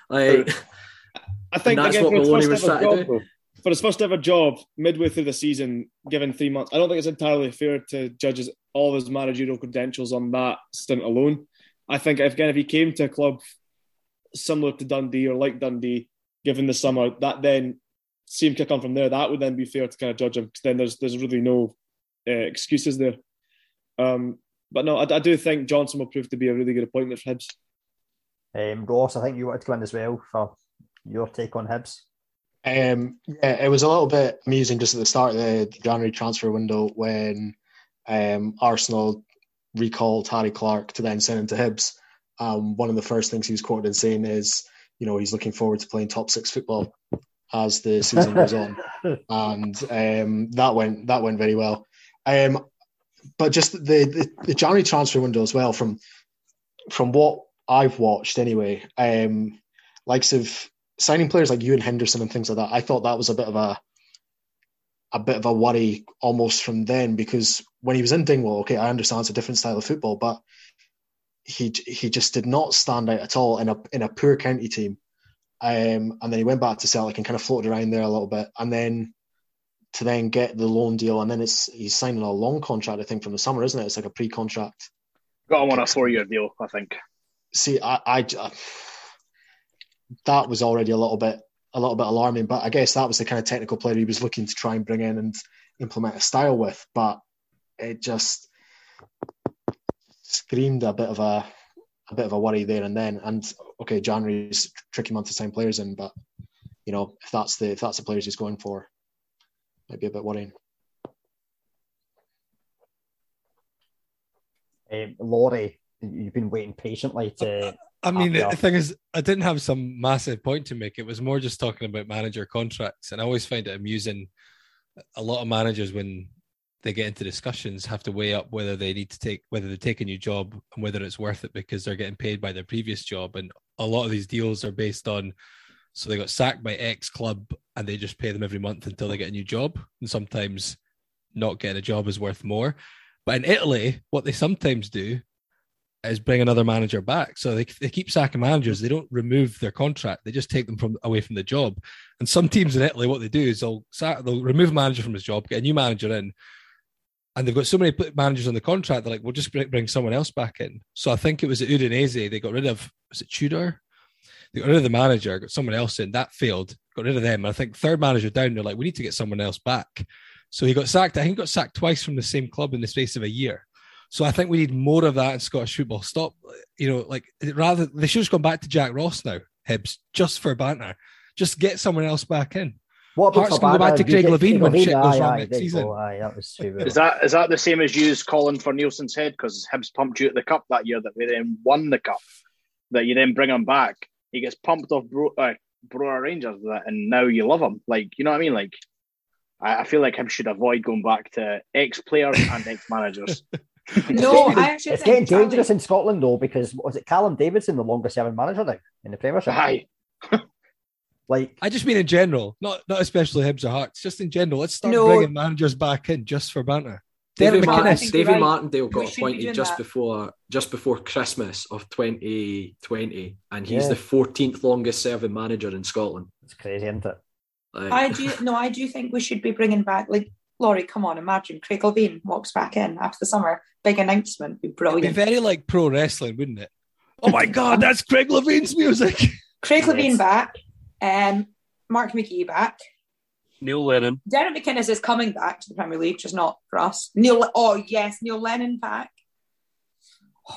Like, I think that's what for his Maloney first was ever trying to job, do. though, for his first ever job, midway through the season, given three months, I don't think it's entirely fair to judge all of his managerial credentials on that stint alone. I think if, again, if he came to a club similar to Dundee or like Dundee, given the summer, that then see him kick on from there. That would then be fair to kind of judge him because then there's there's really no uh, excuses there. Um, but no, I, I do think Johnson will prove to be a really good appointment for Hibs. Um, Ross, I think you wanted to come in as well for your take on Hibs. Um, yeah, it was a little bit amusing just at the start of the January transfer window when um, Arsenal recalled Harry Clarke to then send him to Hibs. Um, one of the first things he was quoted in saying is, you know, he's looking forward to playing top six football as the season goes on, and um, that went that went very well. Um, but just the, the the January transfer window as well. From from what I've watched anyway, um, likes of signing players like Ewan Henderson and things like that. I thought that was a bit of a a bit of a worry almost from then because when he was in Dingwall, okay, I understand it's a different style of football, but he he just did not stand out at all in a in a poor county team. Um, and then he went back to Celtic and kind of floated around there a little bit, and then to then get the loan deal, and then it's he's signing a long contract, I think, from the summer, isn't it? It's like a pre-contract. Got him on a four-year deal, I think. See, I, I, I that was already a little bit a little bit alarming, but I guess that was the kind of technical player he was looking to try and bring in and implement a style with, but it just screamed a bit of a a bit of a worry there and then. And okay, January is a tricky month to sign players in, but you know if that's the if that's the players he's going for, might be a bit worrying. Um, Laurie, you've been waiting patiently to. I mean, Yeah. the thing is, I didn't have some massive point to make. It was more just talking about manager contracts, and I always find it amusing. A lot of managers, when they get into discussions, have to weigh up whether they need to take whether they take a new job and whether it's worth it because they're getting paid by their previous job. And a lot of these deals are based on so they got sacked by X club and they just pay them every month until they get a new job. And sometimes not getting a job is worth more. But in Italy, what they sometimes do is bring another manager back. So they, they keep sacking managers. They don't remove their contract. They just take them from away from the job. And some teams in Italy, what they do is they'll sack, they'll remove a manager from his job, get a new manager in, and they've got so many managers on the contract. They're like, we'll just bring, someone else back in. So I think it was at Udinese. They got rid of was it Tudor? They got rid of the manager, got someone else in. That failed. Got rid of them. And I think third manager down. They're like, we need to get someone else back. So he got sacked. I think he got sacked twice from the same club in the space of a year. So I think we need more of that in Scottish football. Stop, you know, like rather they should have gone back to Jack Ross now, Hibs, just for banter. Just get someone else back in. What about Hearts can go back to Fabana? Craig You Levine when shit goes aye, wrong aye, next there season. go, Aye, that was true. Is that is that the same as you calling for Neilson's head because Hibs pumped you at the cup that year that we then won the cup? That you then bring him back, he gets pumped off Bro, uh, Brora Rangers with it, and now you love him. Like you know what I mean? Like I, I feel like Hibs should avoid going back to ex players and ex managers. No, I actually it's think getting dangerous in Scotland though because was it Callum Davidson, the longest serving manager now in the Premiership? Aye. like I just mean in general, not not especially Hibs or Hearts, just in general. Let's start No. bringing managers back in just for banter. Davy, Derek Martin, McInnes. Davy Martindale got should be doing appointed just that. before just before Christmas of 2020, and he's Yeah. the 14th longest serving manager in Scotland. It's crazy, isn't it? Like, I do no, I do think we should be bringing back like Laurie. Come on, imagine Craig Levein walks back in after the summer. Big announcement, be It'd be very like pro wrestling, wouldn't it? Oh my god, that's Craig Levein's music. Craig Levein back, um, Mark McGhee back. Neil Lennon. Derek McInnes is coming back to the Premier League, just not for us. Neil, oh yes, Neil Lennon back.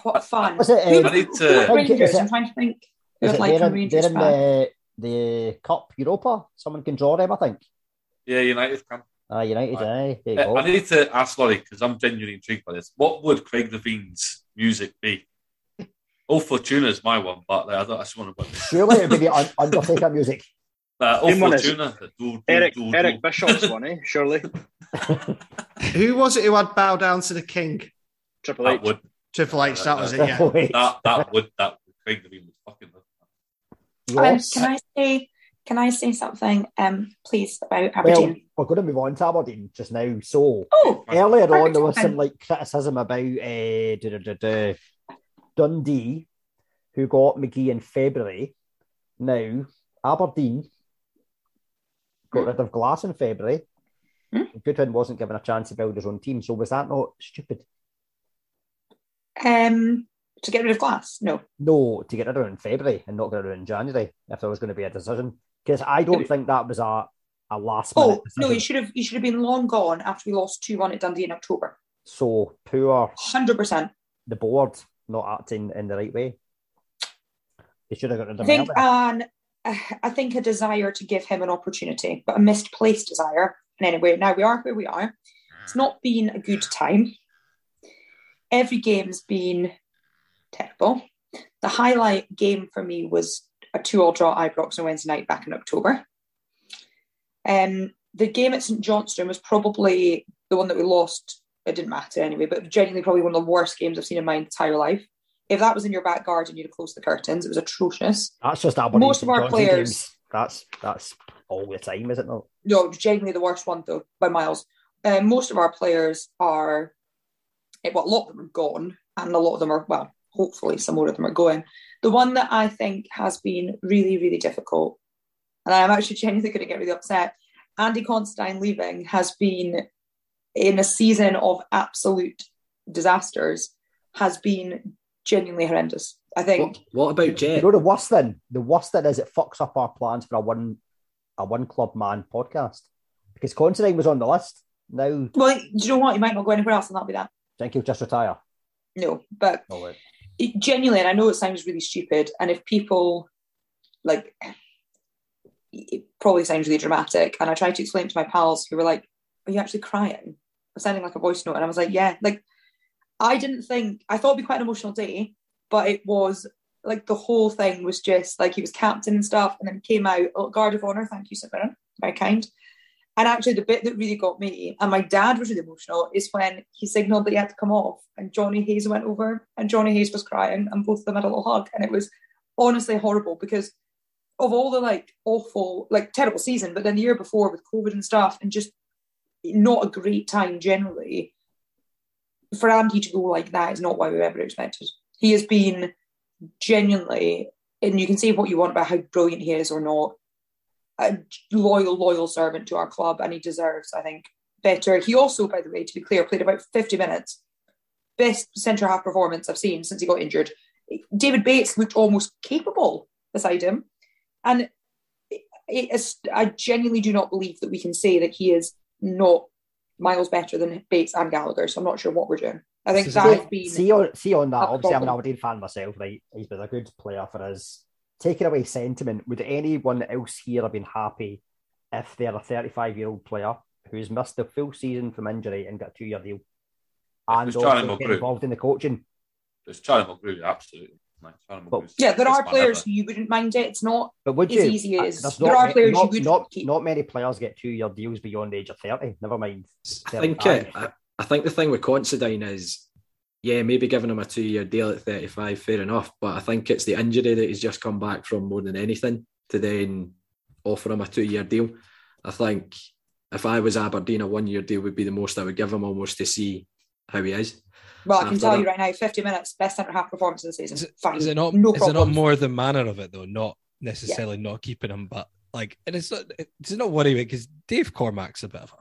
What fun! Was it, Who- uh, I need to. Rangers, it, I'm trying to think. Who Is I'd it like they're from in, Rangers they're in the, the Cup Europa? Someone can draw them, I think. Yeah, United can. Ah, United, aye. There you Uh, go. I need to ask Laurie because I'm genuinely intrigued by this. What would Craig Levein's music be? Oh, Fortuna is my one, but I, don't, I just want to. Surely it would be the Un- Undertaker music. Uh, oh, Same one as Fortuna. the do, do, Eric do, Eric do. Bishop's one, eh? Surely Who was it who had bow down to the king? Triple That H. would Triple H, that was it, yeah. That that would that would Craig Levein would fucking love. Um, can I say? Can I say something, um, please, about Aberdeen? Well, we're going to move on to Aberdeen just now. So oh, earlier on, there was some like criticism about uh, Dundee, who got McGhee in February. Now Aberdeen got rid of Glass in February. Hmm? Goodwin wasn't given a chance to build his own team. So was that not stupid? um, to get rid of Glass. No, No, to get rid of it in February and not get rid of it in January if there was going to be a decision. Because I don't think that was a, a last minute oh no, decision. he should have. He should have been long gone after we lost two one at Dundee in October. So poor Hundred percent. the board not acting in the right way. They should have got rid I of him think uh, I think a desire to give him an opportunity, but a misplaced desire. And anyway, now we are where we are. It's not been a good time. Every game's been terrible. The highlight game for me was a two-all draw at Ibrox on Wednesday night back in October. Um, the game at St Johnstone was probably the one that we lost it didn't matter anyway, but genuinely probably one of the worst games I've seen in my entire life. If that was in your back garden, you'd have closed the curtains. It was atrocious. That's just Aberdeen. Most of our Johnson players- games. That's that's all the time, is it not? No, genuinely the worst one though, by miles. Um, most of our players are, eh, well, a lot of them are gone, and a lot of them are, well, hopefully some more of them are going. The one that I think has been really, really difficult, and I'm actually genuinely going to get really upset. Andy Considine leaving has been in a season of absolute disasters, has been genuinely horrendous. I think. What about You Jet? know the worst thing? The worst thing is it fucks up our plans for a one a one club man podcast. Because Considine was on the list. Now Well, do you know what? You might not go anywhere else, and that'll be that. think he'll just retire. No, but Oh, it, genuinely, and I know it sounds really stupid, and if people like, it probably sounds really dramatic. And I tried to explain it to my pals who were like, "Are you actually crying?" I'm sounding like a voice note, and I was like, "Yeah." Like, I didn't think I thought it'd be quite an emotional day, but it was like the whole thing was just like he was captain and stuff, and then came out oh, guard of honor. Thank you, St. Very kind. And actually, the bit that really got me, and my dad was really emotional, is when he signalled that he had to come off, and Johnny Hayes went over, and Johnny Hayes was crying, and both of them had a little hug, and it was honestly horrible because of all the like awful, like terrible season, but then the year before with COVID and stuff, and just not a great time generally. For Andy to go like that is not what we ever expected. He has been genuinely, and you can say what you want about how brilliant he is or not, a loyal, loyal servant to our club, and he deserves, I think, better. He also, by the way, to be clear, played about 50 minutes. Best centre half performance I've seen since he got injured. David Bates looked almost capable beside him. And I genuinely do not believe that we can say that he is not miles better than Bates and Gallagher. So I'm not sure what we're doing. I think that has been. see on see on that. a Obviously, I'm an problem. Aberdeen fan myself. Right, he's been a good player for us. Taking away sentiment, would anyone else here have been happy if they're a 35 year old player who's missed the full season from injury and got a two year deal, and was also get involved in the coaching? There's Charlie Mulgrew, absolutely. Like, Charlie Yeah, there are players ever. who you wouldn't mind it. It's not But would as you? easy Uh, as there's there not are players not, you would not, not many players get two year deals beyond the age of 30. Never mind. I think it, I, I think the thing with Considine is, yeah, maybe giving him a two year deal at 35, fair enough. But I think it's the injury that he's just come back from more than anything to then offer him a two year deal. I think if I was Aberdeen, a one year deal would be the most I would give him almost to see how he is. Well, I can tell that- you right now, 50 minutes, best centre half performance of the season. Fine. Is it not? No is it not more the manner of it though? Not necessarily not keeping him, but like, and it's not. It's not worry because Dave Cormack's a bit of a.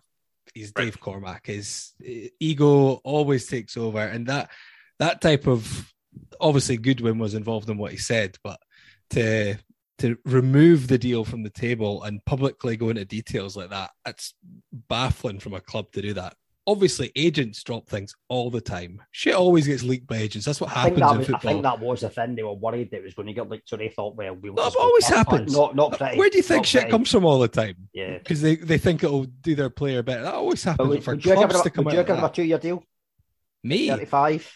He's Dave Cormack. His eh, ego always takes over, and that that type of obviously Goodwin was involved in what he said, but to to remove the deal from the table and publicly go into details like that, it's baffling from a club to do that. Obviously, agents drop things all the time. Shit always gets leaked by agents. That's what I happens that in was, I think that was the thing. They were worried that it was going to get leaked, so they thought, well, we'll. That always happens. Not, not pretty. Where do you think shit pretty. comes from all the time? Yeah. Because they, they think it'll do their player better. That always happens would, for would you give clubs him, to a- come would out you give him a two year deal? Me? 35?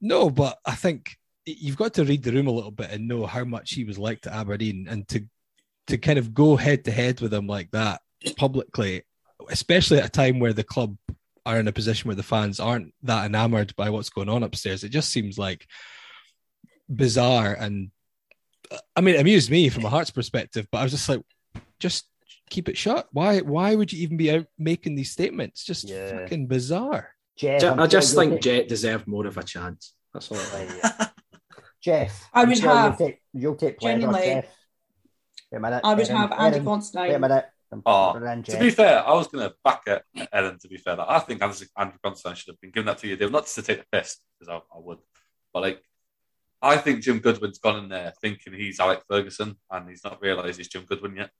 No, but I think you've got to read the room a little bit and know how much he was liked at Aberdeen and to to kind of go head to head with him like that publicly, especially at a time where the club are in a position where the fans aren't that enamored by what's going on upstairs. It just seems like bizarre and I mean it amused me from a heart's perspective, but I was just like, just keep it shut. Why why would you even be out making these statements? Just fucking bizarre. Jeff, Je- I'm I just think take- Jet deserved more of a chance. That's all. Jeff, I I'm would have- You'll take, you'll take pleasure, genuinely, Jeff. Wait a minute. I would Aaron, have Andy Aaron, Considine. Wait a minute. I'm Oh, ah, to be fair, I was going to back it, Ellen. To be fair, like, I think Andrew Andrew Considine should have been given that two year deal, not just to take the piss, because I, I would, but like, I think Jim Goodwin's gone in there thinking he's Alex Ferguson, and he's not realised he's Jim Goodwin yet.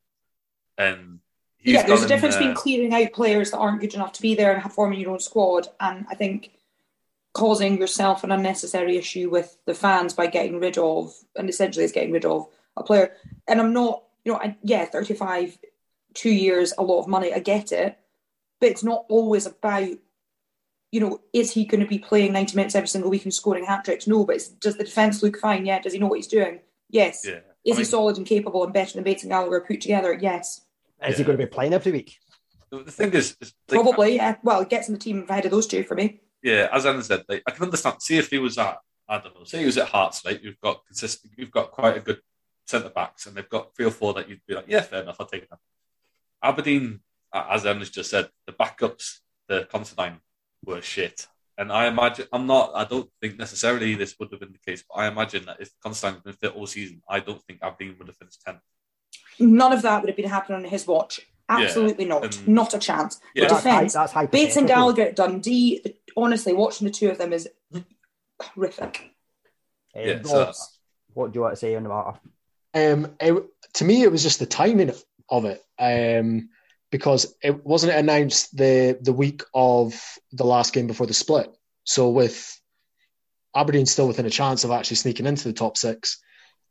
And he's yeah, there's gone a difference there- between clearing out players that aren't good enough to be there and have- forming your own squad, and I think causing yourself an unnecessary issue with the fans by getting rid of, and essentially is getting rid of a player. And I'm not, you know, I, yeah, 35, two years, a lot of money. I get it, but it's not always about, you know, is he going to be playing 90 minutes every single week and scoring hat tricks? No, but it's, does the defence look fine? Yeah. Does he know what he's doing? Yes. Yeah. Is I he solid and capable and better than Bates and Gallagher put together? Yes. Is he going to be playing every week? The thing is, is like, Probably, yeah. Well, it gets in the team ahead of those two for me. yeah, as Anna said, like, I can understand. See if he was at, I don't know, say he was at Hearts, like you've got consistent, you've got quite a good centre backs, and they've got three or four that you'd be like, yeah, fair enough, I'll take them. Aberdeen, as Emma's just said, the backups, the Considine were shit. And I imagine, I'm not, I don't think necessarily this would have been the case, but I imagine that if Considine had been fit all season, I don't think Aberdeen would have finished 10th. None of that would have been happening on his watch. Absolutely Yeah, not. and- not a chance. Yeah. The defence, hy- that's Bates and hypothetical. Gallagher at Dundee, the- honestly, watching the two of them is horrific. Um, Yeah, so what do you want to say on the matter? Um, it, to me, it was just the timing of it, um, because it wasn't announced the the week of the last game before the split. So with Aberdeen still within a chance of actually sneaking into the top six,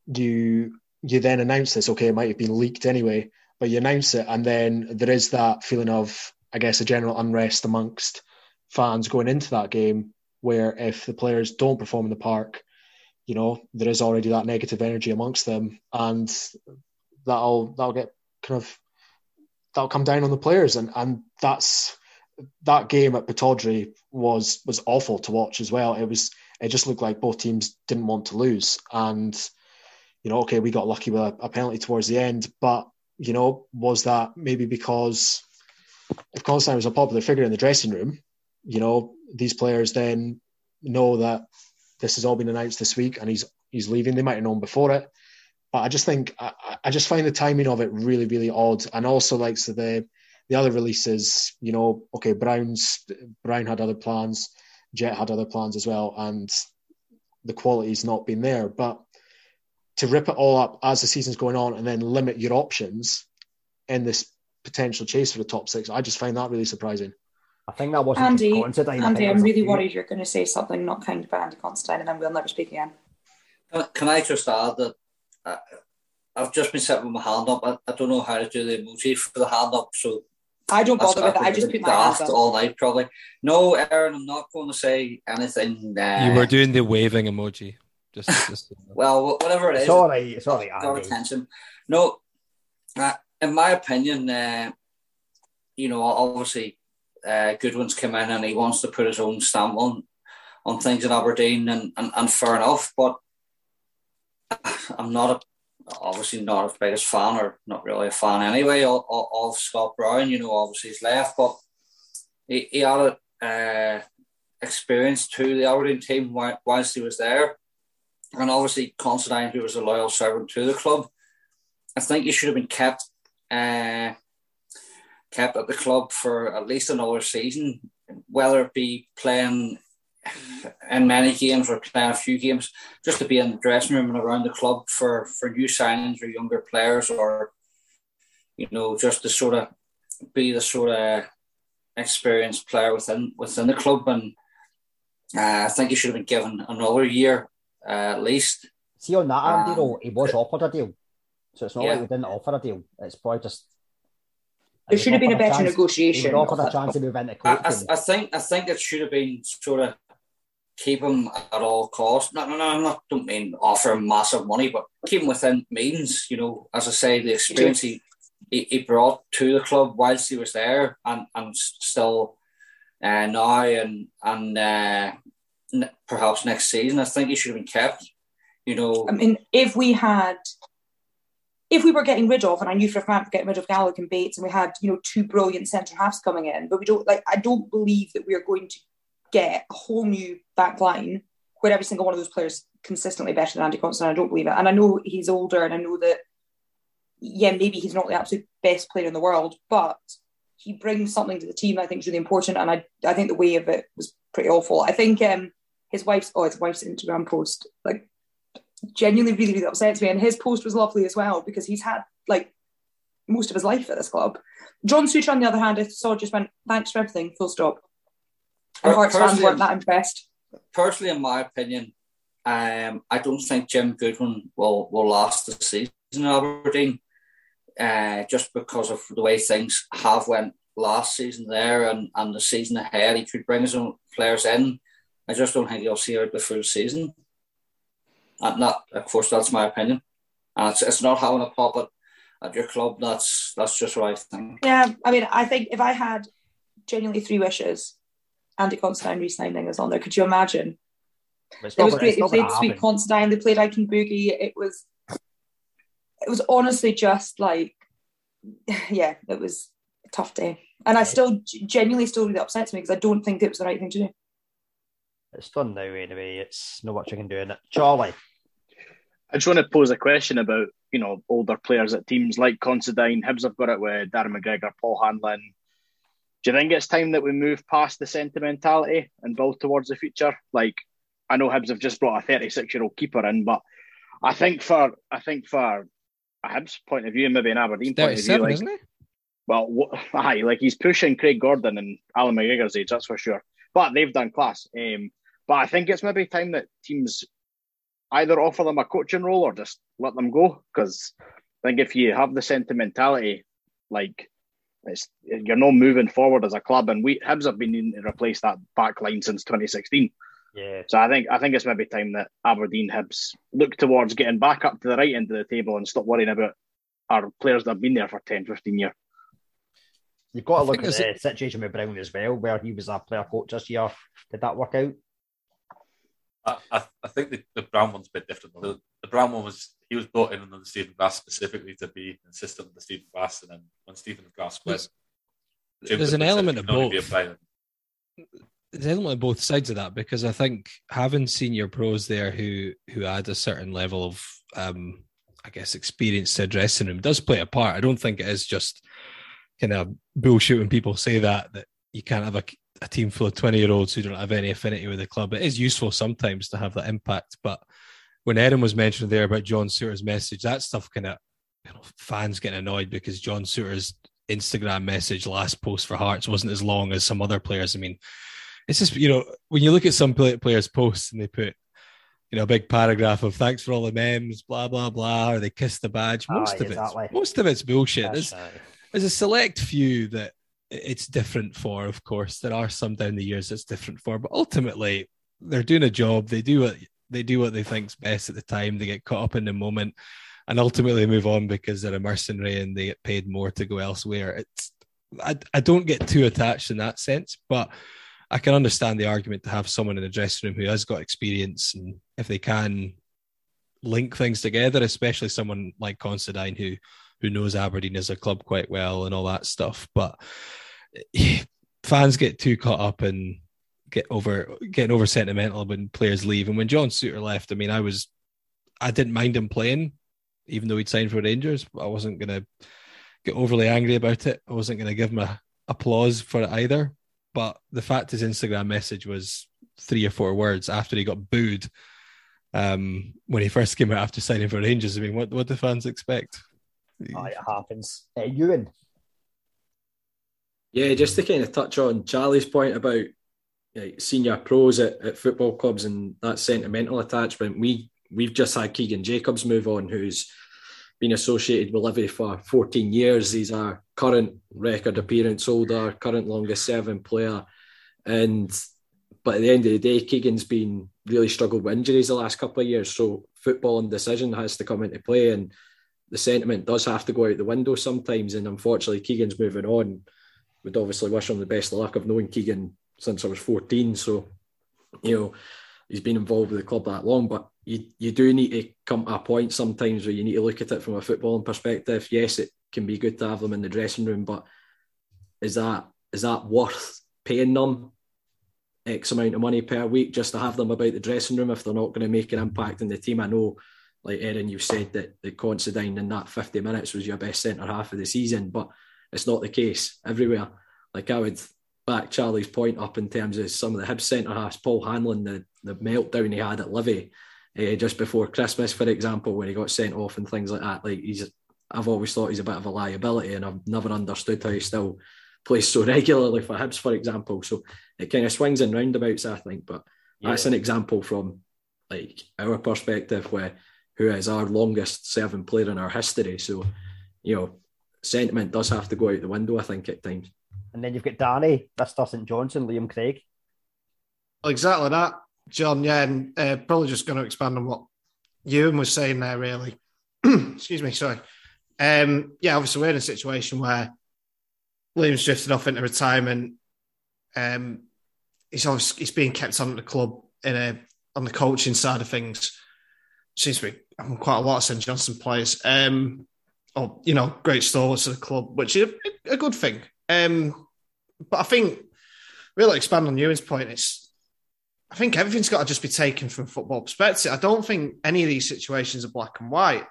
you you then announce this. Okay, it might have been leaked anyway, but you announce it, and then there is that feeling of, I guess, a general unrest amongst fans going into that game, where if the players don't perform in the park, you know, there is already that negative energy amongst them, and that'll that'll get kind of that'll come down on the players, and and that's that game at Pittodrie was was awful to watch as well. It was it just looked like both teams didn't want to lose, and you know, okay, we got lucky with a, a penalty towards the end, but you know, was that maybe because if Considine was a popular figure in the dressing room, you know, these players then know that this has all been announced this week and he's he's leaving. They might have known before it, but I just think I, I just find the timing of it really really odd. And also like so the the other releases, you know, okay, Brown's Brown had other plans, Jet had other plans as well, and the quality's not been there. But to rip it all up as the season's going on and then limit your options in this potential chase for the top six, I just find that really surprising. I think that wasn't Andy, just Considine. I think Andy, it I'm really few- worried you're going to say something not kind about Andy Considine and then we'll never speak again. Can, can I just add that uh, I've just been sitting with my hand up. I, I don't know how to do the emoji for the hand up, so I don't that's bother with it. I just put my hands daft up. all night, probably. No, Aaron, I'm not going to say anything. Uh, you were doing the waving emoji. Just, just well, whatever it is. It's all right. It's all right, Got attention. No, uh, in my opinion, uh, you know, obviously, uh, Goodwin's come in and he wants to put his own stamp on on things in Aberdeen, and, and, and fair enough. But I'm not a, obviously not as biggest fan, or not really a fan anyway, of, of, Scott Brown. You know, obviously he's left, but he, he had a uh, experience to the Aberdeen team whi- whilst he was there, and obviously Considine, who was a loyal servant to the club. I think he should have been kept uh, kept at the club for at least another season, whether it be playing in many games or playing a few games, just to be in the dressing room and around the club for, for new signings or younger players, or you know, just to sort of be the sort of experienced player within within the club. And uh, I think he should have been given another year uh, at least. See on that, Andy, Um, though, he was offered a deal. So it's not Yeah. like we didn't offer a deal. It's probably just. There should have been a better chance, negotiation offered a chance to move into I. I, I think I think it should have been sort of keep him at all costs. No, no, no, I'm not don't mean offer him massive money, but keep him within means. You know, as I say, the experience he, he, he brought to the club whilst he was there, and and still uh, now and and uh, n- perhaps next season, I think he should have been kept. You know, I mean, if we had, if we were getting rid of, and I knew for a fact we're getting rid of Gallagher and Bates, and we had, you know, two brilliant centre halves coming in, but we don't like. I don't believe that we are going to get a whole new back line where every single one of those players consistently better than Andy Considine. I don't believe it, and I know he's older, and I know that, yeah, maybe he's not the absolute best player in the world, but he brings something to the team that I think is really important, and I I think the way of it was pretty awful. I think um his wife's oh his wife's Instagram post like genuinely really, really upsets me. And his post was lovely as well because he's had like most of his life at this club. John Souttar, on the other hand, I saw just went, thanks for everything, full stop. And Per- Hearts fans personally- weren't that impressed. personally, in my opinion, um, I don't think Jim Goodwin will, will last the season in Aberdeen, uh, just because of the way things have went last season there and, and the season ahead. He could bring his own players in. I just don't think he'll see out the full season. And that, of course, that's my opinion. And it's, it's not having a puppet at your club. That's that's just what I think. Yeah, I mean, I think if I had genuinely three wishes, Andy Considine re-signing is on there. Could you imagine? It was gonna- great. it's They gonna played Sweet happen. Considine. They played I Can Boogie. It was, it was honestly just like, yeah, it was a tough day. And I still genuinely still really upsets me because I don't think it was the right thing to do. It's done now anyway. It's not much I can do in it. Charlie. I just want to pose a question about you know older players at teams like Considine. Hibs have got it with Darren McGregor, Paul Hanlon. Do you think it's time that we move past the sentimentality and build towards the future? Like, I know Hibs have just brought a 36 year old keeper in, but I think for I think for a Hibs point of view and maybe an Aberdeen point of view, like, isn't he? well, wh- aye, like he's pushing Craig Gordon and Allan McGregor's age, that's for sure. But they've done class. Um, but I think it's maybe time that teams either offer them a coaching role or just let them go. Because I think if you have the sentimentality, like it's you're not moving forward as a club, and we Hibs have been needing to replace that back line since 2016. Yeah. So I think I think it's maybe time that Aberdeen Hibs look towards getting back up to the right end of the table and stop worrying about our players that have been there for 10, 15 years. You've got to I look at think the situation with Brown as well, where he was a player coach this year. Did that work out? I, I, I think the, the Brown one's a bit different. The, the Brown one was he was brought in under Stephen Glass specifically to be assistant under Stephen Glass, and then when Stephen Glass went, Jim There's an element of can only be a both. there's an element of both sides of that because I think having senior pros there who who add a certain level of um I guess experience to a dressing room does play a part. I don't think it is just kind of bullshit when people say that that you can't have a, a team full of twenty year olds who don't have any affinity with the club. It is useful sometimes to have that impact, but when Erin was mentioned there about John Souttar's message, that stuff kind of you know, fans getting annoyed because John Souttar's Instagram message last post for Hearts wasn't as long as some other players. I mean, it's just you know when you look at some players' posts and they put you know a big paragraph of thanks for all the memes, blah blah blah, or they kiss the badge. Most Aye, of exactly. it, most of it's bullshit. There's, right. there's a select few that it's different for. Of course, there are some down the years it's different for, but ultimately they're doing a job. They do what they do what they think's best at the time. They get caught up in the moment. And ultimately move on because they're a mercenary and they get paid more to go elsewhere. It's I, I don't get too attached in that sense, but I can understand the argument to have someone in the dressing room who has got experience and if they can link things together, especially someone like Considine who who knows Aberdeen as a club quite well and all that stuff. But fans get too caught up and get over getting over sentimental when players leave. And when John Souttar left, I mean, I was I didn't mind him playing, even though he'd signed for Rangers. I wasn't gonna get overly angry about it. I wasn't gonna give him a applause for it either. But the fact his Instagram message was three or four words after he got booed um, when he first came out after signing for Rangers. I mean, what what do fans expect? Aye, it happens. Uh, Ewan. Yeah, just to kind of touch on Charlie's point about like, Uh, senior pros at, at football clubs and that sentimental attachment. We we've just had Keegan Jacobs move on, who's been associated with Livy for 14 years. He's our current record appearance holder, current longest serving player, and but at the end of the day, Keegan's been really struggled with injuries the last couple of years. So football and decision has to come into play, and the sentiment does have to go out the window sometimes. And unfortunately, Keegan's moving on. Would obviously wish him the best of luck. I've known Keegan since I was 14, so you know he's been involved with the club that long. But you you do need to come to a point sometimes where you need to look at it from a footballing perspective. Yes, it can be good to have them in the dressing room, but is that is that worth paying them X amount of money per week just to have them about the dressing room if they're not going to make an impact in the team? I know, like Erin, you've said that the Considine in that 50 minutes was your best centre half of the season, but it's not the case everywhere. Like I would back Charlie's point up in terms of some of the Hibs centre halves, Paul Hanlon, the, the meltdown he had at Livy uh, just before Christmas, for example, when he got sent off and things like that. Like he's, I've always thought he's a bit of a liability, and I've never understood how he still plays so regularly for Hibs, for example. So it kind of swings and roundabouts, I think. But that's an example from like our perspective, where who is our longest serving player in our history. So you know, sentiment does have to go out the window, I think, at times. And then you've got Danny, Mr. St Johnstone, Liam Craig. Exactly that, John. Yeah, and uh, probably just going to expand on what Ewan was saying there. Really, excuse me. Sorry. Um, yeah, obviously we're in a situation where Liam's drifted off into retirement. Um, he's obviously he's being kept on at the club in a on the coaching side of things. Seems to be having quite a lot of St Johnstone players. Um, or you know, great stalwarts of the club, which is a, a good thing. Um, but I think really expand on Ewan's point. It's I think everything's got to just be taken from football perspective. I don't think any of these situations are black and white,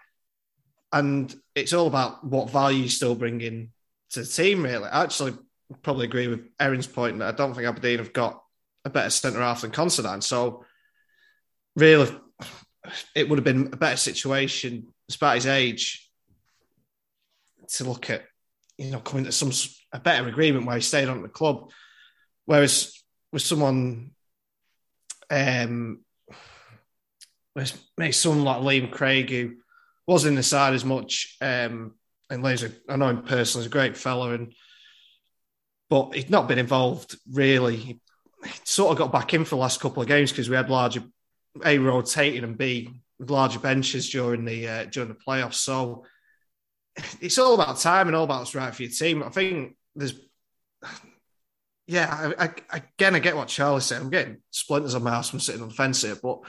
and it's all about what value you still bring in to the team. Really, I actually probably agree with Erin's point that I don't think Aberdeen have got a better centre half than Considine. So really, it would have been a better situation, despite his age, to look at you know coming to some a better agreement where he stayed on the club. Whereas with someone, um, with maybe someone like Liam Craig who wasn't in the side as much, um, and Liam's a, I know him personally, he's a great fella, and but he'd not been involved really. He sort of got back in for the last couple of games because we had larger a rotating and b larger benches during the uh, during the playoffs. So it's all about time and all about what's right for your team. I think there's, yeah, I, I, again, I get what Charlie's saying. I'm getting splinters on my house from sitting on the fence here, but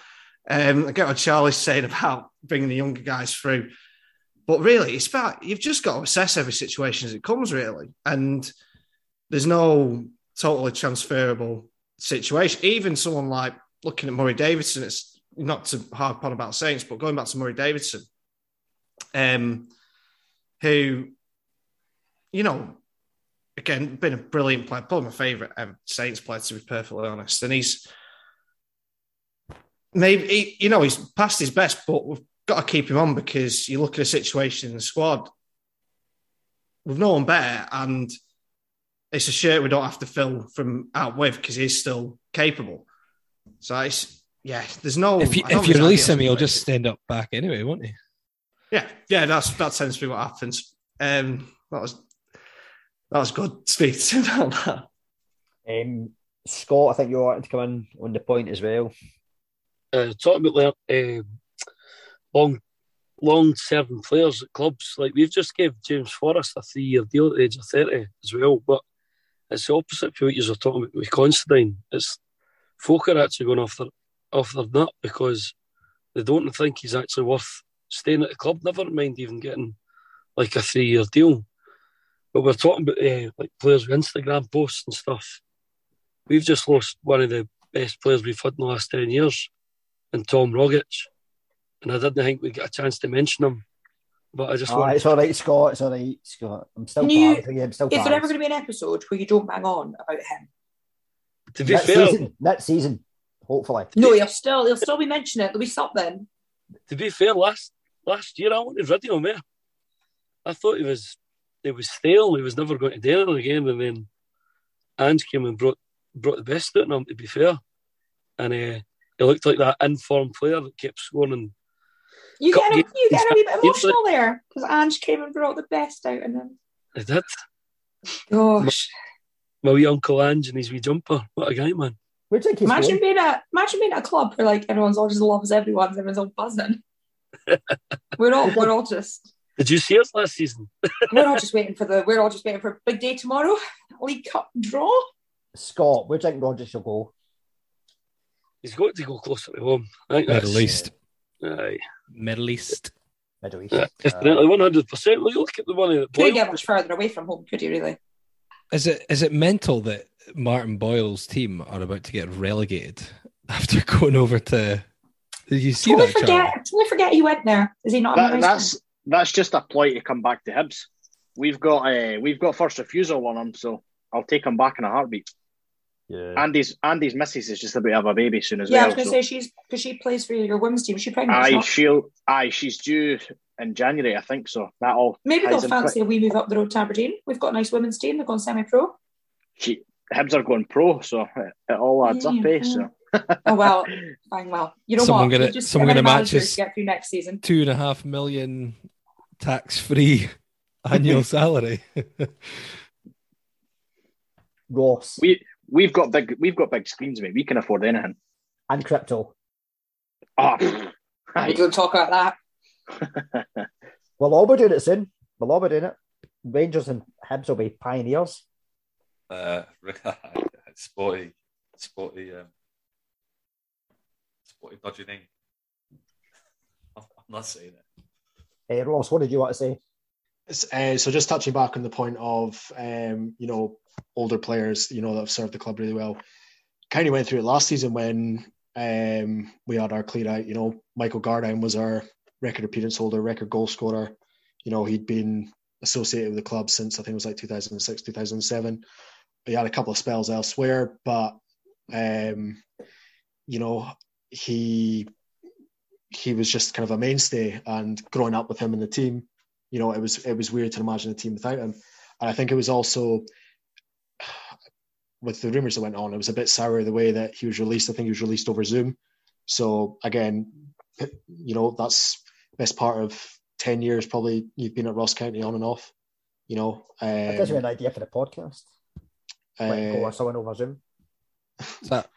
um, I get what Charlie's saying about bringing the younger guys through. But really, it's about you've just got to assess every situation as it comes, really. And there's no totally transferable situation. Even someone like looking at Murray Davidson, it's not to harp on about Saints, but going back to Murray Davidson, um, who, you know, again, been a brilliant player, probably my favourite um, Saints player, to be perfectly honest. And he's maybe, he, you know, he's past his best, but we've got to keep him on because you look at the situation in the squad with no one better, and it's a shirt we don't have to fill from out with because he's still capable. So it's, yeah, there's no. If you, if you release him, he'll just stand up back anyway, won't he? Yeah, yeah, that's that tends to be what happens. Um, that was that was good. Speak to about that. Um, Scott, I think you wanted to come in on the point as well. Uh, talking about uh, long, long-serving players at clubs, like we've just gave James Forrest a three-year deal at the age of thirty as well. But it's the opposite for what you were talking about with Considine. It's folk are actually going off their off their nut because they don't think he's actually worth staying at the club. Never mind even getting like a three year deal. But we're talking about uh, like players with Instagram posts and stuff. We've just lost one of the best players we've had in the last ten years, and Tom Rogic. And I didn't think we'd get a chance to mention him. But I just ah, want it's all right, Scott. It's all right, Scott. I'm still You- part. I'm still Is part there ever going to be an episode where you don't bang on about him? To be next fair, season, next season, hopefully. No, you'll still you'll still be mentioning it. There'll be something. to be fair, last last year I wanted rid of him. Eh? I thought he was he was stale. He was never going to do anything again. And then Ange came and brought brought the best out of him. To be fair, and uh, he looked like that informed player that kept scoring. And You Got- get a, you get a wee bit emotional there because Ange came and brought the best out in him. he did. Gosh, My wee uncle Ange and his wee jumper. What a guy, man! Where do you imagine going? being a imagine being at a club where like everyone's all just loves everyone, and everyone's all buzzing. we're all we're all just Did you see us last season? we're all just waiting for the we're all just waiting for a big day tomorrow. League Cup draw. Scott, where do you think Rogic should go? He's got to go closer to home. I think Middle East. Aye. Middle East. Middle East. Yeah, definitely, one hundred percent. Look at the money that Couldn't Boyle. get much further away from home, could you really? Is it is it mental that Martin Boyle's team are about to get relegated after going over to? Did you see Totally that? Charlie? forget totally forget he went there. Is he not That, a nice that's that's just a ploy to come back to Hibs. We've got uh, we've got first refusal on him, so I'll take him back in a heartbeat. Yeah. Andy's Andy's missus is just about to have a baby soon as well. Yeah, I well. was going to so- say she's because she plays for your women's team. Is she pregnant? Aye, she'll aye, she's due in January, I think. So that all Maybe they'll fancy quick. a wee move up the road to Aberdeen. We've got a nice women's team. They're going semi-pro. She Hibs are going pro, so it, it all adds up, eh? So Oh well, fine. Well, you know Someone what? gonna- We'll just someone get gonna match managers his- to get through next season. Two and a half million tax free annual salary. Ross we we've got big we've got big screens, mate. We can afford anything. and crypto. Ah, We don't talk about that. We'll all be doing it soon. We'll all be doing it. Rangers and Hibs will be pioneers. Uh, Sporty, sporty, um, sporty dodgy name. I'm not saying it. Uh, Ross, what did you want to say? Uh, so just touching back on the point of um, you know older players you know that have served the club really well. Kind of went through it last season when um, we had our clear out. You know, Michael Gardyne was our record appearance holder, record goal scorer. You know, he'd been associated with the club since I think it was like 2006, 2007. He had a couple of spells elsewhere, but um, you know, he he was just kind of a mainstay. And growing up with him in the team, you know, it was it was weird to imagine a team without him. And I think it was also with the rumors that went on, it was a bit sour the way that he was released. I think he was released over Zoom. So again, you know, that's best part of ten years probably you've been at Ross County on and off. You know, um, That gives me an idea for the podcast. Like, go uh, someone over Zoom. Is that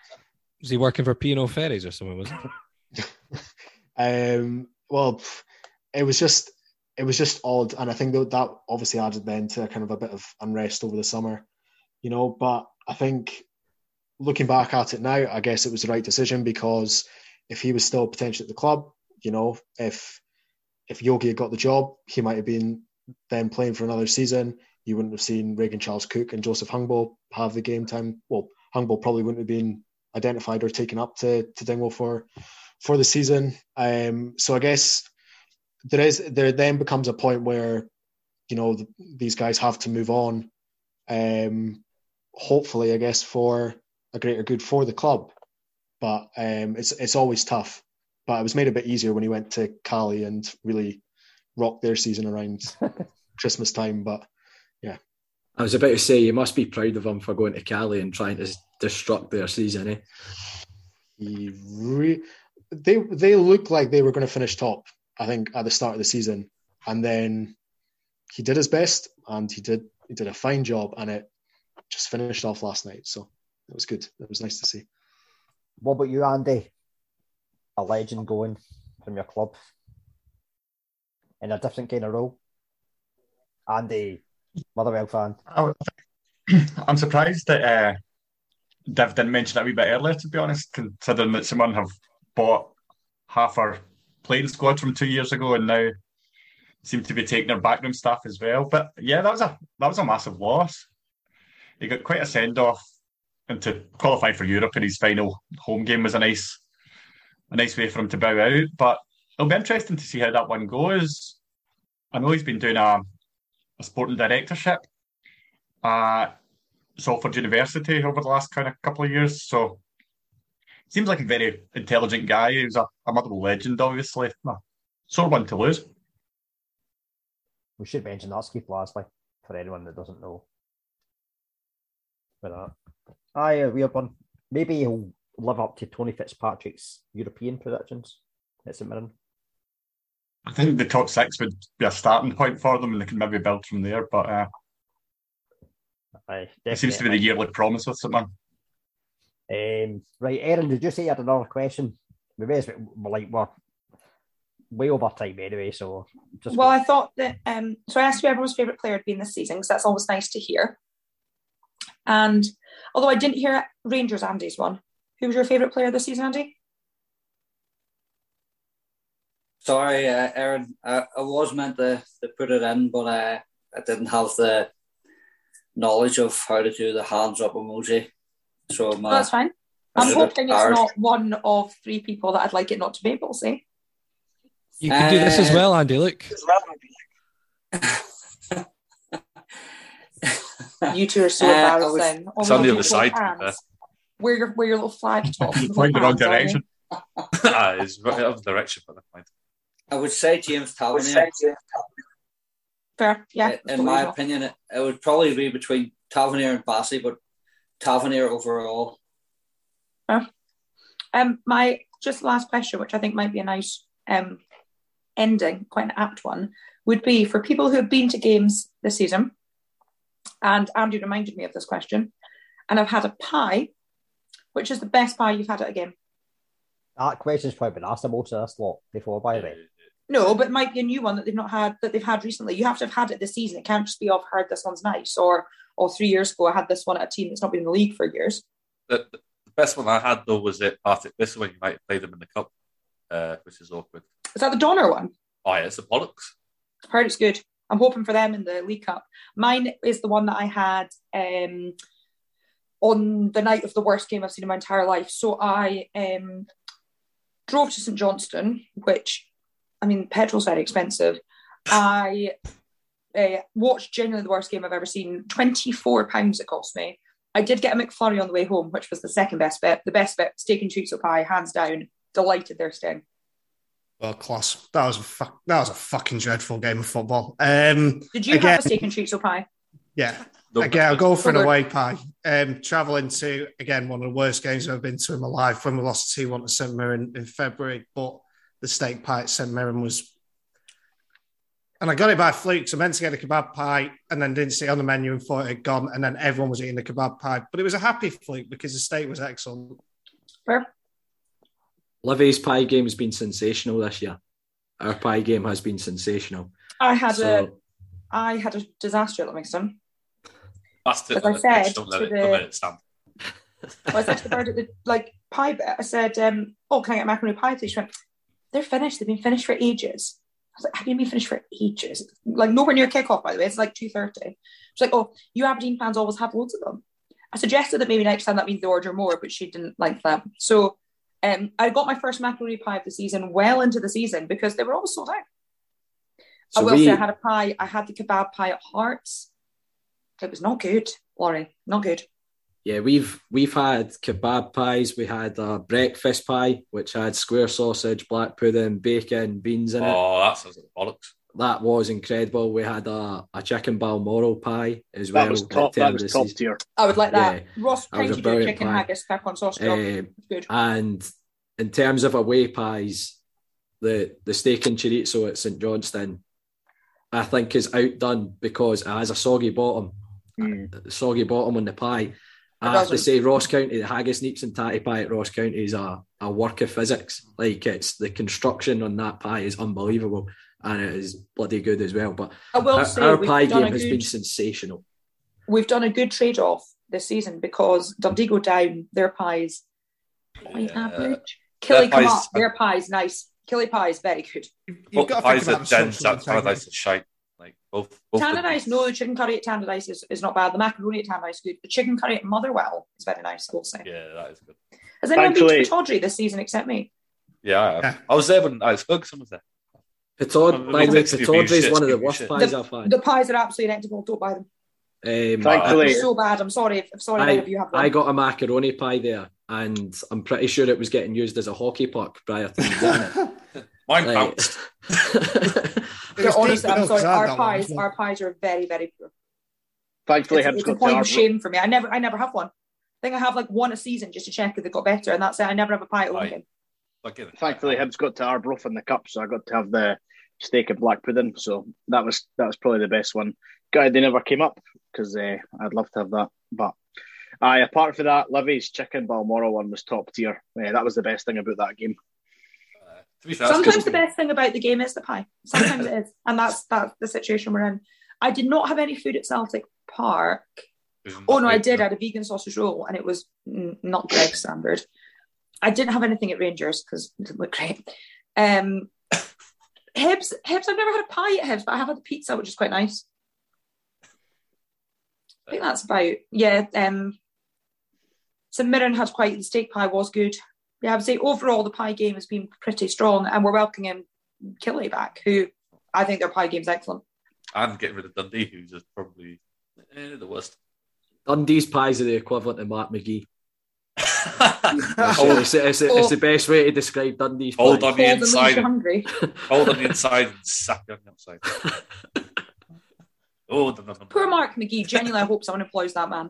was he working for P&O Ferries or something? Was it? Um, well, it was just it was just odd, and I think that that obviously added then to kind of a bit of unrest over the summer, you know. But I think looking back at it now, I guess it was the right decision because if he was still potentially at the club, you know, if if Yogi had got the job, he might have been then playing for another season. You wouldn't have seen Regan Charles Cook and Joseph Hungbo have the game time. Well, Hungbo probably wouldn't have been identified or taken up to to Dingwall for for the season. Um, so I guess there is there then becomes a point where you know the, these guys have to move on. Um, hopefully, I guess for a greater good for the club, but um, it's it's always tough. But it was made a bit easier when he went to Cali and really rocked their season around Christmas time. But yeah, I was about to say you must be proud of him for going to Cali and trying to destruct their season, eh? he re- they they looked like they were going to finish top. I think at the start of the season, and then he did his best, and he did he did a fine job, and it just finished off last night. So it was good. It was nice to see. What about you, Andy? A legend going from your club in a different kind of role. Andy, Motherwell fan. I'm surprised that uh, Div didn't mention it a wee bit earlier, to be honest, considering that someone have bought half our playing squad from two years ago and now seem to be taking their backroom staff as well. But yeah, that was a that was a massive loss. He got quite a send off, and to qualify for Europe in his final home game was a nice a nice way for him to bow out. But it'll be interesting to see how that one goes. I know he's been doing a, a sporting directorship at Salford University over the last kind of couple of years. So seems like a very intelligent guy. He's a, a Motherwell legend, obviously. A sore one to lose. We should mention Keith Lasley for anyone that doesn't know. With that. Aye, a weird one. Maybe he'll live up to Tony Fitzpatrick's European predictions at St Mirren. I think the top six would be a starting point for them, and they can maybe build from there. But uh, Aye, it seems to be the yearly promise with someone. Um, right, Aaron, did you say you had another question? We may as well, we're like, we're way over time anyway, so just well, I thought that. Um, so I asked you everyone's favourite player had been this season because that's always nice to hear. And although I didn't hear Rangers Andy's one, who was your favourite player this season, Andy? Sorry, uh, Aaron. I, I was meant to, to put it in, but uh, I didn't have the knowledge of how to do the hands up emoji. So my, Oh, that's fine. I I'm hoping it's not one of three people that I'd like it not to be able to say. You could do this as Uh, well, Andy. Look, You two are so Uh, I was- It's on the other side, to be Where your where your little flag top. You point the wrong direction. ah, it's right out of direction for the point. I would say James Tavernier. Fair, yeah. In- in my opinion, it, it would probably be between Tavernier and Bassey, but Tavernier overall. Um, my just last question, which I think might be a nice um ending, quite an apt one, would be for people who have been to games this season. And Andy reminded me of this question, and I've had a pie. Which is the best pie you've had at a game? that question's probably been asked to most of this lot before, by the way. No, but it might be a new one that they've not had that they've had recently. You have to have had it this season. It can't just be, oh, I've heard this one's nice, or or three years ago I had this one at a team that's not been in the league for years. The, the best one I had though was at Partick this when you might played them in the cup, uh, which is awkward. Is that the Donner one? Oh yeah, it's a bollocks. Heard it's good. I'm hoping for them in the League Cup. Mine is the one that I had um, on the night of the worst game I've seen in my entire life. So I um, drove to St Johnstone, which, I mean, petrol's very expensive. I uh, watched genuinely the worst game I've ever seen. £24 it cost me. I did get a McFlurry on the way home, which was the second best bit. The best bit, steak and chorizo pie, hands down. Delighted there, Sting. Well, class. That was a fuck. That was a fucking dreadful game of football. Um, Did you again, have a steak and chorizo pie? Yeah. No, again, I'll go for an Over. away pie. Um, traveling to again one of the worst games I've been to in my life when we lost two one to St Mirren in February. But the steak pie at St Mirren was, and I got it by fluke. So I meant to get a kebab pie and then didn't see it on the menu and thought it had gone. And then everyone was eating the kebab pie, but it was a happy fluke because the steak was excellent. Fair. Livy's pie game has been sensational this year. Our pie game has been sensational. I had a So I had a disaster at Livingston. That's it. As I said don't to the- don't let it stand. Well, I said to the bird at the like pie I said, um, "Oh, can I get macaroni pie?" Please? She went, "They're finished. They've been finished for ages." I was like, "Have you been finished for ages?" Like nowhere near kickoff, by the way. It's like two thirty. She's like, "Oh, you Aberdeen fans always have loads of them." I suggested that maybe next time that means they order more, but she didn't like that. So, um, I got my first macaroni pie of the season well into the season because they were all sold out. I will we- say I had a pie. I had the kebab pie at Hearts. It was not good, Laurie. Not good. Yeah, we've we've had kebab pies. We had a breakfast pie, which had square sausage, black pudding, bacon, beans in it. Oh, that sounds like bollocks. That was incredible. We had a, a chicken balmoral pie as well. That was at top. That was of top tier. I would like that. Yeah, Ross that was a County do chicken pie. haggis, pepper on sausage. on. Um, good. And in terms of away pies, the the steak and chorizo at St Johnstone, I think is outdone because it has a soggy bottom, a soggy bottom on the pie. I have to say, Ross County, the haggis, neeps, and tatty pie at Ross County is a, a work of physics. Like it's the construction on that pie is unbelievable, and it is bloody good as well. But I will our, say our pie game has good- been sensational. We've done a good trade off this season because Dundee go down, their pies quite average. Killy Their come pies- up, their pie's nice. Killy pie is very good. Both got to pies think at about the Dens, social that Paradise is shite. Like both. both of. Tannadice, no, the chicken curry at Tannadice is, is not bad. The macaroni at Tannadice is good. The chicken curry at Motherwell is very nice, I will say. Yeah, that is good. Has anyone been Thankfully- to Pittodrie this season except me? Yeah, I, have. I was there when Alex Ferguson was there. Petod, by the way, Pittodrie is one of the worst Shit. pies The, I've had. the pies are absolutely inedible. Don't buy them. Um, Thankfully- They're so bad. I'm sorry. If, I'm sorry if I, of you have one. I got a macaroni pie there, and I'm pretty sure it was getting used as a hockey puck prior to me getting it. Mine Like- bounced. They're honestly, I'm sorry. Our that one, pies, our pies are very, very poor. Thankfully, It's, Hibs it's a got point our of shame for me. I never, I never have one. I think I have like one a season just to check if they got better, and that's it. I never have a pie at home Right. again. Like, it- Thankfully, Hibs got to Arbroath in the cup, so I got to have the steak and black pudding. So that was that was probably the best one. Glad they never came up because uh, I'd love to have that. But aye, apart from that, Livy's chicken Balmoral one was top tier. Uh, that was the best thing about that game. Be fair, Sometimes the best thing about the game is the pie. Sometimes it is, and that's that's the situation we're in. I did not have any food at Celtic Park. Oh no, I did. I had a vegan sausage roll, and it was not Greg standard. I didn't have anything at Rangers because it didn't look great. Um, Hibs, Hibs. I've never had a pie at Hibs, but I have had a pizza, which is quite nice. I think that's about yeah. Um, St Mirren had quite the steak pie was good. Yeah, I would say overall the pie game has been pretty strong, and we're welcoming Killy back, who I think their pie game's excellent. and getting rid of Dundee, who's just probably eh, the worst. Dundee's pies are the equivalent of Mark McGhee. it's, it's, it's the best way to describe Dundee's Hold pies. on the Cold and leaves inside. hungry. Hold on the inside and sack you on the outside. oh, dum, dum, dum. Poor Mark McGhee. Genuinely, I hope someone employs that man.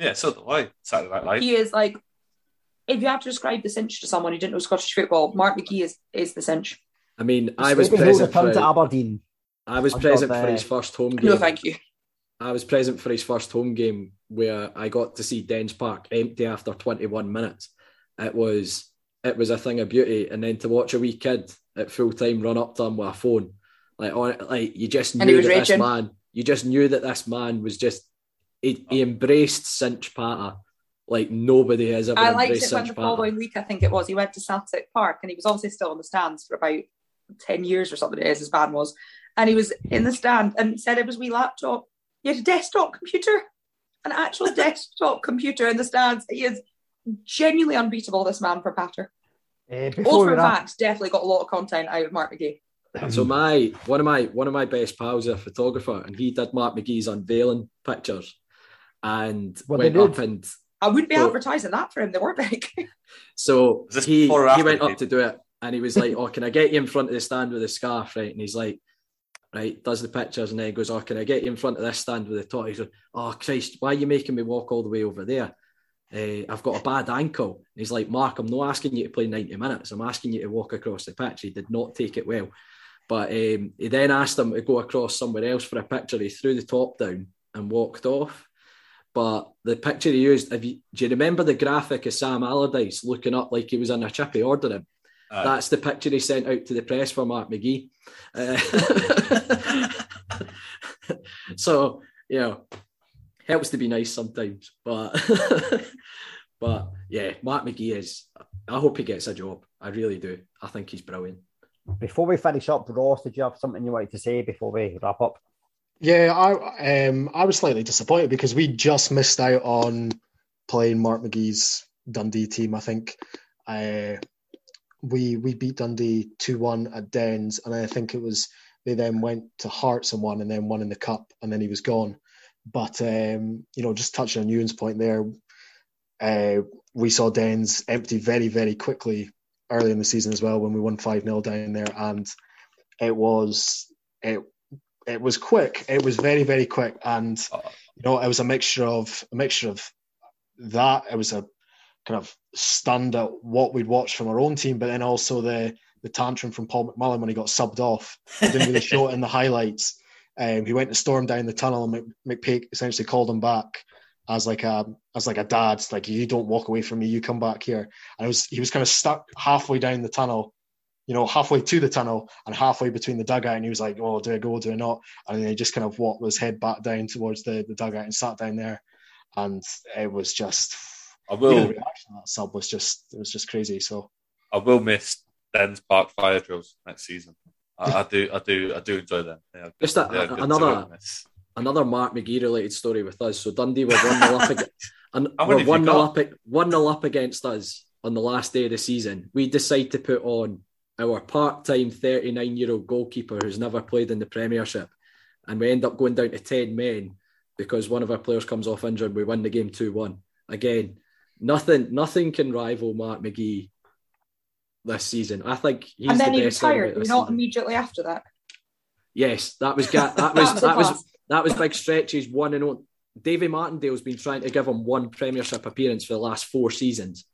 yeah, so do I. Saturday Night Live. He is like, if you have to describe the cinch to someone who didn't know Scottish football, Mark McGhee is is the cinch. I mean, I was present for, to Aberdeen. I was under present the- for his first home game. No, thank you. I was present for his first home game where I got to see Dens Park empty after 21 minutes. It was it was a thing of beauty, and then to watch a wee kid at full time run up to him with a phone, like on, like you just knew was that this man, you just knew that this man was just he, he embraced Cinch Pata like nobody has ever I liked embraced it when the banter. following week, I think it was, he went to Celtic Park and he was obviously still in the stands for about 10 years or something it is, his ban was. And he was in the stand and said it was we laptop. He had a desktop computer, an actual desktop computer in the stands. He is genuinely unbeatable, this man for Patter. Uh, Old for we facts, definitely got a lot of content out of Mark McGhee. So my one of my one of my best pals is a photographer, and he did Mark McGhee's unveiling pictures, and Were they went up and I wouldn't be So- advertising that for him, they were big. So he, he went up to do it and he was like, Oh, can I get you in front of the stand with a scarf? Right. And he's like, Right, does the pictures and then he goes, Oh, can I get you in front of this stand with the top? He's like, Oh Christ, why are you making me walk all the way over there? Uh, I've got a bad ankle. And he's like, Mark, I'm not asking you to play 90 minutes. I'm asking you to walk across the pitch. He did not take it well. But um, he then asked him to go across somewhere else for a picture. He threw the top down and walked off. But the picture he used, have you, do you remember the graphic of Sam Allardyce looking up like he was in a chippy ordering? Aye. That's the picture he sent out to the press for Mark McGhee. Uh, so, you know, helps to be nice sometimes. But, but yeah, Mark McGhee is, I hope he gets a job. I really do. I think he's brilliant. before we finish up, Ross, did you have something you wanted to say before we wrap up? Yeah, I um I was slightly disappointed because we just missed out on playing Mark McGhee's Dundee team. I think uh, we we beat Dundee two one at Dens, and I think it was they then went to Hearts and won, and then won in the cup, and then he was gone. But um, you know, just touching on Ewan's point there, uh, we saw Dens empty very very quickly early in the season as well when we won five 0 down there, and it was it it was quick. It was very, very quick, and you know, it was a mixture of a mixture of that. It was a kind of stunned at what we'd watched from our own team, but then also the the tantrum from Paul McMullen when he got subbed off. He didn't really show it in the highlights. Um, he went to storm down the tunnel, and Mc- McPake essentially called him back as like a as like a dad. It's like you don't walk away from me, you come back here. And it was he was kind of stuck halfway down the tunnel you know, halfway to the tunnel and halfway between the dugout, and he was like, "Oh, do I go? Do I not?" And then he just kind of walked his head back down towards the, the dugout and sat down there, and it was just. I you know, will. the reaction to that sub was just it was just crazy. So I will miss Dens Park fire drills next season. I, I do, I do, I do enjoy them. Yeah, Just a, they're another another Mark McGhee related story with us. So Dundee were one 0 up against, and How were many have you one 0 up one 0 up against us on the last day of the season. We decide to put on our part-time 39 year old goalkeeper who's never played in the Premiership, and we end up going down to 10 men because one of our players comes off injured. We win the game two one. Again, nothing nothing can rival Mark McGhee this season. I think he's and then the he retired, not season. immediately after that. Yes, that was that was that was that was big stretches. One and on. Davy Martindale's been trying to give him one Premiership appearance for the last four seasons.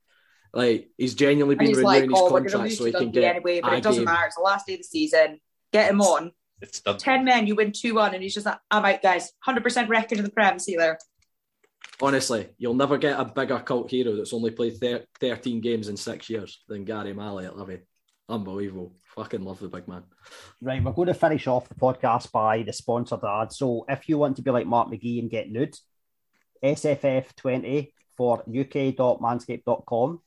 Like he's genuinely And been renewing like, his oh, we're going to contract so he can Dundee get anyway, but a it doesn't game. matter. It's the last day of the season. Get him on. It's done. 10 men, you win 2 1, and he's just like, I'm out, guys. 100% record in the Prem. See there. Honestly, you'll never get a bigger cult hero that's only played thir- 13 games in six years than Gary Maley at Livy. Unbelievable. Fucking love the big man. Right, we're going to finish off the podcast by the sponsored ad. So if you want to be like Mark McGhee and get nude, SFF20 for uk.manscaped.com.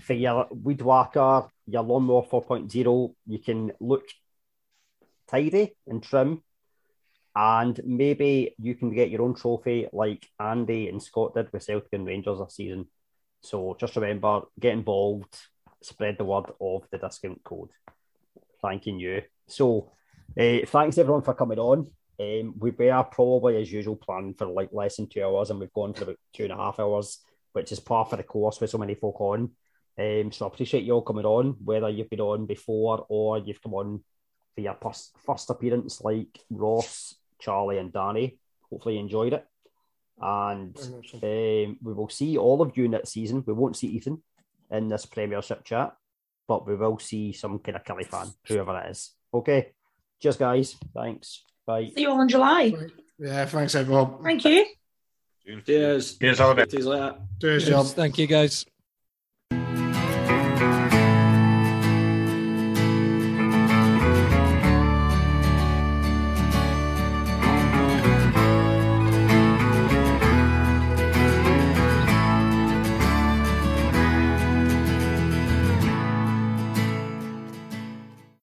For your weed whacker, your lawnmower 4.0, you can look tidy and trim. And maybe you can get your own trophy like Andy and Scott did with Celtic Rangers this season. So just remember, get involved, spread the word of the discount code. Thanking you. So, uh, thanks everyone for coming on. Um, we were probably as usual planning for like less than two hours, and we've gone for about two and a half hours, which is par for the course with so many folk on. Um, so I appreciate you all coming on, whether you've been on before or you've come on for your first, first appearance, like Ross, Charlie, and Danny. Hopefully, you enjoyed it. And um, we will see all of you next season. We won't see Ethan in this Premiership chat, but we will see some kind of Killy fan, whoever it is. Okay. Cheers, guys. Thanks. Bye. See you all in July. Yeah, thanks everyone. Thank you. Cheers. Cheers, Oliver. Cheers later. Cheers, Yes, John. Thank you, guys.